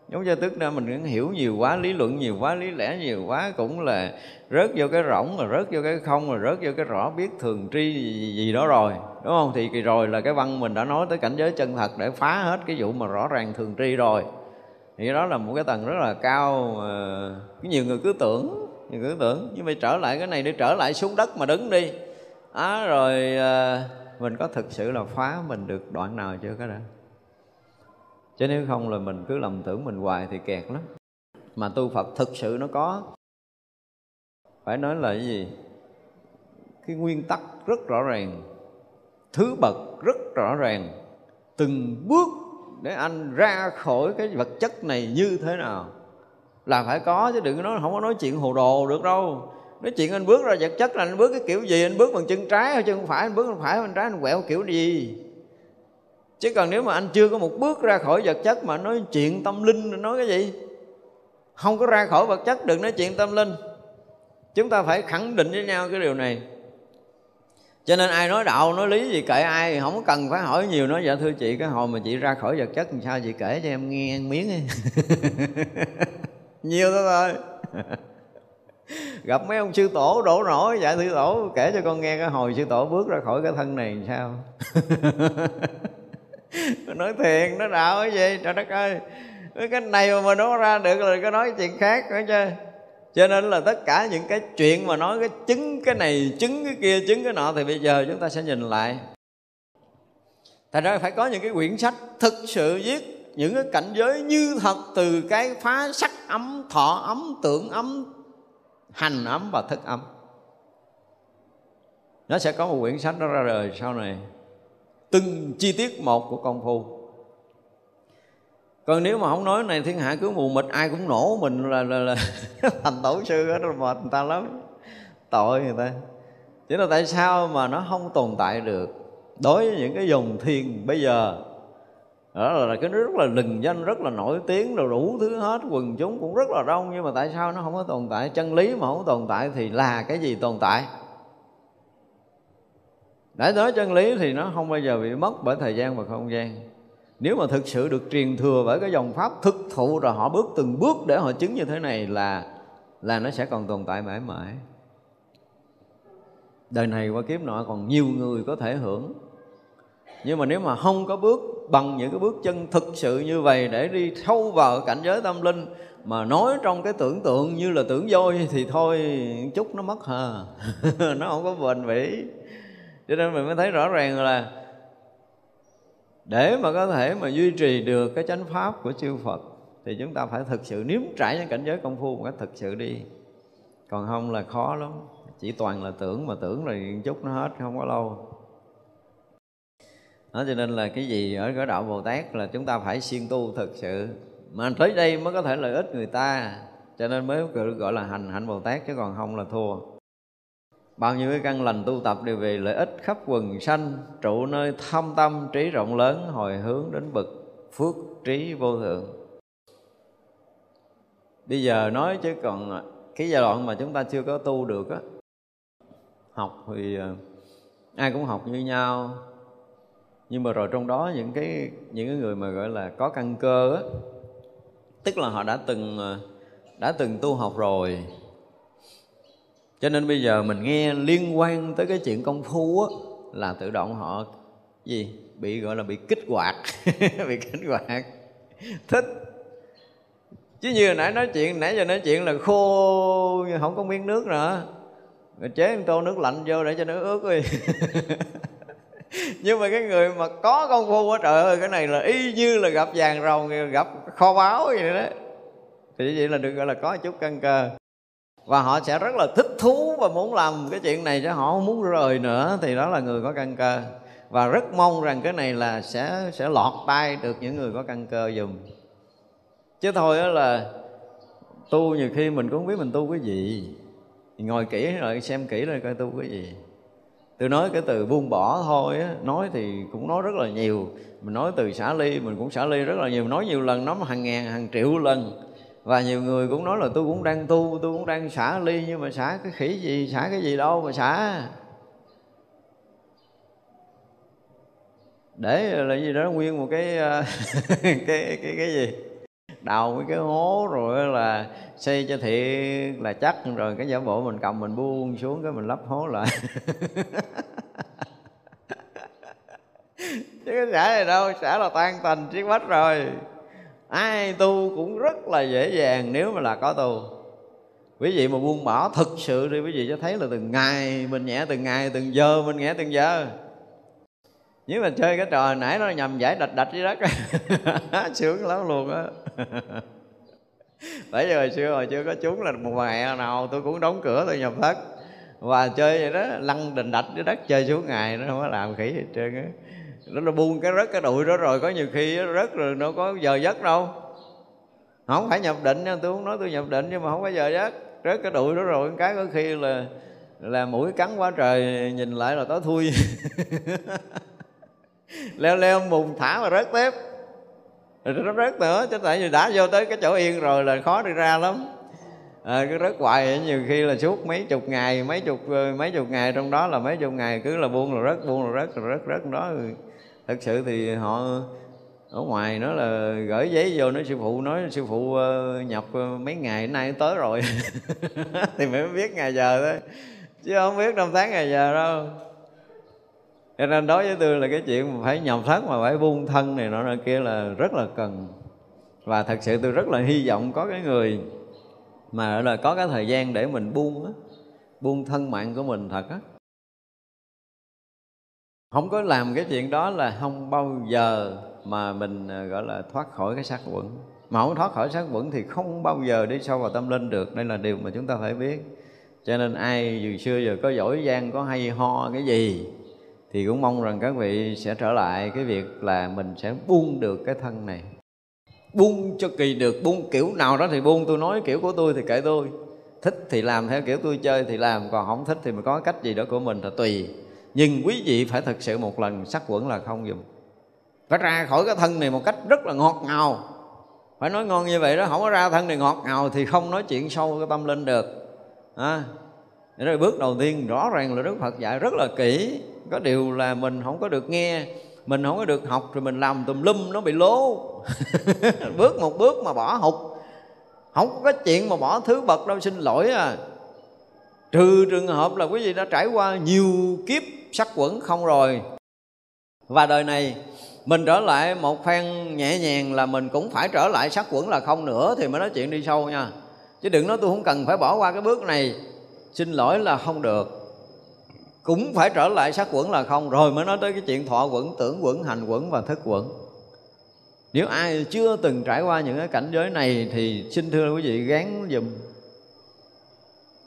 giống như tức ra mình cũng hiểu nhiều quá lý luận nhiều quá lý lẽ nhiều quá cũng là rớt vô cái rỗng rồi rớt vô cái không rồi rớt vô cái rõ biết thường tri gì, gì đó rồi đúng không? Thì kỳ rồi là cái văn mình đã nói tới cảnh giới chân thật để phá hết cái vụ mà rõ ràng thường tri rồi. Thì đó là một cái tầng rất là cao ờ, mà nhiều người cứ tưởng nhiều người cứ tưởng. Nhưng mà trở lại cái này để trở lại xuống đất mà đứng đi. Á rồi à, mình có thực sự là phá mình được đoạn nào chưa cái đó chứ nếu không là mình cứ lầm tưởng mình hoài thì kẹt lắm. Mà tu phật thực sự nó có. Phải nói là cái gì? Cái nguyên tắc rất rõ ràng. Thứ bậc rất rõ ràng. Từng bước để anh ra khỏi cái vật chất này như thế nào? Là phải có chứ, đừng có nói, không có nói chuyện hồ đồ được đâu. Nói chuyện anh bước ra vật chất là anh bước cái kiểu gì? Anh bước bằng chân trái hay chân phải. Anh bước bằng phải bằng trái anh quẹo kiểu gì? Chứ còn nếu mà anh chưa có một bước ra khỏi vật chất mà nói chuyện tâm linh, nói cái gì? Không có ra khỏi vật chất đừng nói chuyện tâm linh. Chúng ta phải khẳng định với nhau cái điều này. Cho nên ai nói đạo, nói lý gì kệ ai, không cần phải hỏi nhiều, nói dạ thưa chị, cái hồi mà chị ra khỏi vật chất làm sao chị kể cho em nghe ăn miếng *laughs* nhiều thôi thôi *laughs* gặp mấy ông sư tổ đổ nổi dạ sư tổ, kể cho con nghe cái hồi sư tổ bước ra khỏi cái thân này làm sao. *laughs* nói thiệt, nó đạo cái gì? Trời đất ơi. Cái này mà nó ra được là có nói chuyện khác nữa chứ. Cho nên là tất cả những cái chuyện mà nói cái chứng cái này, chứng cái kia, chứng cái nọ thì bây giờ chúng ta sẽ nhìn lại. Thành ra phải có những cái quyển sách thực sự viết những cái cảnh giới như thật từ cái phá sắc ấm, thọ ấm, tưởng ấm, hành ấm và thức ấm. Nó sẽ có một quyển sách nó ra đời sau này từng chi tiết một của công phu. Còn nếu mà không nói này thiên hạ cứ mù mịt ai cũng nổ mình là là, là *laughs* thành tổ sư hết rồi mệt người ta lắm. Tội người ta. Chứ là tại sao mà nó không tồn tại được? Đối với những cái dòng thiền bây giờ đó là cái rất là lừng danh rất là nổi tiếng rồi đủ thứ hết quần chúng cũng rất là đông nhưng mà tại sao nó không có tồn tại? Chân lý mà không tồn tại thì là cái gì tồn tại? Đã nói chân lý thì nó không bao giờ bị mất bởi thời gian và không gian. Nếu mà thực sự được truyền thừa bởi cái dòng pháp thực thụ rồi họ bước từng bước để họ chứng như thế này là là nó sẽ còn tồn tại mãi mãi. Đời này qua kiếp nọ còn nhiều người có thể hưởng. Nhưng mà nếu mà không có bước bằng những cái bước chân thực sự như vậy để đi sâu vào cảnh giới tâm linh mà nói trong cái tưởng tượng như là tưởng dôi thì thôi, chút nó mất hà *laughs* nó không có bền bỉ cho nên mình mới thấy rõ ràng là để mà có thể mà duy trì được cái chánh pháp của chư Phật, thì chúng ta phải thực sự nếm trải những cảnh giới công phu một cách thực sự đi. Còn không là khó lắm. Chỉ toàn là tưởng mà tưởng rồi chút nó hết, không có lâu. Đó, cho nên là cái gì ở cái đạo Bồ Tát là chúng ta phải siêng tu thực sự. Mà tới đây mới có thể lợi ích người ta. Cho nên mới gọi là hành, hạnh Bồ Tát chứ còn không là thua bao nhiêu cái căn lành tu tập đều vì lợi ích khắp quần sanh, trụ nơi thâm tâm trí rộng lớn, hồi hướng đến bậc phước trí vô thượng. Bây giờ nói chứ còn cái giai đoạn mà chúng ta chưa có tu được á, học thì ờ, ai cũng học như nhau. Nhưng mà rồi trong đó những cái những cái người mà gọi là có căn cơ á, tức là họ đã từng ờ, đã từng tu học rồi cho nên bây giờ mình nghe liên quan tới cái chuyện công phu á, là tự động họ gì? Bị gọi là bị kích hoạt. *laughs* Bị kích hoạt. Thích. Chứ như hồi nãy nói chuyện, nãy giờ nói chuyện là khô, không có miếng nước nữa. Rồi chế một tô nước lạnh vô để cho nó ướt đi. *laughs* Nhưng mà cái người mà có công phu á, trời ơi, cái này là y như là gặp vàng rồng, gặp kho báu vậy đó. Thì vậy là được gọi là có chút căn cơ và họ sẽ rất là thích thú và muốn làm cái chuyện này chứ họ không muốn rời nữa, thì đó là người có căn cơ. Và rất mong rằng cái này là sẽ sẽ lọt tay được những người có căn cơ dùm. Chứ thôi đó là tu nhiều khi mình cũng không biết mình tu cái gì. Ngồi kỹ rồi xem kỹ rồi coi tu cái gì. Tôi nói cái từ buông bỏ thôi á, nói thì cũng nói rất là nhiều. Mình nói từ xả ly, mình cũng xả ly rất là nhiều. Nói nhiều lần, nói hàng ngàn, hàng triệu lần và nhiều người cũng nói là tôi cũng đang tu tôi cũng đang xả ly nhưng mà xả cái khỉ gì xả cái gì đâu mà xả. Để là gì đó nguyên một cái ờ, *laughs* cái cái cái, gì? Đào mấy cái hố rồi là xây cho thiệt là chắc rồi cái giả bộ mình cầm mình buông xuống cái mình lấp hố lại. *laughs* Chứ cái xả này đâu xả là tan tành chiếc bách rồi ai tu cũng rất là dễ dàng nếu mà là có tu. Quý vị mà buông bỏ thực sự đi, quý vị sẽ thấy là từng ngày mình nhẹ từng ngày, từng giờ mình nhẹ từng giờ. Nếu mà chơi cái trò nãy nó nhầm giải đạch đạch dưới đất *laughs* sướng lắm luôn á. *laughs* Bởi vì hồi xưa, hồi chưa có chúng là một ngày nào, tôi cũng đóng cửa, tôi nhập thất. Và chơi vậy đó, lăn đình đạch dưới đất, chơi suốt ngày nó không có làm khỉ gì hết trơn á nó, nó buông cái rớt cái đùi đó rồi có nhiều khi rớt rồi nó có giờ giấc đâu. Không phải nhập định nha tôi không nói tôi nhập định nhưng mà không có giờ giấc. Rớt cái đùi đó rồi cái có khi là là mũi cắn quá trời nhìn lại là tối thui. *laughs* Leo leo mùng thả mà rớt tiếp. Rồi nó rớt nữa chứ tại vì đã vô tới cái chỗ yên rồi là khó đi ra lắm. À, cứ rớt hoài nhiều khi là suốt mấy chục ngày mấy chục ờ, mấy chục ngày trong đó là mấy chục ngày cứ là buông rồi rớt buông rồi rớt rồi rớt rớt đó thật sự thì họ ở ngoài nó là gửi giấy vô nói sư phụ, nói sư phụ ờ, nhập ờ, mấy ngày, nay tới rồi. *laughs* Thì mới biết ngày giờ thôi, chứ không biết năm tháng ngày giờ đâu. Cho nên đối với tôi là cái chuyện mà phải nhập thất mà phải buông thân này nọ nọ kia là rất là cần. Và thật sự tôi rất là hy vọng có cái người mà là có cái thời gian để mình buông á, buông thân mạng của mình thật á không có làm cái chuyện đó là không bao giờ mà mình à, gọi là, thoát khỏi cái sắc quẩn. Mà không thoát khỏi sắc quẩn thì không bao giờ đi sâu vào tâm linh được. Đây là điều mà chúng ta phải biết. Cho nên ai dù xưa giờ có giỏi giang, có hay ho cái gì, thì cũng mong rằng các vị sẽ trở lại cái việc là mình sẽ buông được cái thân này. Buông cho kỳ được, buông kiểu nào đó thì buông. Tôi nói kiểu của tôi thì kệ tôi. Thích thì làm theo kiểu tôi chơi thì làm, còn không thích thì mình có cách gì đó của mình là tùy nhưng quý vị phải thực sự một lần sắc quẩn là không dùng. Phải ra khỏi cái thân này một cách rất là ngọt ngào. Phải nói ngon như vậy đó không có ra thân này ngọt ngào thì không nói chuyện sâu cái tâm linh được. À, rồi bước đầu tiên rõ ràng là Đức Phật dạy rất là kỹ. Có điều là mình không có được nghe mình không có được học rồi mình làm tùm lum nó bị lố. *laughs* Bước một bước mà bỏ hụt không có cái chuyện mà bỏ thứ bậc đâu xin lỗi à. Trừ trường hợp là quý vị đã trải qua nhiều kiếp sắc quẩn không rồi. Và đời này, mình trở lại một phen nhẹ nhàng là mình cũng phải trở lại sắc quẩn là không nữa thì mới nói chuyện đi sâu nha. Chứ đừng nói tôi không cần phải bỏ qua cái bước này. Xin lỗi là không được. Cũng phải trở lại sắc quẩn là không rồi mới nói tới cái chuyện thọ quẩn, tưởng quẩn, hành quẩn và thức quẩn. Nếu ai chưa từng trải qua những cái cảnh giới này thì xin thưa quý vị gán dùm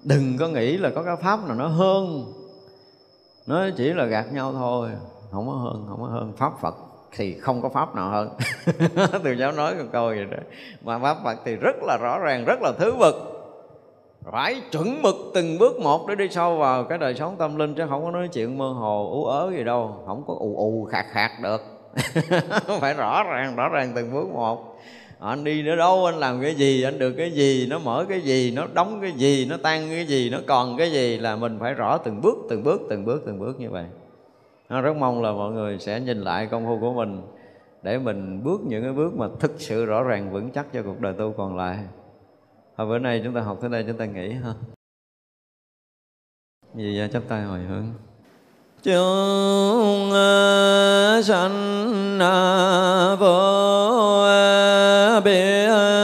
đừng có nghĩ là có cái pháp nào nó hơn nó chỉ là gạt nhau thôi. Không có hơn, không có hơn. Pháp phật thì không có pháp nào hơn. *laughs* Từ giáo nói một câu vậy đó. Mà pháp phật thì rất là rõ ràng, rất là thứ bậc. Phải chuẩn mực từng bước một để đi sâu vào cái đời sống tâm linh chứ không có nói chuyện mơ hồ, ú ớ gì đâu. Không có ù ù khạc khạc được. *laughs* Phải rõ ràng rõ ràng từng bước một anh đi nữa đâu, anh làm cái gì, anh được cái gì, nó mở cái gì, nó đóng cái gì, nó tan cái gì, nó còn cái gì là mình phải rõ từng bước từng bước từng bước từng bước như vậy. Nó rất mong là mọi người sẽ nhìn lại công phu của mình để mình bước những cái bước mà thực sự rõ ràng, vững chắc cho cuộc đời tu còn lại. Hồi bữa nay chúng ta học tới đây, chúng ta nghỉ ha. Vì vậy? Chắp tay hồi hướng. Chúng sanh vô biên